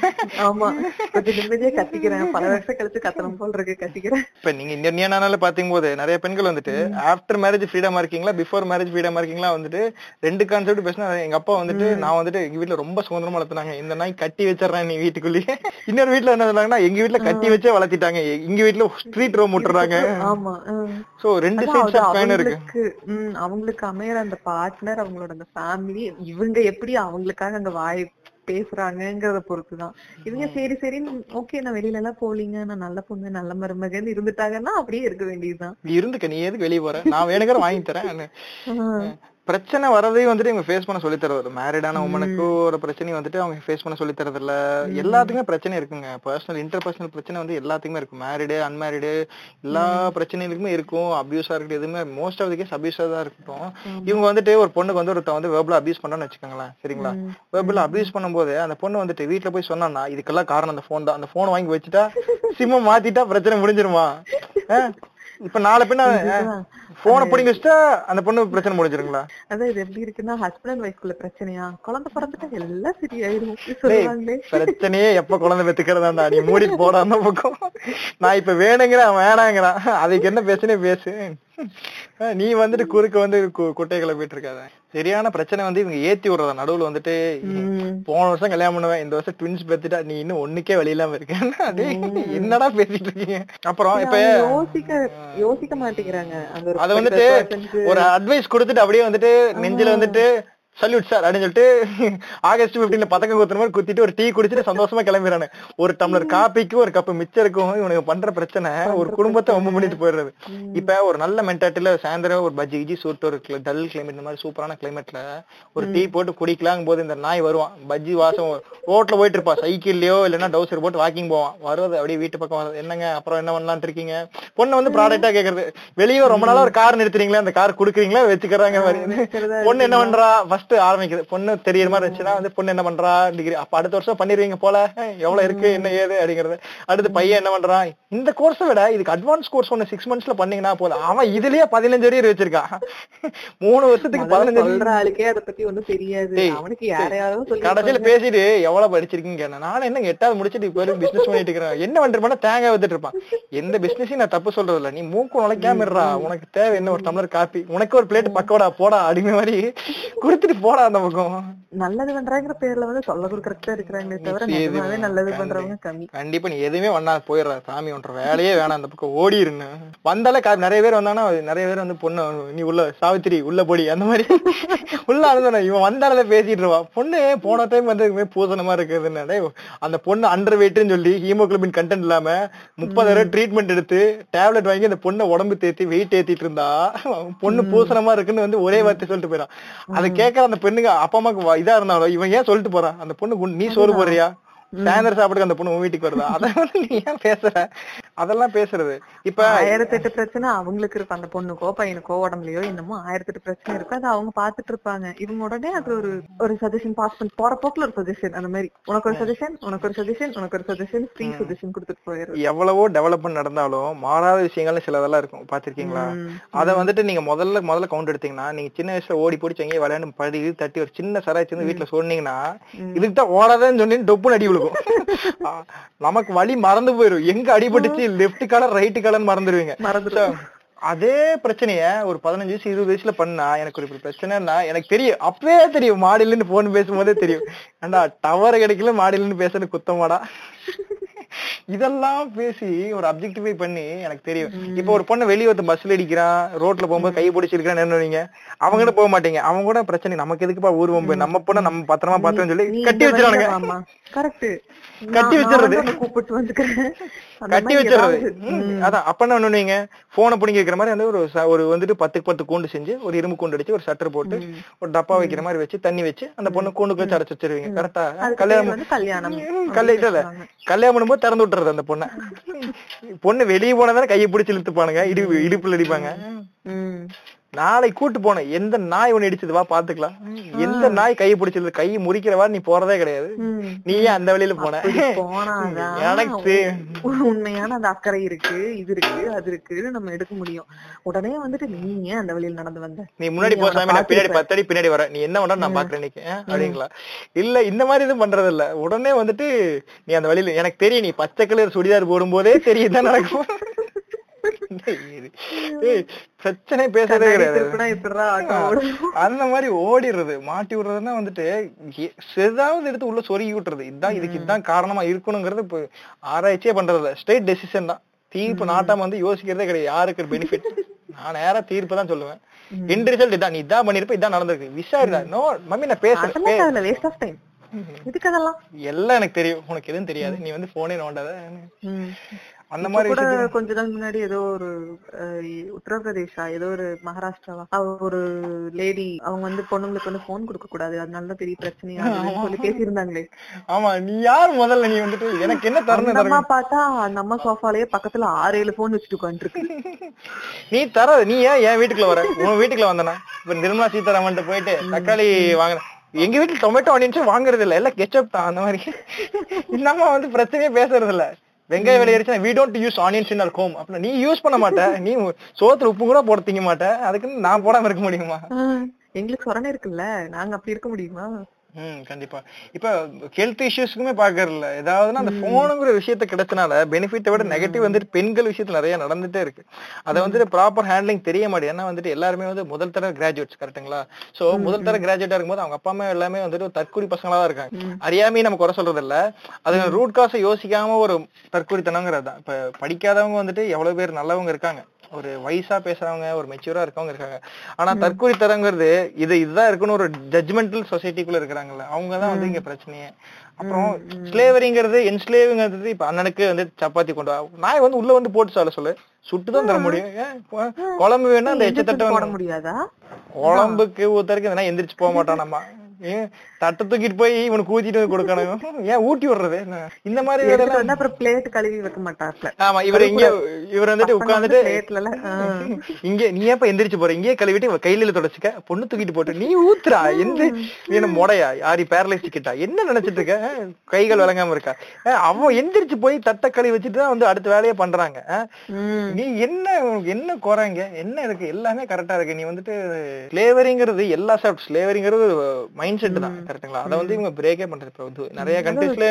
ஆமா. கொஞ்சம் நிம்மதியா கத்திக்கிறேன். பல வருஷம் கழிச்சு கத்தணும் போல் இருக்கு கத்திக்கிறேன். இப்ப நீங்க இந்தியனால பாத்தீங்க போது நிறைய பெண்கள் வந்துட்டு ஆஃப்டர் மேரேஜ் ஃப்ரீடமா இருக்கீங்களா? பிஃபோர் மேரேஜ் ஃப்ரீடமா இருக்கீங்களா? வந்துட்டு ரெண்டு கான்செப்ட் பேசினா எங்க அப்பா வந்துட்டு நான் வந்துட்டு எங்க வீட்ல ரொம்ப சுதந்திரமா வளர்த்துனாங்க இந்த நாய் கட்டி வச்சிடறேன் நீ வீட்டுக்குள்ளேயே. இன்னொரு வீட்ல என்ன சொன்னாங்கன்னா எங்க வீட்ல கட்டி வச்சே வளர்த்திட்டாங்க. எங்க வீட்ல ஸ்ட்ரீட் ரோம் விட்டுறாங்க ஆமா. சோ ரெண்டு சைட்ஸ் காயின் இருக்கு. அவங்களுக்கு அமையற அந்த பார்ட்னர் அவங்களோட அந்த ஃபேமிலி இவங்க எப்படி அவங்களுக்காக அங்க வாய் பேசுறாங்கங்கறத பொறுத்துதான். இவங்க சரி சரி ஓகே நான் வெளியில எல்லாம் போலீங்க நான் நல்ல பொண்ணு நல்ல மருமகன் இருந்துட்டாங்கன்னா அப்படியே இருக்க வேண்டியதுதான். இருந்துக்க நீ எதுக்கு வெளிய போற? நான் வேணுங்கிற வாங்கி தரேன். பிரச்சனை வரதையும் வந்துட்டு இவங்க ஃபேஸ் பண்ண சொல்லி தரது மேரிடான உமனுக்கு ஒரு பிரச்சனையும் வந்துட்டு அவங்க ஃபேஸ் பண்ண சொல்லி தரது இல்ல எல்லாத்துக்குமே பிரச்சனை இருக்குங்க. பர்சனல் இன்டர் பர்சனல் பிரச்சனை வந்து எல்லாத்துக்குமே இருக்கும். மேரிடு அன்மேரிடு எல்லா பிரச்சனைகளுக்குமே இருக்கும். அபியூஸா இருக்கட்டும் எதுவுமே மோஸ்ட் ஆஃப் தி கேஸ் அபியூஸா தான் இருக்கட்டும். இவங்க வந்துட்டு ஒரு பொண்ணுக்கு வந்து ஒருத்தன் வந்து வேர்பலா அபியூஸ் பண்ணான்னு வச்சுக்கோங்களேன். சரிங்களா? வேர்பலா அபியூஸ் பண்ணும்போது அந்த பொண்ணு வந்துட்டு வீட்டுல போய் சொன்னான்னா இதுக்கெல்லாம் காரணம் அந்த போன் தான். அந்த போன் வாங்கி வச்சுட்டா சிம்ம மாத்திட்டா பிரச்சனை முடிஞ்சிருமா? இப்ப நாளை பின்ன போனை பிடிங்க வச்சுட்டா அந்த பொண்ணு பிரச்சனை முடிஞ்சிருங்களா? அதான் இது எப்படி இருக்குன்னா ஹஸ்பண்ட் அண்ட் ஒய்ஃப்குள்ள பிரச்சனையா? குழந்தை பிறந்துட்டா எல்லாம் சொல்லுவாங்களே. பிரச்சனையே எப்ப குழந்தை பெத்துக்கிறதாண்டா? நீ மூடிட்டு போடா அந்த பக்கம். நான் இப்ப வேணுங்கிறேன் வேணாங்கிறான். அதுக்கு என்ன பேசுனே பேசு. நீ வந்துட்டு குறுக்க வந்து கு- குட்டையை கிளப்பிட்டு இருக்காத சரியான பிரச்சனை வந்து இவங்க ஏத்தி விடுறதா? நடுவுல வந்துட்டு போன வருஷம் கல்யாணம் பண்ணுவேன் இந்த வருஷம் ட்வின்ஸ் பெத்துட்டா நீ இன்னும் ஒண்ணுக்கே வழி இல்லாம இருக்கேன் டேய், [LAUGHS] என்னடா பேசிட்டு இருக்கீங்க? அப்புறம் இப்ப யோசிக்க யோசிக்க மாட்டேங்கிறாங்க. அத வந்துட்டு ஒரு அட்வைஸ் கொடுத்துட்டு அப்படியே வந்துட்டு நெஞ்சில வந்துட்டு சல்யூட் சார் அப்படின்னு சொல்லிட்டு ஆகஸ்ட் 15 பதக்கம் குத்துற மாதிரி குத்திட்டு ஒரு டீ குடிச்சிட்டு சந்தோஷமா கிளம்பிடுறானு. ஒரு டம்ளர் காப்பிக்கு ஒரு கப் மிச்சம் இருக்கும். இவனுக்கு பண்ற பிரச்சனை ஒரு குடும்பத்தை ரொம்ப பண்ணிட்டு போயிடுறது. இப்ப ஒரு நல்ல மென்டாட்டில சாயந்தரம் ஒரு பஜ்ஜி கிஜி சூட்டு ஒரு டல் கிளைமேட் இந்த மாதிரி சூப்பரான கிளைமேட்ல ஒரு டீ போட்டு குடிக்கலாம் போது இந்த நாய் வருவான். பஜ்ஜி வாசம் ரோட்ல போயிட்டு இருப்பா. சைக்கிள்லயோ இல்லைன்னா டவுசர் போட்டு வாக்கிங் போவான். வருவது அப்படியே வீட்டு பக்கம் வருது என்னங்க அப்புறம் என்ன பண்ணலாம்னு இருக்கீங்க? பொண்ணு வந்து ப்ராடக்டா கேக்குறது. வெளியே ரொம்ப நாளா ஒரு கார் நிறுத்துறீங்களா அந்த கார் குடுக்குறீங்களா வச்சுக்கிறாங்க பொண்ணு என்ன பண்றா? ஃபர்ஸ்ட் ஆரம்பிக்குது. பொண்ணு தெரியற மாதிரி இருந்துச்சுன்னா வந்து பொண்ணு என்ன பண்றா? டிகிரி அப்ப அடுத்த வருஷம் பண்ணிருவீங்க போல. எவ்வளவு இருக்கு? என்ன ஏது? அப்படிங்கறது. அடுத்து பையன் என்ன பண்றான்? இந்த கோர்ஸை விட இதுக்கு அட்வான்ஸ் கோர்ஸ் ஒண்ணு சிக்ஸ் மந்த்ஸ்ல பண்ணீங்கன்னா போதும். அவன் இதுலயே பதினஞ்சு அரியர் வச்சிருக்கான் மூணு வருஷத்துக்கு பதினஞ்சு ஆளுக்கே அத பத்தி ஒண்ணும் தெரியாது. அவனுக்கு கடைசியில பேசிட்டு எவ்வளவு படிச்சிருக்கீங்க கேட்டேன். நானும் என்ன எட்டாவது முடிச்சிட்டு இப்ப பிசினஸ் பண்ணிட்டு இருக்கிறேன். என்ன பண்றேன் தேங்காய் வித்துட்டு இருப்பான். எந்த பிசினஸையும் நான் தப்பு சொல்றது இல்ல நீ மூக்கு நுழைக்காம இருடா. உனக்கு தேவை என்ன? ஒரு டம்ளர் காப்பி உனக்கு ஒரு பிளேட் பக்கோடா போடா. அப்படிங்கிற மாதிரி கொடுத்துட்டு போடா அந்த பக்கம். நல்லது பண்றாங்கிற பேர்ல வந்து சொல்ல கொடுக்கறதுக்கு தான் இருக்கிறாங்களே தவிர நிஜமாவே நல்லது பண்றவங்க கம்மி. கண்டிப்பா நீ எதுவுமே பண்ணா போயிடுற சாமி ஒன்ற வேலையே வேணாம் அந்த பக்கம் ஓடிருன்னு வந்தாலே கா- நிறைய பேர் வந்தாங்கன்னா நிறைய பேர் வந்து பொண்ணு நீ உள்ள சாவித்திரி உள்ள போடி அந்த மாதிரி. உள்ள அனுந்தன இவன் வந்தாலே பேசிட்டு இருவா பொண்ணு போன டைம் வந்து பூசண மாதிரி இருக்குதுன்னு அந்த பொண்ணு அண்டர் வெயிட்னு சொல்லி ஹீமோகுளோபின் கண்டென்ட் இல்லாம முப்பது தடவை ட்ரீட்மெண்ட் எடுத்து டேப்லெட் வாங்கி அந்த பொண்ணை உடம்பு தேத்தி வெயிட் ஏத்திட்டு இருந்தா பொண்ணு பூசணமா இருக்குன்னு வந்து ஒரே வார்த்தை சொல்லிட்டு போயிடான் அதை கேட்கற அந்த பெண்ணுக்கு அப்பா அம்மாக்கு இதா இருந்தாலும் இவன் ஏன் சொல்லிட்டு போறான்? அந்த பொண்ணு குண்டு- நீ சோறு போடுறியா? சாயந்தரம் சாப்பிடுக்கு அந்த பொண்ணு வீட்டுக்கு வருதா? [LAUGHS] அதை வந்து நீ ஏன் பேசுற? அதெல்லாம் பேசுறது. இப்ப ஆயிரத்தெட்டு பிரச்சனை அவங்களுக்கு இருக்கும் அந்த பொண்ணுக்கோ பையனுக்கோ உடம்புலயோ என்னமோ ஆயிரத்தெட்டு பிரச்சனை இருக்கு. அதை அவங்க பாத்துட்டு இருப்பாங்க. இவங்க உடனே அது ஒரு ஒரு சஜஷன் பாஸ் பண்ணி போற போக்குல ஒரு சஜஷன் அந்த மாதிரி உனக்கு ஒரு சஜஷன் உனக்கு ஒரு சஜஷன் உனக்கு ஒரு சஜஷன் ஃப்ரீ சஜஷன் கொடுத்துட்டு போயிடுறது. எவ்வளவோ டெவலப்மெண்ட் நடந்தாலும் மாறாத விஷயங்கள்னு சிலதெல்லாம் இருக்கும். பாத்திருக்கீங்களா அத வந்துட்டு நீங்க முதல்ல முதல்ல கவுண்ட் எடுத்தீங்கன்னா நீங்க சின்ன வயசுல ஓடி பிடிச்சி எங்கேயும் விளையாண்டு படி தட்டி ஒரு சின்ன சராய்ச்சி வந்து வீட்டுல சொன்னீங்கன்னா இதுக்கு தான் ஓடாதேன்னு சொல்லி டொப்புன்னு அடி விழுகும். நமக்கு வழி மறந்து போயிரும். எங்க அடிபட்டுச்சு லெஃப்ட் காலர் ரைட் காலர் மறந்துடுவீங்க மறந்துடும் So, அதே பிரச்சனைய ஒரு பதினஞ்சு வயசு இருபது வயசுல பண்ணா எனக்கு ஒரு இப்படி பிரச்சனைன்னா எனக்கு தெரியும். அப்பவே தெரியும். இருந்து போன் பேசும்போதே தெரியும். ஏண்டா டவர் கிடைக்கல இருந்து பேசுறது குத்தமாடா. இதெல்லாம் பேசி ஒரு அப்ஜெக்டிஃபை பண்ணி எனக்கு தெரியும். இப்போ ஒரு பொண்ணு வெளிய ஒருத்தன் பஸ்ல அடிக்கிறான் ரோட்ல போகும்போது கை பிடிச்சிருக்கான்னு என்ன நீங்க அவங்க கூட போக மாட்டீங்க. அவங்க கூட பிரச்சனை நமக்கு எதுக்குப்பா ஊர் போய்? நம்ம பொண்ணை நம்ம பத்திரமா பார்த்தோம்னு சொல்லி கட்டி வச்சிருவானுங்க. கரெக்ட் [LAUGHS] கட்டி அந்த கட்டி ம், அதான். அப்ப என்ன பண்ணுவீங்க? போனை பிடிங்கி வைக்கிற மாதிரி வந்து ஒரு ஒரு வந்துட்டு பத்துக்கு பத்து கூண்டு செஞ்சு ஒரு இரும்பு கூண்டு அடிச்சு ஒரு சட்டர் போட்டு ஒரு டப்பா வைக்கிற மாதிரி வச்சு தண்ணி வச்சு அந்த பொண்ணு கூண்டுக்கு வச்சு அடைச்சு வச்சிருவீங்க. கரெக்டா கல்யாணம் வந்து கல்யாணம். கல்யாணம் பண்ணும்போது திறந்து விட்டுறது அந்த பொண்ணை. பொண்ணு வெளியே போனதானே கையை பிடிச்சு இழுத்துப்பானுங்க. இடுப்பு இடுப்புல அடிப்பாங்க. நாளை கூட்டு போனேன் எந்த நாய் ஒண்ணு இடிச்சது? வா பாத்துக்கலாம் எந்த நாய் கையை பிடிச்சது? கை முறிக்கிறவா நீ போறதே கிடையாது. நீ ஏன் அந்த வழியில போன? எனக்கு உண்மையான அந்த அக்கறை இருக்கு இது இருக்கு அது இருக்குன்னு நம்ம எடுக்க முடியும். உடனே வந்துட்டு நீ ஏன் அந்த வழியில் நடந்து வந்த? நீ முன்னாடி நீ போ அவனை சாமி நான் பின்னாடி பார்த்திருப்ப. பத்து அடி பின்னாடி வரேன். நீ என்ன பண்ற நான் பாக்குறேன் ஆ, அப்படிங்களா? இல்ல இந்த மாதிரி எதுவும் பண்றது இல்ல உடனே வந்துட்டு நீ அந்த வழியில எனக்கு தெரியும் நீ பச்சை கலர் சுடிதார் போடும்போதே தெரியும் இதான் நடக்கும். பிரச்சனை பேசுறதே கிடையாது. அந்த மாதிரி ஓடிடுறது மாட்டி விடுறதுன்னா வந்துட்டு ஏதாவது எடுத்து உள்ள சொருகி விட்டுறது. இதுதான் இதுக்கு இதுதான் காரணமா இருக்கணுங்கிறது இப்ப ஆராய்ச்சியே பண்றது இல்ல ஸ்ட்ரெயிட் டெசிஷன் தான். தீர்ப்பு நாட்டாம வந்து யோசிக்கிறதே கிடையாது. யாருக்கு பெனிஃபிட் [LAUGHS] நான் நேரா தீர்ப்பு தான் சொல்லுவேன். என் ரிசல்ட் இதான். நீ இதான் பண்ணிருப்ப இதான் நடந்திருக்கு. விசாரிடா. நோ மம்மி நான் பேசுறேன். எல்லாம் எனக்கு தெரியும். உனக்கு எதுவும் தெரியாது. நீ வந்து போனே நோண்டாத. அந்த மாதிரி கொஞ்ச நாள் முன்னாடி ஏதோ ஒரு உத்தரப்பிரதேஷா ஏதோ ஒரு மகாராஷ்டிராவா ஒரு லேடி அவங்க வந்து பொண்ணுங்களுக்கு வந்து போன் கொடுக்க கூடாது. அதனாலதான் பெரிய பிரச்சனையா [LAUGHS] சொல்லி பேசியிருந்தாங்களே. ஆமா நீ யார் முதல்ல நீ வந்துட்டு எனக்கு என்ன தரணும் அம்மா பார்த்தா அந்த அம்மா சோஃபாலயே பக்கத்துல ஆறு ஏழு போன் வச்சுட்டு உட்காந்துருக்கு [LAUGHS] நீ தர நீ ஏன் என் வீட்டுக்குள்ள வர? உன் வீட்டுக்குள்ள வந்தனா? இப்ப நிர்மலா சீதாராமன் போயிட்டு தக்காளி வாங்கின எங்க வீட்டுல டொமேட்டோ ஆனியன்ஸ் வாங்குறது இல்ல எல்லாம் கெச்சப் தான் அந்த மாதிரி. [LAUGHS] நம்ம வந்து பிரச்சனையே பேசுறது இல்ல வெங்காய விலை ஏறிச்சுன்னா we don't use onions in our home. அப்படின்னா நீ யூஸ் பண்ண மாட்ட. [LAUGHS] நீ சோத்துல உப்பு கூட போட திங்க மாட்ட. அதுக்குன்னு நான் போடாம இருக்க முடியுமா? எங்களுக்கு சொரணை இருக்குல்ல. நாங்க அப்படி இருக்க முடியுமா? ம் கண்டிப்பா. இப்ப ஹெல்த் இஷ்யூஸ்க்குமே பாக்குறதுல ஏதாவதுன்னா அந்த போனுங்கிற விஷயத்த கிடைச்சனால பெனிஃபிட்டை விட நெகட்டிவ் வந்துட்டு பெண்கள் விஷயத்துல நிறைய நடந்துட்டே இருக்கு. அதை வந்துட்டு ப்ராப்பர் ஹேண்ட்லிங் தெரிய மாட்டேங்குது. ஏன்னா வந்துட்டு எல்லாருமே வந்து முதல் தர கிராஜுவேட்ஸ் கரெக்ட்டுங்களா சோ முதல் தர கிராஜுவேட்டா இருக்கும்போது அவங்க அப்பா அம்மா எல்லாமே வந்துட்டு ஒரு தற்கூரி பசங்களா தான் இருக்காங்க அறியாமே நம்ம குறை சொல்றது இல்ல. அது ரூட் காசை யோசிக்காம ஒரு தற்கூரித்தனங்கிறது தான். இப்ப படிக்காதவங்க வந்துட்டு எவ்வளவு பேர் நல்லவங்க இருக்காங்க. ஒரு வயசா பேசுறவங்க ஒரு மெச்சூரா இருக்கவங்க இருக்காங்க. ஆனா தற்கூரித்தனங்கிறது இது இதுதான் இருக்குன்னு ஒரு ஜட்ஜ்மெண்டல் சொசைட்டிக்குள்ள இருக்கிறாங்கல்ல. அவங்கதான் வந்து இங்க பிரச்சனையே. அப்புறம் ஸ்லேவரிங்கிறது என்ஸ்லேவிங்கிறது இப்ப அண்ணனுக்கு வந்து சப்பாத்தி கொண்டு வா நாய் வந்து உள்ள வந்து போட்டு சால சொல்லு. சுட்டு தான் தர முடியும். குழம்பு வேணா அந்த எச்சத்தட்டை குழம்புக்கு நாய் எந்திரிச்சு போக மாட்டான் நம்ம தட்டை தூக்கிட்டு போய் இவனுக்கு ஊத்திட்டு கொடுக்கணும். ஏன் ஊட்டி விடுறது? இந்த மாதிரி அப்புறம் பிளேட் கழுவி வைக்க மாட்டாப்ல. ஆமா இவர் இங்க இவர் வந்துட்டு உட்கார்ந்துட்டு [LAUGHS] இங்க நீ ஏப்ப எந்திரிச்சு போற? இங்கே கழுவிட்டு கையில தொடச்சுக்க. பொண்ணு தூக்கிட்டு போட்டு நீ ஊத்துறா? எந்த என்ன மொடையா? யாரி பேரலைஸ் கிட்டா என்ன நினைச்சிட்டு இருக்க? கைகள் விளங்காம இருக்கா? அவன் எந்திரிச்சு போய் தட்டை கழுவி வச்சுட்டு தான் வந்து அடுத்த வேலையை பண்றாங்க. நீ என்ன என்ன குறைங்க என்ன இருக்கு? எல்லாமே கரெக்டா இருக்கு. நீ வந்துட்டு ஸ்லேவரிங்கிறது எல்லா சாப்பிட் ஸ்லேவரிங்கிறது மைண்ட் செட் தான் கரெக்ட்டுங்களா அதை வந்து இவங்க பிரேக்கே பண்றது இப்ப நிறைய கண்ட்ரீஸ்ல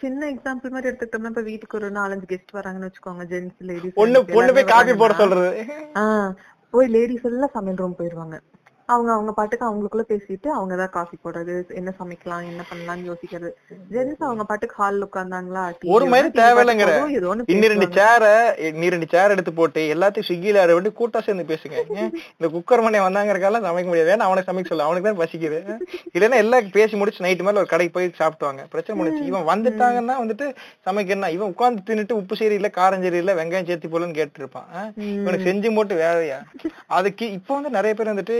சின்ன- எக்ஸாம்பிள் மாதிரி எடுத்துக்கிட்டோம்னா இப்ப வீட்டுக்கு ஒரு நாலஞ்சு கெஸ்ட் வராங்கன்னு வச்சுக்கோங்க ஜென்ஸ் லேடிஸ் பொண்ணு பொண்ணு போய் காபி போட சொல்றது. போய் லேடிஸ் எல்லாம் சமையல் ரூம் போயிருவாங்க. அவங்க அவங்க பாட்டுக்கு அவங்களுக்குள்ள பேசிட்டு அவங்க தான் காஃபி போடுறது என்ன சமைக்கலாம் என்ன பண்ணலாம்னு யோசிக்கிறது. ஜென்ஸ் அவங்க பாட்டுக்கு ஹால்ல உட்கார்ந்தாங்களா ஒரு மாதிரி தேவையில்லைங்கிற. ஏதோ ஒண்ணு இன்னி ரெண்டு பேசுவாங்க. சேர நீ ரெண்டு சேர் எடுத்து போட்டு எல்லாத்தையும் ஸ்விக்கில ஆட விட்டு கூட்டா சேர்ந்து பேசுங்க. [LAUGHS] இந்த குக்கர் மண்ணை வந்தாங்கறக்கால சமைக்க முடியாது. ஏன்னா அவனுக்கு சமைக்க சொல்ல. அவனுக்கு தான் பசிக்குது. இல்லைன்னா எல்லாம் பேசி முடிச்சு நைட்டு மேல ஒரு கடைக்கு போய் சாப்பிட்டுவாங்க. பிரச்சனை முடிச்சு இவன் வந்துட்டாங்கன்னா வந்துட்டு சமைக்கணும் இவன் உட்கார்ந்து தின்னுட்டு உப்பு சரி இல்ல காரம் சரி இல்ல வெங்காயம் சேர்த்து போலன்னு கேட்டு இருப்பான். இவனுக்கு செஞ்சு போட்டு வேலையா? அதுக்கு இப்போ வந்து நிறைய பேர் வந்துட்டு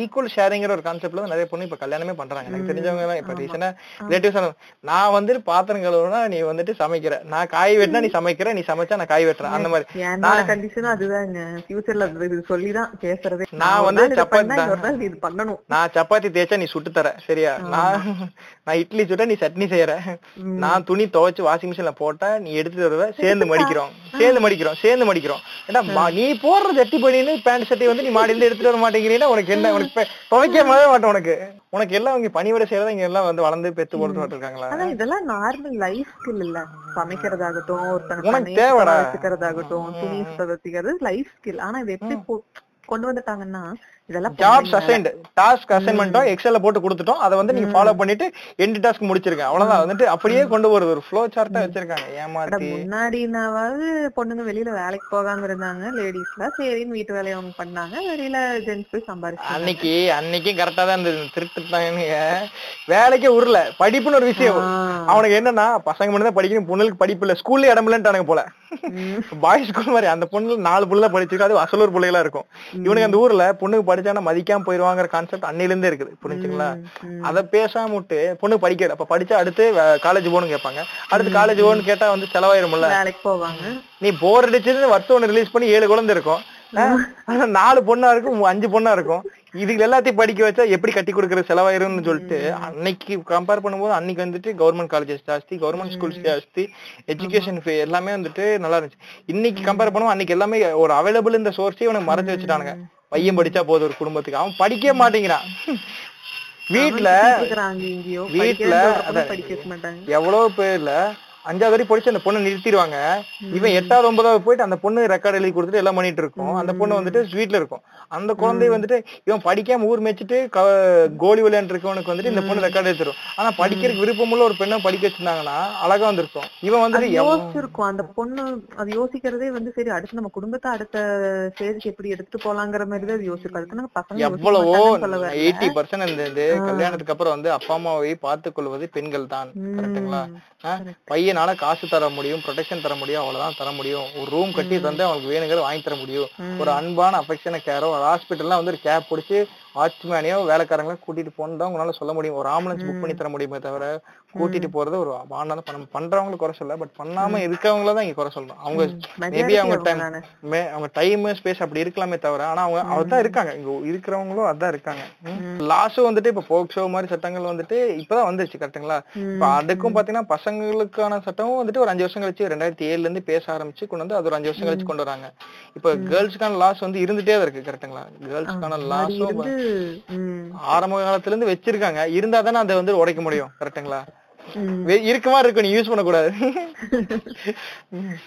ஈக்குவல் ஷேரிங்கிற ஒரு கான்செப்ட்ல நிறைய பொண்ணு இப்ப கல்யாணமே பண்றாங்க. எனக்கு தெரிஞ்சவங்க எல்லாம் இப்ப ரீசெண்டா ரிலேட்டிவ்ஸ் நான் வந்துட்டு பாத்திரம் கழுவுனா நீ வந்துட்டு சமைக்கிற. நான் காய் வெட்டினா நீ சமைக்கிற. நீ சமைச்சா நான் காய் வெட்டுறேன். அந்த மாதிரி. என்னோட கண்டிஷன் அதுதாங்க. ஃபியூச்சர்ல இது சொல்லிதான் பேசுறதே. நான் வந்து சப்பாத்தி இது பண்ணணும். நான் சப்பாத்தி தேய்ச்சா நீ சுட்டு தர. சரியா? நான் நான் இட்லி சுட்டா நீ சட்னி செய்யற. நான் துணி துவைச்சு வாஷிங் மிஷின்ல போட்டா நீ எடுத்துட்டு வருவ. சேர்ந்து மடிக்கிறோம். சேர்ந்து மடிக்கிறோம். சேர்ந்து மடிக்கிறோம். ஏன்னா நீ போடுற ஜட்டி பண்ணின்னு பேண்ட் சட்டை வந்து நீ மாடியில எடுத்துட்டு வர மாட்டேங்கிறீன்னா உனக்கு என்ன? உனக்கு துவைக்க மாட்டோம் உனக்கு. உனக்கு எல்லாம் இங்க பணிவிட செய்யறதா இங்க எல்லாம் வந்து வளர்ந்து பெத்து போட்டு இருக்காங்களா ஆனா இதெல்லாம் நார்மல் லைஃப் ஸ்கில் இல்ல. சமைக்கிறதாகட்டும் தண்ணியை தேவைடா. வச்சுக்கிறதாகட்டும் துணி சுத்தப்படுத்திக்கிறது லைஃப் ஸ்கில் ஆனா இது எப்படி கொண்டு வந்துட்டாங்கன்னா இதெல்லாம் ஜாப்ஸ் அசைன்ட் டாஸ்க் அசைன்மெண்ட்டோ எக்ஸல்ல போட்டு கொடுத்துட்டோம். அதை வந்து நீங்க ஃபாலோ பண்ணிட்டு எண்டு டாஸ்க் முடிச்சிருக்கேன் அவ்வளவுதான். வந்துட்டு அப்படியே கொண்டு போறது. ஒரு ஃப்ளோ சார்ட்டா வச்சிருக்காங்க. ஏமாத்தி. முன்னாடினாவது பொண்ணுங்க வெளியில வேலைக்கு போகாம இருந்தாங்க. லேடிஸ்ல சரின்னு வீட்டு வேலையை அவங்க பண்ணாங்க. வெளியில ஜென்ஸ் போய் சம்பாரிச்சாங்க அன்னைக்கு அன்னைக்கும் கரெக்டா தான் இருந்தது. திருட்டுட்டாங்க வேலைக்கே உருல படிப்புன்னு ஒரு விஷயம். அவனுக்கு என்னன்னா பசங்க மட்டும் தான் படிக்கணும். பொண்ணுக்கு படிப்பு இல்ல. ஸ்கூல்ல இடம் இல்லன்ட்டானுங்க போல. பாய்ஸ் ஸ்கூல் [LAUGHS] மாதிரி. அந்த பொண்ணு நாலு புள்ள படிச்சிருக்கு. அது அசலூர் பிள்ளைகளா இருக்கும். இவனுக்கு அந்த ஊர்ல பொண்ணுக்கு படிச்சானா மதிக்காம போயிருவாங்கிற கான்செப்ட் அன்னையில இருந்தே இருக்குது புரிஞ்சுங்களா? அத பேசாம விட்டு பொண்ணு படிக்கல. அப்ப படிச்சா அடுத்து காலேஜ் போகணும்னு கேட்பாங்க. அடுத்து காலேஜ் போகணும்னு கேட்டா வந்து செலவாயிரும்ல. போவாங்க. நீ போர் அடிச்சது வருஷம் ஒண்ணு ரிலீஸ் பண்ணி ஏழு குழந்தை இருக்கும். நாலு பொண்ணா இருக்கும் அஞ்சு பொண்ணா இருக்கும். இதுல எல்லாத்தையும் படிக்க வச்சா எப்படி கட்டி கொடுக்கற செலவாயிரும்னு சொல்லிட்டு அன்னைக்கு கம்பேர் பண்ணும்போது அன்னைக்கு வந்துட்டு கவர்மெண்ட் காலேஜஸ் ஜாஸ்தி கவர்மெண்ட் ஸ்கூல்ஸ் ஜாஸ்தி எஜுகேஷன் எல்லாமே வந்துட்டு நல்லா இருந்துச்சு. இன்னைக்கு கம்பேர் பண்ணுவோம் அன்னைக்கு எல்லாமே ஒரு அவைலபிள் இந்த சோர்ஸே உனக்கு மறைச்சு வச்சுட்டானுங்க. பையன் படிச்சா போதும் ஒரு குடும்பத்துக்கு. அவன் படிக்கவே மாட்டேங்கிறான். படிக்க வைக்க மாட்டாங்க. எவ்வளவு பேர்ல அஞ்சாவது வரை படிச்சு அந்த பொண்ணை நிறுத்திடுவாங்க. இவன் எட்டாவது ஒன்பதாவது போயிட்டு அந்த பொண்ணு ரெக்கார்ட் எழுதி கொடுத்துட்டு எல்லாம் பண்ணிட்டு இருக்கும். அந்த பொண்ணு வந்துட்டு வீட்ல இருக்கும். அந்த குழந்தை வந்துட்டு இவன் படிக்காம ஊர் மேய்ச்சிட்டு கோலி விளையாண்டு இருக்கவனுக்கு வந்துட்டு இந்த பொண்ணு ரெக்கார்ட் எடுத்துரும். ஆனா படிக்கிறதுக்கு விருப்பமுள்ள ஒரு பெண்ணை படிக்க வச்சிருந்தாங்கன்னா அழகா வந்திருக்கும். இவன் வந்துட்டு எவ்வ- யோசிச்சிருக்கும். அந்த பொண்ணு அது யோசிக்கிறதே வந்து சரி அடுத்து நம்ம குடும்பத்தை அடுத்த ஸ்டேஜ்க்கு எப்படி எடுத்துட்டு போலாங்கிற மாதிரி தான் அது யோசிச்சிருக்கும் அதுக்கு பசங்க எவ்வளவோ. எயிட்டி பர்சன்ட் இந்த இது கல்யாணத்துக்கு அப்புறம் வந்து அப்பா அம்மாவை பார்த்துக் கொள்வது பெண்கள் தான். கரெக்ட்டுங்களா? ஆ? பையனால காசு தர முடியும் ப்ரொடெக்ஷன் தர முடியும் அவ்வளவுதான் தர முடியும். ஒரு ரூம் கட்டி தந்து அவங்களுக்கு வேணுங்கிறத வாங்கி தர முடியும். ஒரு அன்பான அஃபெக்ஷன கேரோ ஹாஸ்பிட்டல்லாம் வந்து ஒரு கேப் பிடிச்சி வாட்ச்மேனையோ வேலைக்காரங்களோ கூட்டிட்டு போன்னு தான் உங்களால சொல்ல முடியும். ஒரு ஆம்புலன்ஸ் புக் பண்ணி தர முடியுமே தவிர கூட்டிட்டு போறது ஒரு ஆனால பண்ண பண்றவங்களுக்கு குறை சொல்ல பட் பண்ணாம இருக்கவங்கள தான் இங்க குறை சொல்லணும். அவங்க மேபி அவங்க டைம். அவங்க டைம் ஸ்பேஸ் அப்படி இருக்கலாமே தவிர ஆனா அவங்க அதான் இருக்காங்க. இங்க இருக்கிறவங்களும் அதான் இருக்காங்க. லாஸும் வந்துட்டு இப்ப போக்சோ மாதிரி சட்டங்கள் வந்துட்டு இப்பதான் வந்துருச்சு கரெக்ட்டுங்களா இப்ப அதுக்கும் பாத்தீங்கன்னா பசங்களுக்கான சட்டமும் வந்துட்டு ஒரு அஞ்சு வருஷம் கழிச்சு ரெண்டாயிரத்தி ஏழுல இருந்து பேச ஆரம்பிச்சு கொண்டு வந்து அது ஒரு அஞ்சு வருஷம் கழிச்சு கொண்டு வராங்க. இப்ப கேர்ள்ஸ்க்கான லாஸ் வந்து இருந்துட்டே தான் இருக்கு கரெக்ட்டுங்களா கேர்ள்ஸ்க்கான லாஸும் ஆரம்ப காலத்துல இருந்து வச்சிருக்காங்க. இருந்தா தானே அதை வந்து உடைக்க முடியும். கரெக்ட்டுங்களா. வெ- இருக்க மாதிரி இருக்கும் நீ யூஸ் பண்ணக்கூடாது. [LAUGHS]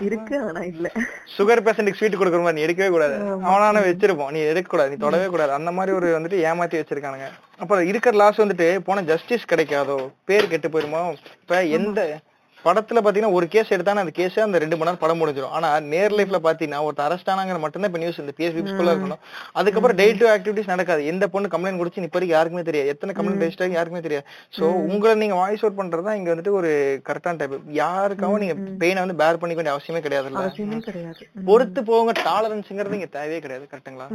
இருக்கு ஆனா இல்ல. சுகர் பேஷண்ட்டுக்கு ஸ்வீட் கொடுக்குற மாதிரி நீ எடுக்கவே கூடாது. அவனான வச்சிருப்போம். நீ எடுக்க கூடாது நீ தொடவே கூடாது. அந்த மாதிரி ஒரு வந்துட்டு ஏமாத்தி வச்சிருக்கானுங்க. அப்புறம் இருக்கிற லாஸ் வந்துட்டு போன ஜஸ்டிஸ் கிடைக்காதோ? பேர் கெட்டு போயிருமோ? இப்ப எந்த படத்துல பாத்தீங்கன்னா ஒரு கேஸ் எடுத்தானே அந்த கேஸே அந்த ரெண்டு மணி நேரம் படம் முடிஞ்சிடும் ஆனா நேர் லைஃப்ல பாத்தீங்கன்னா ஒருத்தர் அரெஸ்ட் ஆனாங்க மட்டும்தான் இப்ப நியூஸ் இந்த பிஎஸ் ஸ்கூல்ல இருக்கணும். அதுக்கப்புறம் டே டு ஆக்டிவிட்டிஸ் நடக்காது. எந்த பொண்ணு கம்ப்ளைண்ட் கொடுத்து இப்ப வரைக்கும் யாருக்குமே தெரியாது. எத்தனை கம்ப்ளைண்ட் ரெஜிஸ்டர் ஆகி யாருக்குமே தெரியாது. சோ உங்களை நீங்க வாய்ஸ் அவுட் பண்றதுதான் இங்க வந்துட்டு ஒரு கரெக்டான டைப் யாருக்காகவும் நீங்க பெயினை வந்து பேர் பண்ணிக்க வேண்டிய அவசியமே கிடையாது பொறுத்து போங்க டாலரன்ஸ்ங்கிறது இங்க தேவையே கிடையாது. கரெக்ட்டுங்களா.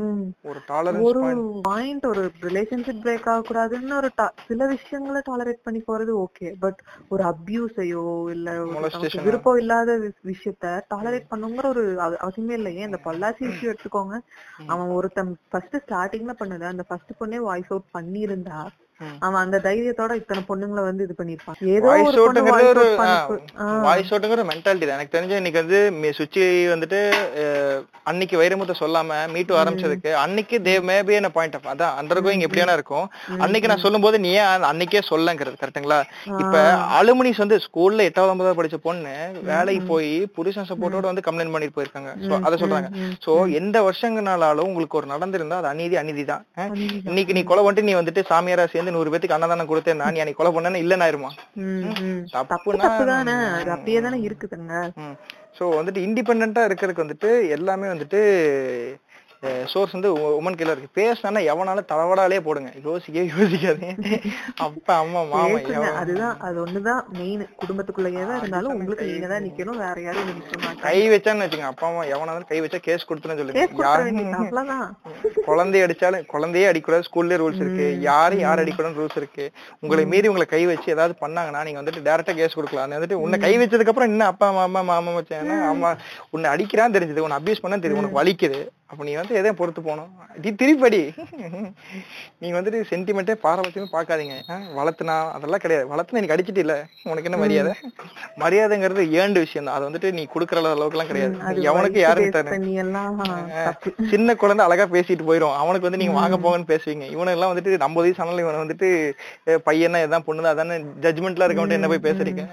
ஒரு டாலரன்ஸ் ஒரு பாயிண்ட் ஒரு ரிலேஷன்ஷிப் பிரேக் ஆகக்கூடாதுன்னு ஒரு ta- சில விஷயங்களை டாலரேட் பண்ணி போறது ஓகே பட் ஒரு அபியூஸையோ இல்ல நமக்கு விருப்பம் இல்லாத விஷயத்த டாலரேட் பண்ணுங்கிற ஒரு அவ- அவசியமே இல்லை. ஏன் இந்த பொள்ளாச்சி விஷயம் எடுத்துக்கோங்க. அவன் ஒருத்தன் ஃபர்ஸ்ட் ஸ்டார்டிங்ல பண்ணது அந்த ஃபர்ஸ்ட் பொண்ணே வாய்ஸ் அவுட் பண்ணியிருந்தா அவன் அந்த தைரியத்தோட இத்தனை பொண்ணுங்களை வந்து இது பண்ணிருப்பான் ஏதோ வாய்ஸ் அவுட்டுங்கிற மென்டாலிட்டி தான். எனக்கு தெரிஞ்சு இன்னைக்கு வந்து சுச்சி வந்துட்டு அன்னைக்கு வைரமுத்த சொல்லாம மீட்டு ஆரம்பிச்சதுக்கு அன்னைக்கு தே மேபி என்ன பாயிண்ட் ஆஃப் அதான் அண்டர் கோயிங் எப்படி வேணா இருக்கும் அன்னைக்கு நான் சொல்லும் போது நீ ஏன் அன்னைக்கே சொல்லங்கிறது கரெக்ட்டுங்களா இப்ப அலுமினிஸ் வந்து ஸ்கூல்ல எட்டாவது ஒன்பதாவது படிச்ச பொண்ணு வேலைக்கு போய் புருஷன் சப்போர்ட்டோட வந்து கம்ப்ளைண்ட் பண்ணிட்டு போயிருக்காங்க. அத சொல்றாங்க. சோ எந்த வருஷங்கனாலும் உங்களுக்கு ஒரு நடந்திருந்தா அது அநீதி அநீதி தான். இன்னைக்கு நீ கொலை பண்ணிட்டு நீ வந்துட்டு சாமியாரா சேர்ந்து நூறு பேத்துக்கு அன்னதானம் கொடுத்தேன் நீ அன்னைக்கு கொலை பண்ணேன்னு இல்லன்னு ஆயிருமா ம், ம். தப்பு தப்புனா தப்பு தானே அது அப்படியே தானே இருக்குதுங்க. சோ வந்துட்டு இண்டிபெண்டா இருக்கிறதுக்கு வந்துட்டு எல்லாமே வந்துட்டு சோர்ஸ் வந்து உமன் கீழ இருக்கு. பேசினா எவனாலும் தளவடாலே போடுங்க. யோசிக்கவே யோசிக்காதீங்க. அப்பா அம்மா மாமா அதுதான் அது ஒண்ணுதான் மெயின் குடும்பத்துக்குள்ளேயே தான் இருந்தாலும் உங்களுக்கு நீங்க தான் நிக்கணும். வேற யாரும் நிக்க மாட்டாங்க. கை வச்சான்னு வச்சுங்க அப்பா அம்மா எவனாலும் கை வச்சா கேஸ் கொடுத்துன்னு சொல்லுங்க. குழந்தைய அடிச்சாலும் குழந்தையே அடிக்கூடாது ஸ்கூல்ல ரூல்ஸ் இருக்கு. யாரும் யார் அடிக்கூடாது ரூல்ஸ் இருக்கு. உங்களை மீறி உங்களை கை வச்சு ஏதாவது பண்ணாங்கன்னா நீங்க வந்துட்டு டேரக்டா கேஸ் கொடுக்கலாம். வந்துட்டு உன்னை கை வச்சதுக்கு அப்புறம் இன்னும் அப்பா மாமா மாமா வச்சாங்கன்னா அம்மா உன்னை அடிக்கிறான் தெரிஞ்சது. உன்னை அபியூஸ் பண்ணா தெரியும் உனக்கு வலிக்குது. அப்ப நீ வந்து எதையும் பொறுத்து போகணும். தி திருப்படி. நீங்க வந்துட்டு சென்டிமெண்ட்டே பாரபட்சமே பார்க்காதீங்க. ஆ, வளர்த்துனா அதெல்லாம் கிடையாது. வளர்த்துனா நீங்க அடிச்சிட்டு இல்ல. உனக்கு என்ன மரியாதை? மரியாதைங்கிறது ஏண்டு விஷயம் தான். அது வந்துட்டு நீ கொடுக்குற அளவுக்கு எல்லாம் கிடையாது எவனுக்கு யாருக்கு தரேன் பண்ணி தப்பு. சின்ன குழந்தை அழகா பேசிட்டு போயிரும். அவனுக்கு வந்து நீங்க வாங்க போங்கன்னு பேசுவீங்க. இவனுக்கு எல்லாம் வந்துட்டு நம்ம வயசு ஆனாலும் இவனை வந்துட்டு பையனா இதான் பொண்ணுதான் அதானே ஜட்மெண்ட்ல இருக்கவன்ட்டு என்ன போய் பேசுறீங்க.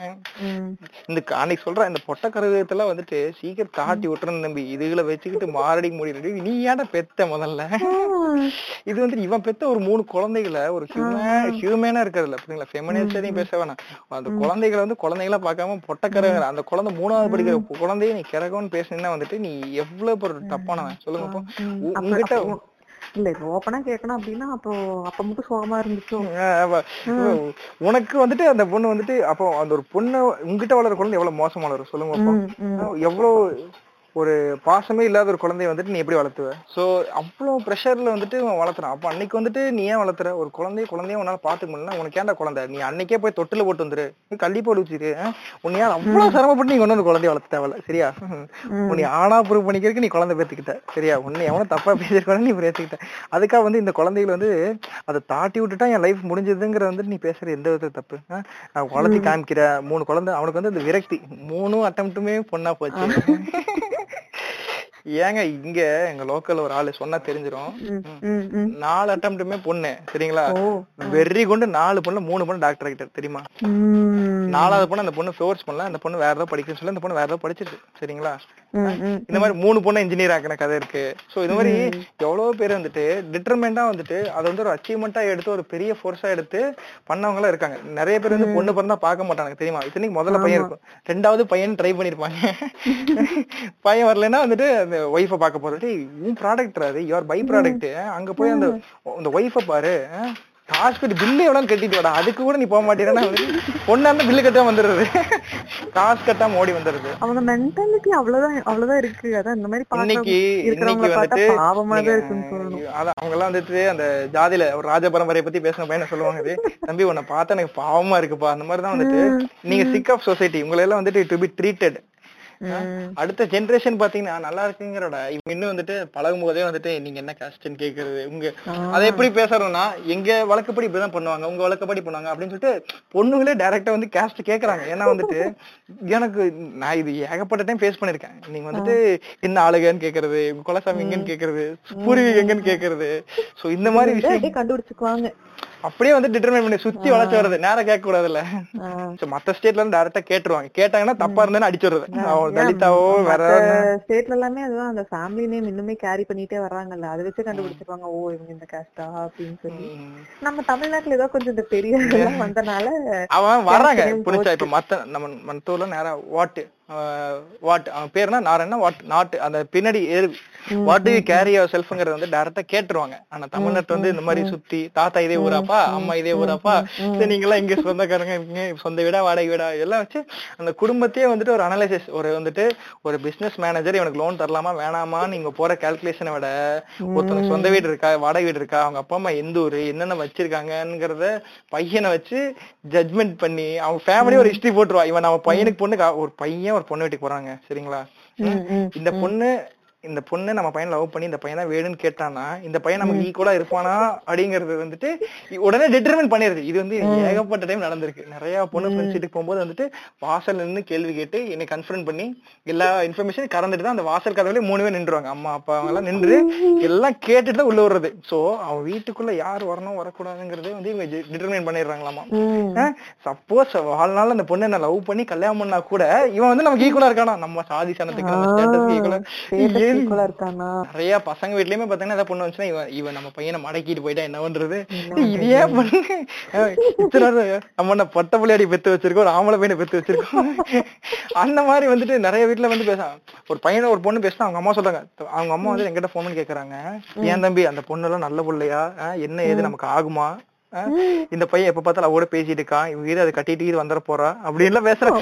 இந்த அன்னைக்கு சொல்றேன் இந்த பொட்ட கருவத்துல வந்துட்டு சீக்கிரம் தாட்டி விட்டுறணும் தம்பி. இதுகளை வச்சுக்கிட்டு மாரடி முடியாது நீ ஏன்டா பெத்த முதல்ல. இது வந்து இவன் பெத்த ஒரு மூணு குழந்தைகளை ஒரு ஹியூமன் ஹியூமனா இருக்கிறதுல. புரியுங்களா ஃபெமினிஸ்டையும் பேச வேணாம். அந்த குழந்தைகளை வந்து குழந்தைகளா பார்க்காம பொட்டக்கரை அந்த குழந்தை மூணாவது படிக்கிற குழந்தைய நீ கிறகம்னு பேசுனீங்கன்னா வந்துட்டு நீ எவ்வளவு ஒரு தப்பானவன்? சொல்லுங்க அப்போ உங்ககிட்ட இல்ல இது ஓப்பனா கேட்கணும் அப்படின்னா அப்போ அப்ப மட்டும் சோகமா இருந்துச்சோ உனக்கு வந்துட்டு அந்த பொண்ணு வந்துட்டு அப்போ அந்த ஒரு பொண்ணு உங்ககிட்ட வளர குழந்தை எவ்வளவு மோசமா வளரும் சொல்லுங்க. எவ்வளவு ஒரு பாசமே இல்லாத ஒரு குழந்தைய வந்துட்டு நீ எப்படி வளர்த்துவ? சோ அவ்வளவு ப்ரெஷர்ல வந்துட்டு அவன் வளர்த்துறான். அப்ப அன்னைக்கு வந்துட்டு நீ ஏன் வளர்த்துற? ஒரு குழந்தைய குழந்தைய உன்னால பாத்துக்க முடியல உனக்கு ஏன்டா குழந்தை? நீ அன்னைக்கே போய் தொட்டில போட்டு வந்துரு. நீ கள்ளி போட்டு வச்சிரு உன்னை யார் அவ்வளவு சிரமப்பட்டு நீ கொண்டு வந்து குழந்தைய வளர்த்த தேவையில்ல சரியா? உன்னை ஆனா ப்ரூவ் பண்ணிக்கிறதுக்கு நீ குழந்தை பேத்துக்கிட்ட சரியா? உன்னை எவனும் தப்பா பேசிருக்கணும் நீ பேசிக்கிட்ட. அதுக்காக வந்து இந்த குழந்தைகள் வந்து அதை தாட்டி விட்டுட்டா என் லைஃப் முடிஞ்சதுங்கிற வந்து நீ பேசுற எந்த வித தப்பு? நான் வளர்த்தி காமிக்கிற மூணு குழந்தை அவனுக்கு வந்து இந்த விரக்தி. மூணும் அட்டம்ப்ட்டுமே பொண்ணா போச்சு. ஏங்க இங்க எங்க லோக்கல் ஒரு ஆளு சொன்னா தெரிஞ்சிரும். ம், ம், ம். நாலு அட்டம்ப்ட்டுமே பொண்ணு சரிங்களா? வெறி கொண்டு நாலு பொண்ணு மூணு பொண்ணு டாக்டர் ஆகிட்டார் தெரியுமா? நாலாவது பொண்ணு அந்த பொண்ணு ஃபோர்ஸ் பண்ணல. அந்த பொண்ணு வேற ஏதோ படிக்கணும்னு சொல்லி அந்த பொண்ணு வேற ஏதோ படிச்சிருக்கு சரிங்களா. இந்த மாதிரி மூணு பொண்ணு இன்ஜினியர் ஆக்கின கதை இருக்கு. சோ இந்த மாதிரி எவ்வளவு பேர் வந்துட்டு டிட்டர்மெண்டா வந்துட்டு அதை வந்து ஒரு அச்சீவ்மெண்டா எடுத்து ஒரு பெரிய ஃபோர்ஸா எடுத்து பண்ணவங்க எல்லாம் இருக்காங்க. நிறைய பேர் வந்து பொண்ணு பிறந்தா பார்க்க மாட்டாங்க தெரியுமா? இத்தனைக்கு முதல்ல பையன் இருக்கும். ரெண்டாவது பையன் ட்ரை பண்ணிருப்பாங்க. [LAUGHS] பையன் வரலைன்னா வந்துட்டு அந்த ஒய்ஃபை பார்க்க போறது. உன் ப்ராடக்ட் அது? யுவர் பை ப்ராடக்ட் அங்க போய் அந்த அந்த ஒய்ஃபை பாரு. ஹாஸ்பிட்டல் பில்லு எவ்வளவு கட்டிட்டு வாடா. அதுக்கு கூட நீ போக மாட்டேன்னா பொண்ணா இருந்தா பில்லு கட்டாம வந்துடுறது. காசு கட்டாம ஓடி வந்துடுறது. அவங்க மென்டாலிட்டி அவ்வளவுதான் அவ்வளவுதான் இருக்கு. அதான் இந்த மாதிரி இன்னைக்கு இன்னைக்கு வந்துட்டு பாவமா தான் இருக்குன்னு சொல்லணும். அதான் அவங்க எல்லாம் வந்துட்டு அந்த ஜாதியில ஒரு ராஜ பரம்பரையை பத்தி பேசின பையனை சொல்லுவாங்க இது? தம்பி உன்னை பார்த்தா எனக்கு பாவமா இருக்குப்பா. அந்த மாதிரி தான் வந்துட்டு நீங்க சிக் ஆஃப் சொசைட்டி உங்களை எல்லாம் வந்துட்டு டு பி ட்ரீட்டட். அடுத்த ஜெனரேஷன் பாத்தீங்கன்னா நல்லா இருக்குங்கிறோட. இன்னும் வந்துட்டு பழகும் போதே வந்துட்டு நீங்க என்ன காஸ்ட்னு கேக்குறது? உங்க அதை எப்படி பேசுறோம்னா எங்க வழக்கப்படி இப்படிதான் பண்ணுவாங்க உங்க வழக்கப்படி பண்ணுவாங்க அப்படின்னு சொல்லிட்டு பொண்ணுங்களே டைரக்டா வந்து காஸ்ட் கேக்குறாங்க. ஏன்னா வந்துட்டு எனக்கு நான் இது ஏகப்பட்ட டைம் ஃபேஸ் பண்ணிருக்கேன். நீங்க வந்துட்டு என்ன ஆளுகன்னு கேக்குறது குலசாமி எங்கன்னு கேக்குறது பூர்வீகம் எங்கன்னு கேக்குறது. சோ இந்த மாதிரி விஷயம் கண்டுபிடிச்சுக்குவாங்க. அப்படியே வந்து டிட்டர்மைன் பண்ணி சுத்தி வளைச்சு வர்றது. நேரம் கேட்க கூடாதுல்ல. மத்த ஸ்டேட்ல இருந்து டேரக்டா கேட்டுருவாங்க. கேட்டாங்கன்னா தப்பா இருந்தேன்னு அடிச்சிடுறது அவன் தலிதாவோ வேற ஸ்டேட்ல எல்லாமே அதுதான். அந்த ஃபேமிலி நேம் இன்னுமே கேரி பண்ணிட்டே வர்றாங்கல்ல. அதை வச்சு கண்டுபிடிச்சிருவாங்க. ஓ இவங்க இந்த காஸ்டா அப்படின்னு சொல்லி. நம்ம தமிழ்நாட்டுல ஏதோ கொஞ்சம் இந்த பெரிய வந்தனால அவன் வர்றாங்க. புரிஞ்சா இப்ப மத்த நம்ம மத்தூர்ல நேரா வாட்டு வாட் அவன் பேர்னா நாரன்னா வாட் நாட்டு. அந்த பின்னாடி வாட் யூ கேரி யுவர் செல்ஃப்ங்கிறத வந்து டைரக்டா கேட்டுருவாங்க. ஆனா தமிழ்நாட்டு வந்து இந்த மாதிரி சுத்தி தாத்தா இதே ஊராப்பா அம்மா இதே ஊராப்பா சரி நீங்க எல்லாம் இங்க சொந்தக்காரங்க இருக்கீங்க சொந்த வீடா வாடகை வீடா எல்லாம் வச்சு அந்த குடும்பத்தையே வந்துட்டு ஒரு அனலைசிஸ் ஒரு வந்துட்டு ஒரு பிசினஸ் மேனேஜர் இவனுக்கு லோன் தரலாமா வேணாமா நீங்க போற கால்குலேஷனை விட ஒருத்தனுக்கு சொந்த வீடு இருக்கா வாடகை வீடு இருக்கா அவங்க அப்பா அம்மா எந்த ஊரு என்னென்ன வச்சிருக்காங்கங்கிறத பையனை வச்சு ஜட்மெண்ட் பண்ணி அவங்க ஃபேமிலி ஒரு ஹிஸ்டரி போட்டுருவா. இவன் நம்ம பையனுக்கு பொண்ணு ஒரு பையன் ஒரு பொண்ணு வீட்டுக்கு போறாங்க சரிங்களா? இந்த பொண்ணு இந்த பொண்ணு நம்ம பையன் லவ் பண்ணி இந்த பையன் தான் வேணும்னு கேட்டானா இந்த பையன் நமக்கு ஈக்குவலா இருப்பானா அப்படிங்கறது வந்துட்டு உடனே டிட்டர்மின் பண்ணிருது இது வந்து ஏகப்பட்ட டைம் நடந்திருக்கு. நிறைய பொண்ணு வீட்டுக்கு போகும்போது வந்துட்டு வாசல் நின்னு கேள்வி கேட்டு என்னை கன்ஃபரன்ட் பண்ணி எல்லா இன்ஃபர்மேஷன் கறந்துட்டு தான் அந்த வாசல் கதவுல மூணு பேர் நின்றுவாங்க. அம்மா அப்பா அவங்க எல்லாம் நின்று எல்லாம் கேட்டுட்டு தான் உள்ள வர்றது. சோ அவன் வீட்டுக்குள்ள யார் வரணும் வரக்கூடாதுங்கிறதே வந்து இவங்க டிட்டர்மின் பண்ணிடுறாங்களாமா. சப்போஸ் வாழ்நாள் அந்த பொண்ணு என்ன லவ் பண்ணி கல்யாணம் பண்ணா கூட இவன் வந்து நமக்கு ஈக்குவலா இருக்கானா? நம்ம சாதி சனத்துக்கு இருக்கானா நிறைய பசங்க வீட்லயுமே பாத்தீங்கன்னா ஏதாவது பொண்ணு வந்துச்சுன்னா இவன் இவன் நம்ம பையனை மடக்கிட்டு போயிட்டா என்ன பண்றது? இது ஏன் பண்ணுங்க இத்தனை நம்ம என்ன பொட்ட பிள்ளையாடி பெத்து வச்சிருக்கோம் ஒரு ஆம்பளை பையனை பெத்து வச்சிருக்கோம். அந்த மாதிரி வந்துட்டு நிறைய வீட்ல வந்து பேச ஒரு பையனை ஒரு பொண்ணு பேசினா அவங்க அம்மா சொல்றாங்க அவங்க அம்மா வந்து என்கிட்ட போன் பண்ணி கேக்குறாங்க. ஏன் தம்பி அந்த பொண்ணு எல்லாம் நல்ல பிள்ளையா? என்ன ஏது நமக்கு ஆகுமா? இந்த பையன் எப்ப பார்த்தாலும் அவ கூட பேசிட்டு இருக்கான். இவங்க இது அதை கட்டிட்டு இது வந்துட போறா. அப்படின்னு எல்லாம் பேசுறான்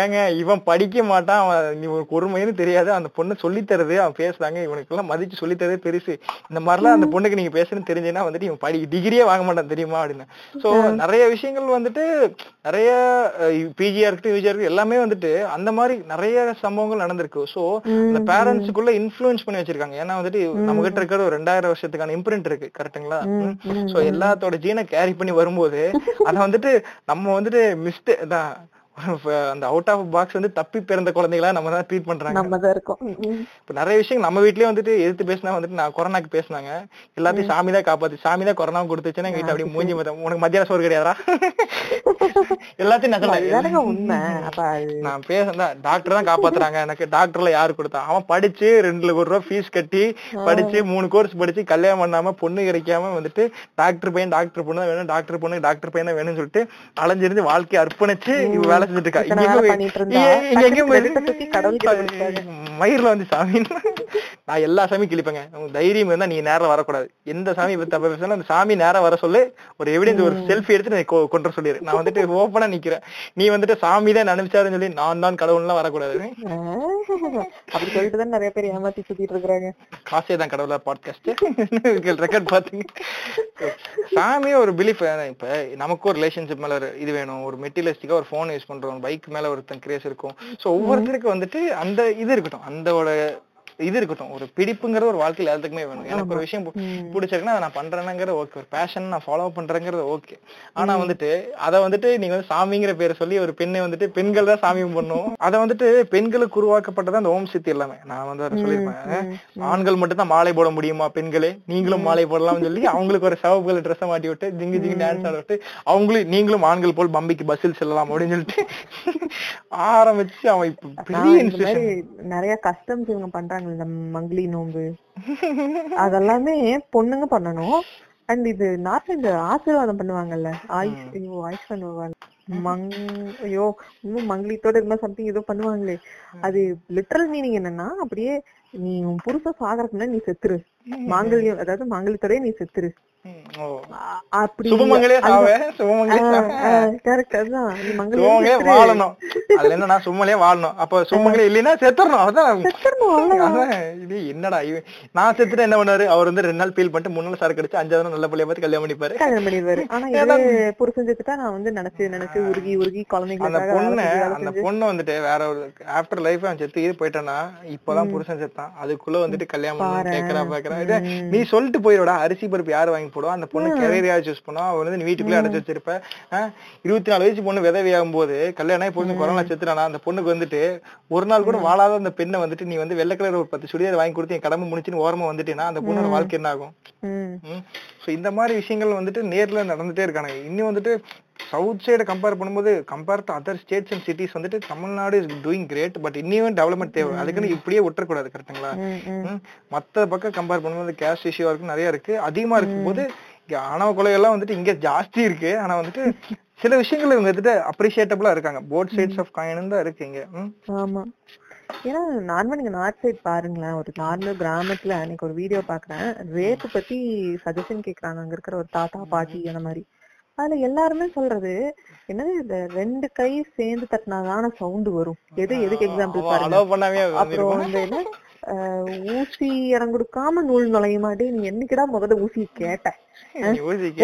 ஏங்க இவன் படிக்க மாட்டான். அவன் நீ ஒரு பொறுமைன்னு தெரியாது. அந்த பொண்ணு சொல்லி தருது. அவன் பேசுறாங்க. இவனுக்கு எல்லாம் மதிச்சு சொல்லி தரது பெருசு. இந்த மாதிரிலாம் அந்த பொண்ணுக்கு நீங்க பேசுறேன்னு தெரிஞ்சுன்னா வந்துட்டு இவன் படி டிகிரியே வாங்க மாட்டான் தெரியுமா அப்படின்னு. சோ நிறைய விஷயங்கள் வந்துட்டு நிறைய பிஜியா இருக்கட்டும் யூஜியா இருக்கட்டும் எல்லாமே வந்துட்டு அந்த மாதிரி நிறைய சம்பவங்கள் நடந்திருக்கு. சோ அந்த பேரண்ட்ஸுக்குள்ள இன்ஃபுளுன்ஸ் பண்ணி வச்சிருக்காங்க. ஏன்னா வந்துட்டு நம்ம கிட்ட இருக்கிற ஒரு ரெண்டாயிரம் வருஷத்துக்கான இம்ப்ரிண்ட் இருக்கு. கரெக்ட்டுங்களா சோ எல்லாத்தோட ஜீனை கேரி பண்ணி வரும்போது அத வந்துட்டு நம்ம வந்துட்டு மிஸ்டே அந்த அவுட் ஆஃப் பாக்ஸ் வந்து தப்பி பிறந்த குழந்தைகளா நம்ம தான் ட்ரீட் பண்றாங்க. நம்ம தான் இருக்கோம். இப்ப நிறைய விஷயம் நம்ம வீட்லயே வந்துட்டு எதிர்த்து பேசினா வந்துட்டு நான் கொரோனாக்கு பேசினாங்க. எல்லாத்தையும் சாமி தான் காப்பாத்து சாமி தான் கொரோனா கொடுத்துச்சுன்னா எங்க வீட்டுல அப்படியே மூஞ்சி மத்தம் உனக்கு மத்தியான சோறு கிடையாதா எல்லாத்தையும் நான் உண்மை. நான் பேசுறேன் டாக்டர் தான் காப்பாத்துறாங்க. எனக்கு டாக்டர்ல யாரு கொடுத்தா? அவன் படிச்சு ரெண்டு லட்சம் ரூபாய் ஃபீஸ் கட்டி படிச்சு மூணு கோர்ஸ் படிச்சு கல்யாணம் பண்ணாம பொண்ணு கிடைக்காம வந்துட்டு டாக்டர் பையன் டாக்டர் பொண்ணு தான் வேணும் டாக்டர் பொண்ணு டாக்டர் பையன் தான் வேணும்னு சொல்லிட்டு அலைஞ்சிருந்து வாழ்க்கையை அர்ப்பணிச்சு வேலை செஞ்சுட்டு இருக்கா இங்க கொடுத்தாரு. மயிர்ல வந்து சாமி நான் எல்லா சாமியும் கிழிப்பேங்க. உனக்கு தைரியம் இருந்தா நீ நேரம் வரக்கூடாது. எந்த சாமி பத்தி தப்பா பேசினாலும் அந்த சாமி நேரம் வர சொல்லு ஒரு எவிடன்ஸ் ஒரு செல்ஃபி எடுத்து நீ கொண்டு சொல்லிடு நான் வந்துட்டு ஓப்பனா நிக்கிறேன். நீ வந்துட்டு சாமி தான் நினைச்சாருன்னு சொல்லி நான் தான் கடவுள்லாம் வரக்கூடாது. அப்படி சொல்லிட்டு தான் நிறைய பேர் ஏமாத்தி சுத்திட்டு இருக்காங்க காசே தான் கடவுளா பாட்காஸ்ட் ரெக்கார்ட் பாத்தீங்க. சாமியே ஒரு பிலீஃப் இப்ப நமக்கு ஒரு ரிலேஷன்ஷிப் மேல ஒரு இது வேணும். ஒரு மெட்டீரியலிஸ்டிக்கா ஒரு போன் யூஸ் பண்றோம். பைக் மேல ஒருத்தன் கிரேஸ் இருக்கும். சோ ஒவ்வொருத்தருக்கு வந்துட்டு அந்த இது இருக்கட்டும். அந்தோட இது இருக்கட்டும். ஒரு பிடிப்புங்கிற ஒரு வாழ்க்கையில எல்லாத்துக்குமே வேணும். எனக்கு ஒரு விஷயம் பிடிச்சிருக்குன்னா அதை நான் பண்றேனுங்கிறது ஓகே ஒரு பேஷன் நான் ஃபாலோ பண்றேங்கிறது ஓகே ஆனா வந்துட்டு அத வந்துட்டு நீங்க வந்து சாமிங்கிற பேரை சொல்லி ஒரு பெண்ணை வந்துட்டு பெண்கள் தான் சாமி பண்ணும் அத வந்துட்டு பெண்களுக்கு உருவாக்கப்பட்டது அந்த ஓம் சித்தி எல்லாமே. நான் வந்து அதை சொல்லியிருப்பேன். ஆண்கள் மட்டும் தான் மாலை போட முடியுமா பெண்களே? நீங்களும் மாலை போடலாம்னு சொல்லி அவங்களுக்கு ஒரு சிவப்பு கலர் மாட்டி விட்டு ஜிங்கு ஜிங்கு டான்ஸ் ஆட விட்டு அவங்களும் நீங்களும் ஆண்கள் போல் பம்பிக்கு பஸ்ஸில் செல்லலாம் அப்படின்னு சொல்லிட்டு ஆரம்பிச்சு அவன் இப்ப பெரிய நிறைய கஸ்டம்ஸ் இவங்க பண்றாங்க. இந்த மங்கிலி நோம்பு. அதெல்லாமே பொண்ணுங்க பண்ணணும். அண்ட் இது நார்மல் இந்த ஆசீர்வாதம் பண்ணுவாங்கல்ல. ஆயுஷ் ஐயோ ஆயுஷ் பண்ணுவாங்க. மங் ஐயோ இன்னும் மங்கிலித்தோட இருந்தா சம்திங் ஏதோ பண்ணுவாங்களே. அது லிட்டரல் மீனிங் என்னன்னா அப்படியே நீ உன் புருஷன் சாகறதுக்கு முன்னாடி நீ செத்துரு. மாங்கல்யம் அதாவது மாங்கல்யத்தோடய நீ செத்துரு. அப்படி சுபமங்களே சாவே சுமங்களே. வாழணும். அதுல என்னன்னா சும்மலே வாழணும். அப்ப சும்மங்களே இல்லைன்னா செத்துறணும். அதான். இது என்னடா நான் செத்துட்டு என்ன பண்ணாரு அவர் வந்து ரெண்டு நாள் ஃபீல் பண்ணிட்டு மூணு நாள் சரக்கு அடிச்சு அஞ்சாவது நாள் நல்ல பிள்ளைய பார்த்து கல்யாணம் பண்ணிப்பாரு. கல்யாணம் பண்ணிடுவாரு ஆனா புருஷன் செத்துட்டா நான் வந்து நினைச்சு நினைச்சு உருகி உருகி அந்த குழந்தைங்களுக்காக வேலை பொண்ணு அந்த. பொண்ணு வந்துட்டு வேற ஒரு ஆஃப்டர் லைஃப் அவன் செத்து போயிட்டானா இப்பதான் புருஷன் செத்தான். அதுக்குள்ள வந்துட்டு கல்யாணம் கேக்குறா பாக்குறா. இது நீ சொல்லிட்டு போயிடுடா அரிசி பருப்பு யாரு வாங்கி போடுவா? அந்த பொண்ணு கெரியரா சூஸ் பண்ணுவா. அவ வந்து நீ வீட்டுக்குள்ளே அடைச்சு வச்சிருப்ப. இருபத்தி நாலு வயசு பொண்ணு விதவியாகும் போது கல்யாணம் பொண்ணு கொரோனா செத்துறானா அந்த பொண்ணுக்கு வந்துட்டு ஒரு நாள் கூட வாழாத அந்த பெண்ணை வந்துட்டு நீ வந்து வெள்ளை கலர் ஒரு பத்து சுடிதார் வாங்கி கொடுத்து என் கடமை முடிச்சுன்னு ஓரமா வந்துட்டேன்னா அந்த பொண்ணோட வாழ்க்கை என்ன ஆகும். சோ இந்த மாதிரி விஷயங்கள் வந்துட்டு நேர்ல நடந்துட்டே இருக்கானுங்க. இன்னும் வந்துட்டு சவுத் சைடு கம்பேர் பண்ணும்போது compare to other states and cities வந்துட்டு Tamil Nadu is doing great but இன்னும் டெவலப்மெண்ட் தேவை. அதுக்குன்னு இப்படியே விட்டுறக்கூடாது கரெக்ட்டுங்களா? ம், ம். ம். மத்த பக்கம் கம்பேர் பண்ணும்போது கேஸ்ட் இஷ்யூ இருக்கு நிறைய இருக்கு. அதிகமா இருக்கும்போது ஆணவ கொலைகள்லாம் வந்துட்டு இங்க ஜாஸ்தி இருக்கு. ஆனா வந்துட்டு சில விஷயங்கள் இவங்க வந்துட்டு அப்ரிஷியேட்டபிளா இருக்காங்க. போத் சைட்ஸ் ஆஃப் காயின் தான் இருக்கு இங்க. ஆமா. ஏன்னா நார்மல் நீங்க நார்த் சைட் பாருங்களேன். ஒரு நார்மல் கிராமத்துல அன்னைக்கு ஒரு வீடியோ பாக்குறேன். ரேப் பத்தி சஜஷன் கேக்குறாங்க. அங்க இருக்கிற ஒரு தாத்தா பாட்டி அந்த மாதிரி. அதுல எல்லாருமே சொல்றது என்னது இந்த ரெண்டு கை சேர்ந்து தட்டினாதான சவுண்ட் வரும்? எது எதுக்கு எக்ஸாம்பிள் பாருங்க. அப்புறம். வந்து என்ன ஊசி இடம் கொடுக்காம நூல் நுழைய மாட்டே நீ என்னைக்குடா முதல்ல ஊசி கேட்ட?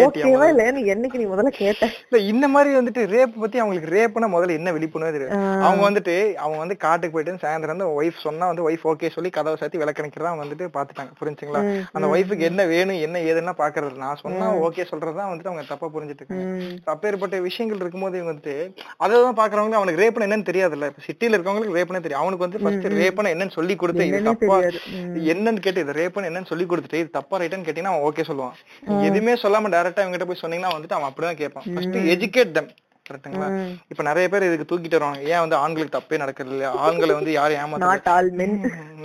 ஓகேவா இல்லையான்னு என்னைக்கு நீ முதல்ல கேட்ட? இல்ல இந்த மாதிரி வந்துட்டு ரேப் பத்தி அவங்களுக்கு ரேப்னா முதல்ல என்ன விழிப்புணர்வு தெரியும் அவங்க வந்துட்டு அவங்க வந்து காட்டுக்கு போயிட்டு சாயந்தரம் வந்து ஒய்ஃப் சொன்னா வந்து ஒய்ஃப் ஓகே சொல்லி கதவை சாத்தி விளக்கணிக்கிறதா வந்துட்டு பாத்துட்டாங்க புரிஞ்சுங்களா? அந்த ஒய்ஃபுக்கு என்ன வேணும் என்ன ஏதுன்னா பாக்குறது நான் சொன்னா ஓகே சொல்றதுதான் வந்துட்டு அவங்க தப்பா புரிஞ்சுட்டு இருக்காங்க. அப்பேற்பட்ட விஷயங்கள் இருக்கும்போது இவங்க வந்துட்டு அதான் பாக்குறவங்க அவனுக்கு ரேப்னா என்னன்னு தெரியாதுல்ல இப்ப சிட்டில இருக்கவங்களுக்கு ரேப்னா தெரியும். அவனுக்கு வந்து ஃபர்ஸ்ட் ரேப்னா என்னன்னு சொல்லி கொடுத்து இது தப்பா தெரியாது. என்னன்னு கேட்டு இது ரேப்னு என்னன்னு சொல்லி கொடுத்துட்டு இது தப்பா ரைட்னு கேட்டீங்கன்னா அவன் ஓகே சொல்லுவான். எதுவுமே சொல்லாம டைரக்டா இவங்க கிட்ட போய் சொன்னீங்கன்னா வந்துட்டு அவன் அப்படிதான் கேட்பான். ஃபர்ஸ்ட் எஜுகேட் தம் கரெக்ட்டுங்களா. இப்ப நிறைய பேர் இதுக்கு தூக்கிட்டு வருவாங்க. ஏன் வந்து ஆண்களுக்கு தப்பே நடக்கிறது இல்லையா? ஆண்களை வந்து யாரும் ஏமாத்த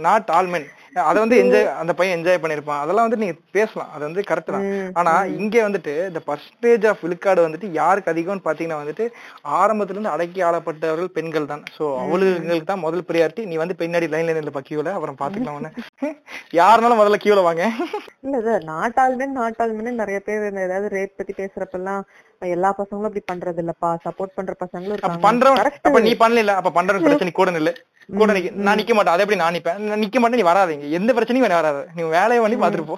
நாட் ஆல் மென் அதை வந்து என்ஜாய் அந்த பையன் என்ஜாய் பண்ணிருப்பான். அதெல்லாம் வந்து நீங்க பேசலாம். அது வந்து கரெக்ட் தான். ஆனா இங்க வந்துட்டு இந்த பர்சன்டேஜ் ஆஃப் விழுக்காடு வந்துட்டு யாருக்கு அதிகம்னு பாத்தீங்கன்னா வந்துட்டு ஆரம்பத்துல இருந்து அடக்கி ஆளப்பட்டவர்கள் பெண்கள் தான். சோ அவளுங்களுக்கு தான் முதல் ப்ரியாரிட்டி நீ வந்து பின்னாடி லைன்ல நின்று கியூல அப்புறம் பாத்துக்கலாம். [LAUGHS] யாருனாலும் முதல்ல கியூல வாங்க. [LAUGHS] இல்ல sir not all men not all men நிறைய பேர் ஏதாவது ரேட் பத்தி பேசுறப்பெல்லாம் எல்லா பசங்களும் அப்படி பண்றது இல்லப்பா. சப்போர்ட் பண்ற பசங்களும் பண்றவன் Correct. அப்ப நீ பண்ணல அப்ப பண்றவன் பிரச்சனை கூட நில்லு. கூட நிக்க நான் நிக்க மாட்டேன் அதை எப்படி நான் நிப்பேன்? நான் நிக்க மாட்டேன் நீ வராதீங்க எந்த பிரச்சனையும் நீ வராத. நீ வேலையை பண்ணி பாத்துட்டு போ.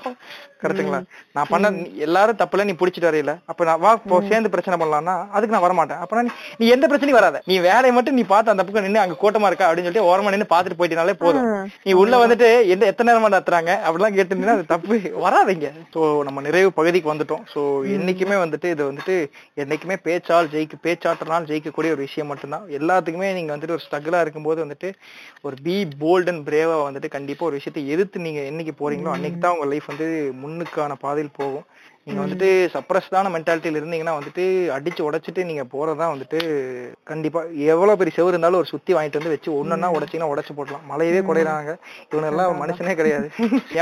கரெக்ட்டுங்களா நான் பண்ண எல்லாரும் தப்புல நீ புடிச்சிட்டு வரையில. அப்ப நான் வா போ சேர்ந்து பிரச்சனை பண்ணலாம்னா அதுக்கு நான் வரமாட்டேன். அப்ப நீ நீ எந்த பிரச்சனையும் வராத. நீ வேலையை மட்டும் நீ பார்த்து அந்த பக்கம் நின்னு அங்க கூட்டமா இருக்கா அப்படின்னு சொல்லிட்டு ஓரமா நின்னு பாத்துட்டு போயிட்டனாலே போதும். நீ உள்ள வந்துட்டு எந்த எத்தனை நேரமா நடத்துறாங்க? அப்படிலாம் கேட்டுருந்தீங்கன்னா அது தப்பு. வராதீங்க சோ நம்ம நிறைவு பகுதிக்கு வந்துட்டோம். சோ என்னைக்குமே வந்துட்டு இது வந்துட்டு என்னைக்குமே பேச்சால் ஜெயிக்க பேச்சாற்றனால் ஜெயிக்கக்கூடிய ஒரு விஷயம் மட்டும்தான். எல்லாத்துக்குமே நீங்க வந்துட்டு ஒரு ஸ்ட்ரகிளா இருக்கும்போது வந்துட்டு ஒரு பி போல்ட் அண்ட் பிரேவா வந்துட்டு கண்டிப்பா ஒரு விஷயத்தை எதிர்த்து நீங்க என்னைக்கு போறீங்களோ அன்னைக்கு தான் உங்க லைஃப் வந்து முன்னுக்கான பாதையில் போகும். நீங்க வந்துட்டு சப்ரஸ்டான மென்டாலிட்டியில இருந்தீங்கன்னா வந்துட்டு அடிச்சு உடைச்சிட்டு நீங்க போறதா வந்துட்டு கண்டிப்பா எவ்வளவு பெரிய செவரு இருந்தாலும் ஒரு சுத்தி வாங்கிட்டு வந்து வச்சு ஒண்ணுன்னா உடைச்சீங்கன்னா உடைச்சு போடலாம். மலையவே குறையிறாங்க. இவனெல்லாம் மனுஷனே கிடையாது.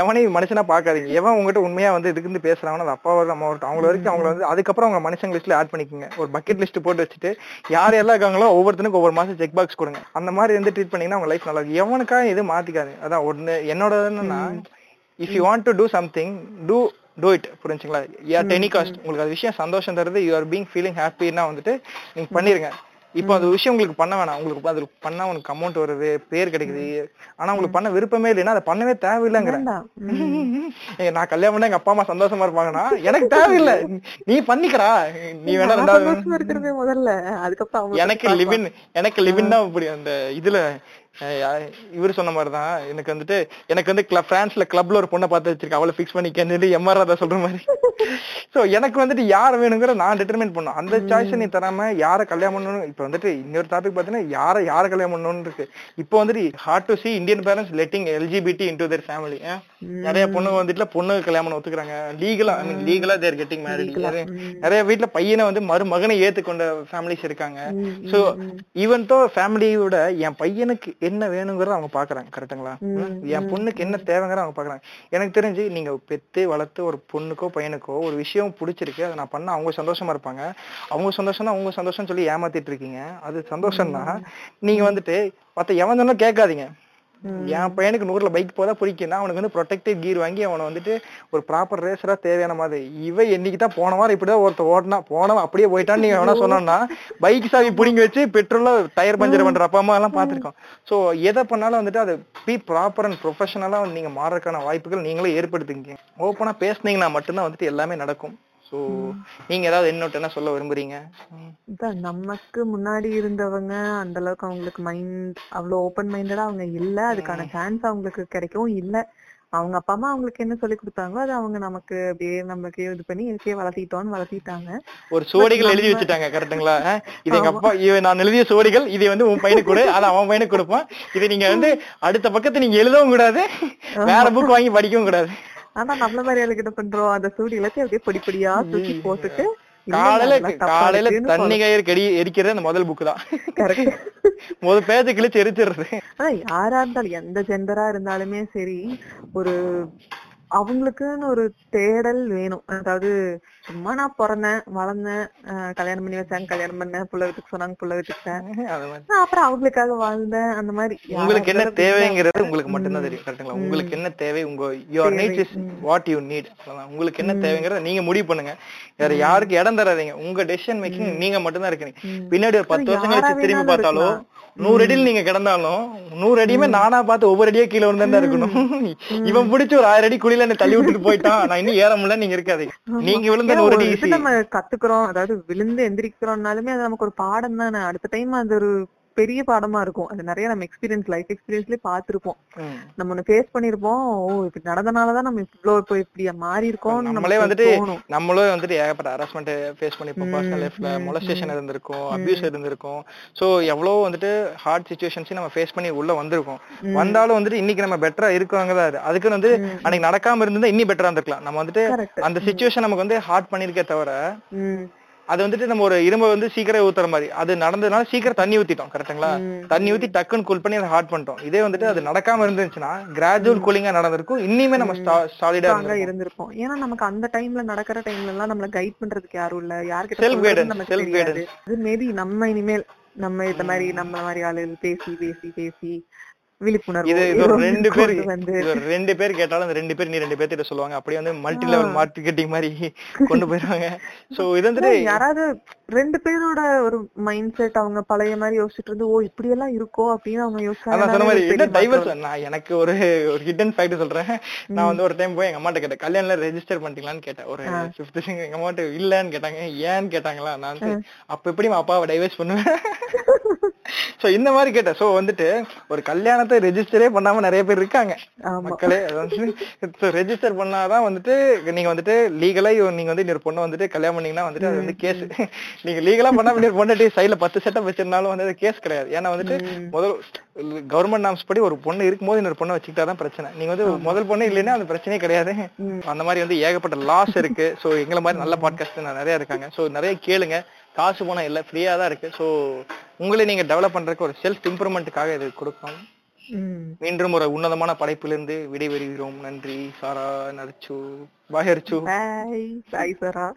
எவனையும் மனுஷனா பாக்காதீங்க எவன் உங்ககிட்ட உண்மையா வந்து இதுக்கு இருந்து பேசுறாங்கன்னா அது அப்பாவோ அம்மா இருக்கட்டும் அவங்கள வரைக்கும் அவங்கள வந்து அதுக்கப்புறம் அவங்க மனுஷங்க லிஸ்ட்ல ஆட் பண்ணிக்கோங்க. ஒரு பக்கெட் லிஸ்ட் போட்டு வச்சுட்டு யார் எல்லாம் இருக்காங்களோ ஒவ்வொருத்தனுக்கும் ஒவ்வொரு மாசம் செக் பாக்ஸ் கொடுங்க. அந்த மாதிரி வந்து ட்ரீட் பண்ணீங்கன்னா உங்க லைஃப் நல்லா இருக்கும். எவனுக்காக எதுவும் மாத்திக்காது அதான் ஒண்ணு என்னோட என்னன்னா if you want to do something to do it புரிஞ்சுங்களா? யா டெனி காஸ்ட் உங்களுக்கு அது விஷயம் சந்தோஷம் தருது. யூ ஆர் பீங் ஃபீலிங் ஹாப்பின்னா வந்துட்டு நீங்க பண்ணிருங்க. இப்போ அந்த விஷயம் உங்களுக்கு பண்ண வேணாம். உங்களுக்கு அது பண்ணா உனக்கு அமௌண்ட் வருது பேர் கிடைக்குது. ஆனா உங்களுக்கு பண்ண விருப்பமே இல்லைன்னா அதை பண்ணவே தேவையில்லைங்கிற. [LAUGHS] நான் கல்யாணம் பண்ணா எங்க அப்பா அம்மா சந்தோஷமா இருப்பாங்கன்னா எனக்கு தேவையில்லை. நீ பண்ணிக்கடா. நீ வேணா ரெண்டாவது முதல்ல. அதுக்கப்புறம் எனக்கு லிவின் எனக்கு லிவின் தான் இப்படி அந்த இதுல இவரு சொன்ன மாதிரிதான். எனக்கு வந்துட்டு எனக்கு வந்து கிளப் பிரான்ஸ்ல கிளப்ல ஒரு பொண்ணை பார்த்து வச்சிருக்கேன். அவளை ஃபிக்ஸ் பண்ணிக்கன்னு எம்ஆர் ராதா சொல்ற மாதிரி. சோ எனக்கு வந்துட்டு யார் வேணுங்கிற நான் டிட்டர்மைன் பண்ணும் அந்த சாய்ஸ் நீ தராம யாரை கல்யாணம் பண்ணணும்? இப்ப வந்துட்டு இன்னொரு டாபிக் பாத்தீங்கன்னா யாரை யாரை கல்யாணம் பண்ணணும்னு இருக்கு. இப்போ வந்துட்டு hard to see Indian parents letting LGBT into their family நிறைய பொண்ணுங்க வந்துட்டு பொண்ணு கல்யாணம் ஒத்துக்குறாங்க. லீகலா ஐ மீன் லீகலா தேர் கெட்டிங் மேரிட் நிறைய வீட்ல பையனை வந்து மருமகனை ஏத்துக்கொண்ட ஃபேமிலிஸ் இருக்காங்க. சோ ஈவன் தோ ஃபேமிலியோட என் பையனுக்கு என்ன வேணுங்கிறத அவங்க பாக்குறாங்க கரெக்ட்டுங்களா என் பொண்ணுக்கு என்ன தேவைங்கிறத அவங்க பாக்குறாங்க. எனக்கு தெரிஞ்சு நீங்க பெத்து வளர்த்து ஒரு பொண்ணுக்கோ பையனுக்கோ ஒரு விஷயம் பிடிச்சிருக்கு அதை நான் பண்ண அவங்க சந்தோஷமா இருப்பாங்க. அவங்க சந்தோஷம் தான் அவங்க சந்தோஷம் சொல்லி ஏமாத்திட்டு இருக்கீங்க. அது சந்தோஷம் தான் நீங்க வந்துட்டு மத்த எவன் சொன்னா கேட்காதீங்க. என் பையனுக்கு நூறுல பைக் போதா பிடிக்கும்னா அவனுக்கு வந்து ப்ரொடெக்டிவ் கீர் வாங்கி அவனை வந்துட்டு ஒரு ப்ராப்பர் ரேசரா தேவையான மாதிரி. இவன் என்னைக்கு தான் போன வாரம் இப்படிதான் ஒருத்தர் ஓட்டினா போனவன் அப்படியே போயிட்டான்னு நீங்க வேணா சொன்னோம்னா பைக் சாவி பிடிங்கி வச்சு பெட்ரோல்ல டயர் பஞ்சர் பண்ற அப்பா அம்மா எல்லாம் பாத்திருக்கோம் சோ எதை பண்ணாலும் வந்துட்டு அது பி ப்ராப்பர் அண்ட் ப்ரொஃபஷனலா நீங்க மாறதுக்கான வாய்ப்புகள் நீங்களே ஏற்படுத்துங்க ஓப்பனா பேசுனீங்கன்னா மட்டும்தான் வந்துட்டு எல்லாமே நடக்கும். சோ நீங்க ஏதாவது இன்னொட்டு என்ன சொல்ல விரும்புறீங்க? நமக்கு முன்னாடி இருந்தவங்க அந்த அளவுக்கு அவங்களுக்கு மைண்ட் அவ்வளவு ஓபன் மைண்டடா அவங்க இல்ல. அதுக்கான சான்ஸ் அவங்களுக்கு கிடைக்கவும் இல்ல. அவங்க அப்பா அம்மா அவங்களுக்கு என்ன சொல்லி கொடுத்தாங்களோ அது அவங்க நமக்கு அப்படியே நமக்கு இது பண்ணி இருக்கே வளர்த்திட்டோம்னு வளர்த்திட்டாங்க. ஒரு சுவடிகள் எழுதி வச்சுட்டாங்க கரெக்ட்டுங்களா அஹ் இது எங்க அப்பா இவன் நான் எழுதிய சுவடிகள் இதை வந்து உன் பையனுக்கு கொடு அதை அவன் பையனுக்கு கொடுப்பான். இதை நீங்க வந்து அடுத்த பக்கத்தை நீங்க எழுதவும் கூடாது. வேற புக் வாங்கி படிக்கவும் கூடாது. ஆனா நம்மள மாதிரி என்ன பண்றோம். அந்த சூடி எல்லாத்தையும் அப்படியே பொடி பொடியா தூக்கி போட்டுட்டு காலையில காலையில தண்ணி கயிறு கடி எரிக்கிறது அந்த முதல் புக் தான். [LAUGHS] முதல் பேஜ் கிழிச்சு எரிச்சிடுறது. ஆனா யாரா இருந்தாலும் எந்த ஜெண்டரா இருந்தாலுமே சரி ஒரு அவங்களுக்குன்னு ஒரு தேடல் வேணும். அதாவது சும்மா நான் பிறந்தேன் வளர்ந்தேன் கல்யாணம் பண்ணி வச்சாங்க கல்யாணம் பண்ணேன் புள்ள வீட்டுக்கு சொன்னாங்க புள்ள நான் அப்புறம் அவங்களுக்காக வாழ்ந்தேன் அந்த மாதிரி உங்களுக்கு என்ன தேவைங்கிறது உங்களுக்கு மட்டும்தான் தெரியும் கரெக்ட்டுங்களா உங்களுக்கு என்ன தேவை? உங்க your need is what you need உங்களுக்கு என்ன தேவைங்கிறத நீங்க முடிவு பண்ணுங்க. வேற யாருக்கு இடம் தராதீங்க. உங்க டெசிஷன் மேக்கிங் நீங்க மட்டும்தான் இருக்கீங்க. பின்னாடி ஒரு பத்து வருஷம் கழிச்சு திரும்பி இருக்கலாம். நூறு அடியில் நீங்க கிடந்தாலும் நூறு அடியுமே நானா பார்த்து ஒவ்வொரு அடியா கீழே விழுந்தா இருக்கணும். இவன் பிடிச்ச ஒரு ஆயிரம் அடி குழியில என்ன தள்ளி விட்டுட்டு போயிட்டான். நான் இன்னும் ஏற முடியல நீங்க இருக்காதீங்க. நீங்க விழுந்த ஒரு. நம்ம கத்துக்கிறோம் அதாவது விழுந்து எந்திரிக்கிறோம்னாலுமே அது நமக்கு ஒரு பாடம் தானே அடுத்த டைம் அது ஒரு பெரிய பாடமா இருக்கும். அது நிறைய நம்ம எக்ஸ்பீரியன்ஸ் லைஃப் எக்ஸ்பீரியன்ஸ்லயே பார்த்திருப்போம். நம்ம ஒண்ணு ஃபேஸ் பண்ணிருப்போம். ஓ இப்படி நடந்தனாலதான் நம்ம இவ்வளவு இப்போ இப்படி மாறி இருக்கோம் நம்மளே வந்துட்டு நம்மளும் வந்துட்டு ஏகப்பட்ட ஹராஸ்மெண்ட் ஃபேஸ் பண்ணிப்போம் பர்சனல் லைஃப்ல மொலஸ்டேஷன் இருந்திருக்கும் அபியூஸ் இருந்திருக்கும். சோ எவ்வளவு வந்துட்டு ஹார்ட் சுச்சுவேஷன்ஸையும் நம்ம ஃபேஸ் பண்ணி உள்ள வந்திருக்கோம். வந்தாலும் வந்துட்டு இன்னைக்கு நம்ம பெட்டரா இருக்கவங்க தான் அது. அதுக்குன்னு வந்து அன்னைக்கு நடக்காம இருந்திருந்தா இன்னும் பெட்டரா இருந்திருக்கலாம். நம்ம வந்துட்டு. அந்த சுச்சுவேஷன் நமக்கு வந்து ஹார்ட் பண்ணிருக்கே தவிர அது வந்துட்டு நம்ம ஒரு இரும்ப வந்து சீக்கிரம் ஊத்துற மாதிரி. அது நடந்ததுனால சீக்கிரம் தண்ணி ஊத்திட்டோம் கரெக்ட்டுங்களா தண்ணி ஊத்தி டக்குன்னு கூல் பண்ணி அதை ஹார்ட் பண்ணிட்டோம். இதே வந்துட்டு அது நடக்காம இருந்துச்சுன்னா கிராஜுவல் கூலிங்கா நடந்திருக்கும். இனிமே நம்ம சாலிடா இருந்திருப்போம். ஏன்னா நமக்கு அந்த டைம்ல நடக்கிற டைம்ல எல்லாம் நம்மள கைட் பண்றதுக்கு யாரும் இல்ல. guidance, நமக்கு self தெரியாது அது மேபி நம்ம இனிமேல் நம்ம இந்த மாதிரி நம்ம மாதிரி ஆளுகள் பேசி பேசி பேசி விழிப்புணர்வு இது இது ஒரு ரெண்டு பேர் வந்து இது ஒரு ரெண்டு பேர் கேட்டாலும் அந்த ரெண்டு பேர் நீ ரெண்டு பேர்த்திட்ட சொல்லுவாங்க. அப்படியே வந்து மல்டி லெவல் மார்க்கெட்டிங் மாதிரி கொண்டு போயிருவாங்க. சோ இது வந்துட்டு யாராவது ரெண்டு பேரோட ஒரு மைண்ட் செட் அவங்க பழைய மாதிரி யோசிச்சுட்டு இருந்து ஓ இப்படி எல்லாம் இருக்கோ அப்படின்னு அவங்க அதான் சொன்ன மாதிரி என்ன யோசிச்சாங்க டைவர்ஸ் நான் எனக்கு ஒரு ஒரு ஹிடன் ஃபேக்ட் சொல்றேன். நான் வந்து ஒரு டைம் போய் எங்க அம்மாட்ட கேட்டேன் கல்யாணம்ல ரெஜிஸ்டர் பண்ணிட்டீங்களான்னு கேட்டேன். ஒரு ஃபிஃப்த் எங்க அம்மாட்ட இல்லன்னு கேட்டாங்க. ஏன்னு கேட்டாங்களா? நான் வந்து அப்ப எப்படி நான் அப்பாவை டைவர்ஸ் பண்ணுவேன்? [LAUGHS] [LAUGHS] சோ இந்த மாதிரி கேட்டேன். சோ வந்துட்டு ஒரு கல்யாணத்தை ரெஜிஸ்டரே பண்ணாம நிறைய பேர் இருக்காங்க. மக்களே ரெஜிஸ்டர் [LAUGHS] பண்ணாதான் வந்துட்டு நீங்க வந்துட்டு லீகலா நீங்க வந்து இன்னொரு பொண்ணை வந்துட்டு கல்யாணம் பண்ணீங்கன்னா வந்துட்டு அது வந்து கேஸ் [LAUGHS] நீங்க லீகலா பண்ணா இன்னொரு பொண்ணு சைடுல பத்து செட்டப் வச்சிருந்தாலும் வந்து கேஸ் கிடையாது. ஏன்னா வந்துட்டு முதல் கவர்மெண்ட் நாம்ஸ் படி ஒரு பொண்ணு இருக்கும்போது இன்னொரு பொண்ணை வச்சுக்கிட்டாதான் பிரச்சனை. நீங்க வந்து முதல் பொண்ணு இல்லைன்னா அது பிரச்சனையே கிடையாது. அந்த மாதிரி வந்து ஏகப்பட்ட லாஸ் இருக்கு. சோ எங்களை மாதிரி நல்ல பாட்காஸ்ட் நிறைய இருக்காங்க. சோ நிறைய கேளுங்க. காசு பணம் இல்ல ஃப்ரீயா தான் இருக்கு. சோ உங்களை நீங்க டெவலப் பண்றதுக்கு ஒரு செல்ஃப் இம்ப்ரூவ்மெண்ட்டுக்காக இது கொடுக்கும். உம் மீண்டும் ஒரு உன்னதமான படைப்பிலிருந்து விடைபெறுகிறோம். நன்றி சாரா நரிச்சு பாய் அரிச்சு. பாய் பாய் சரா.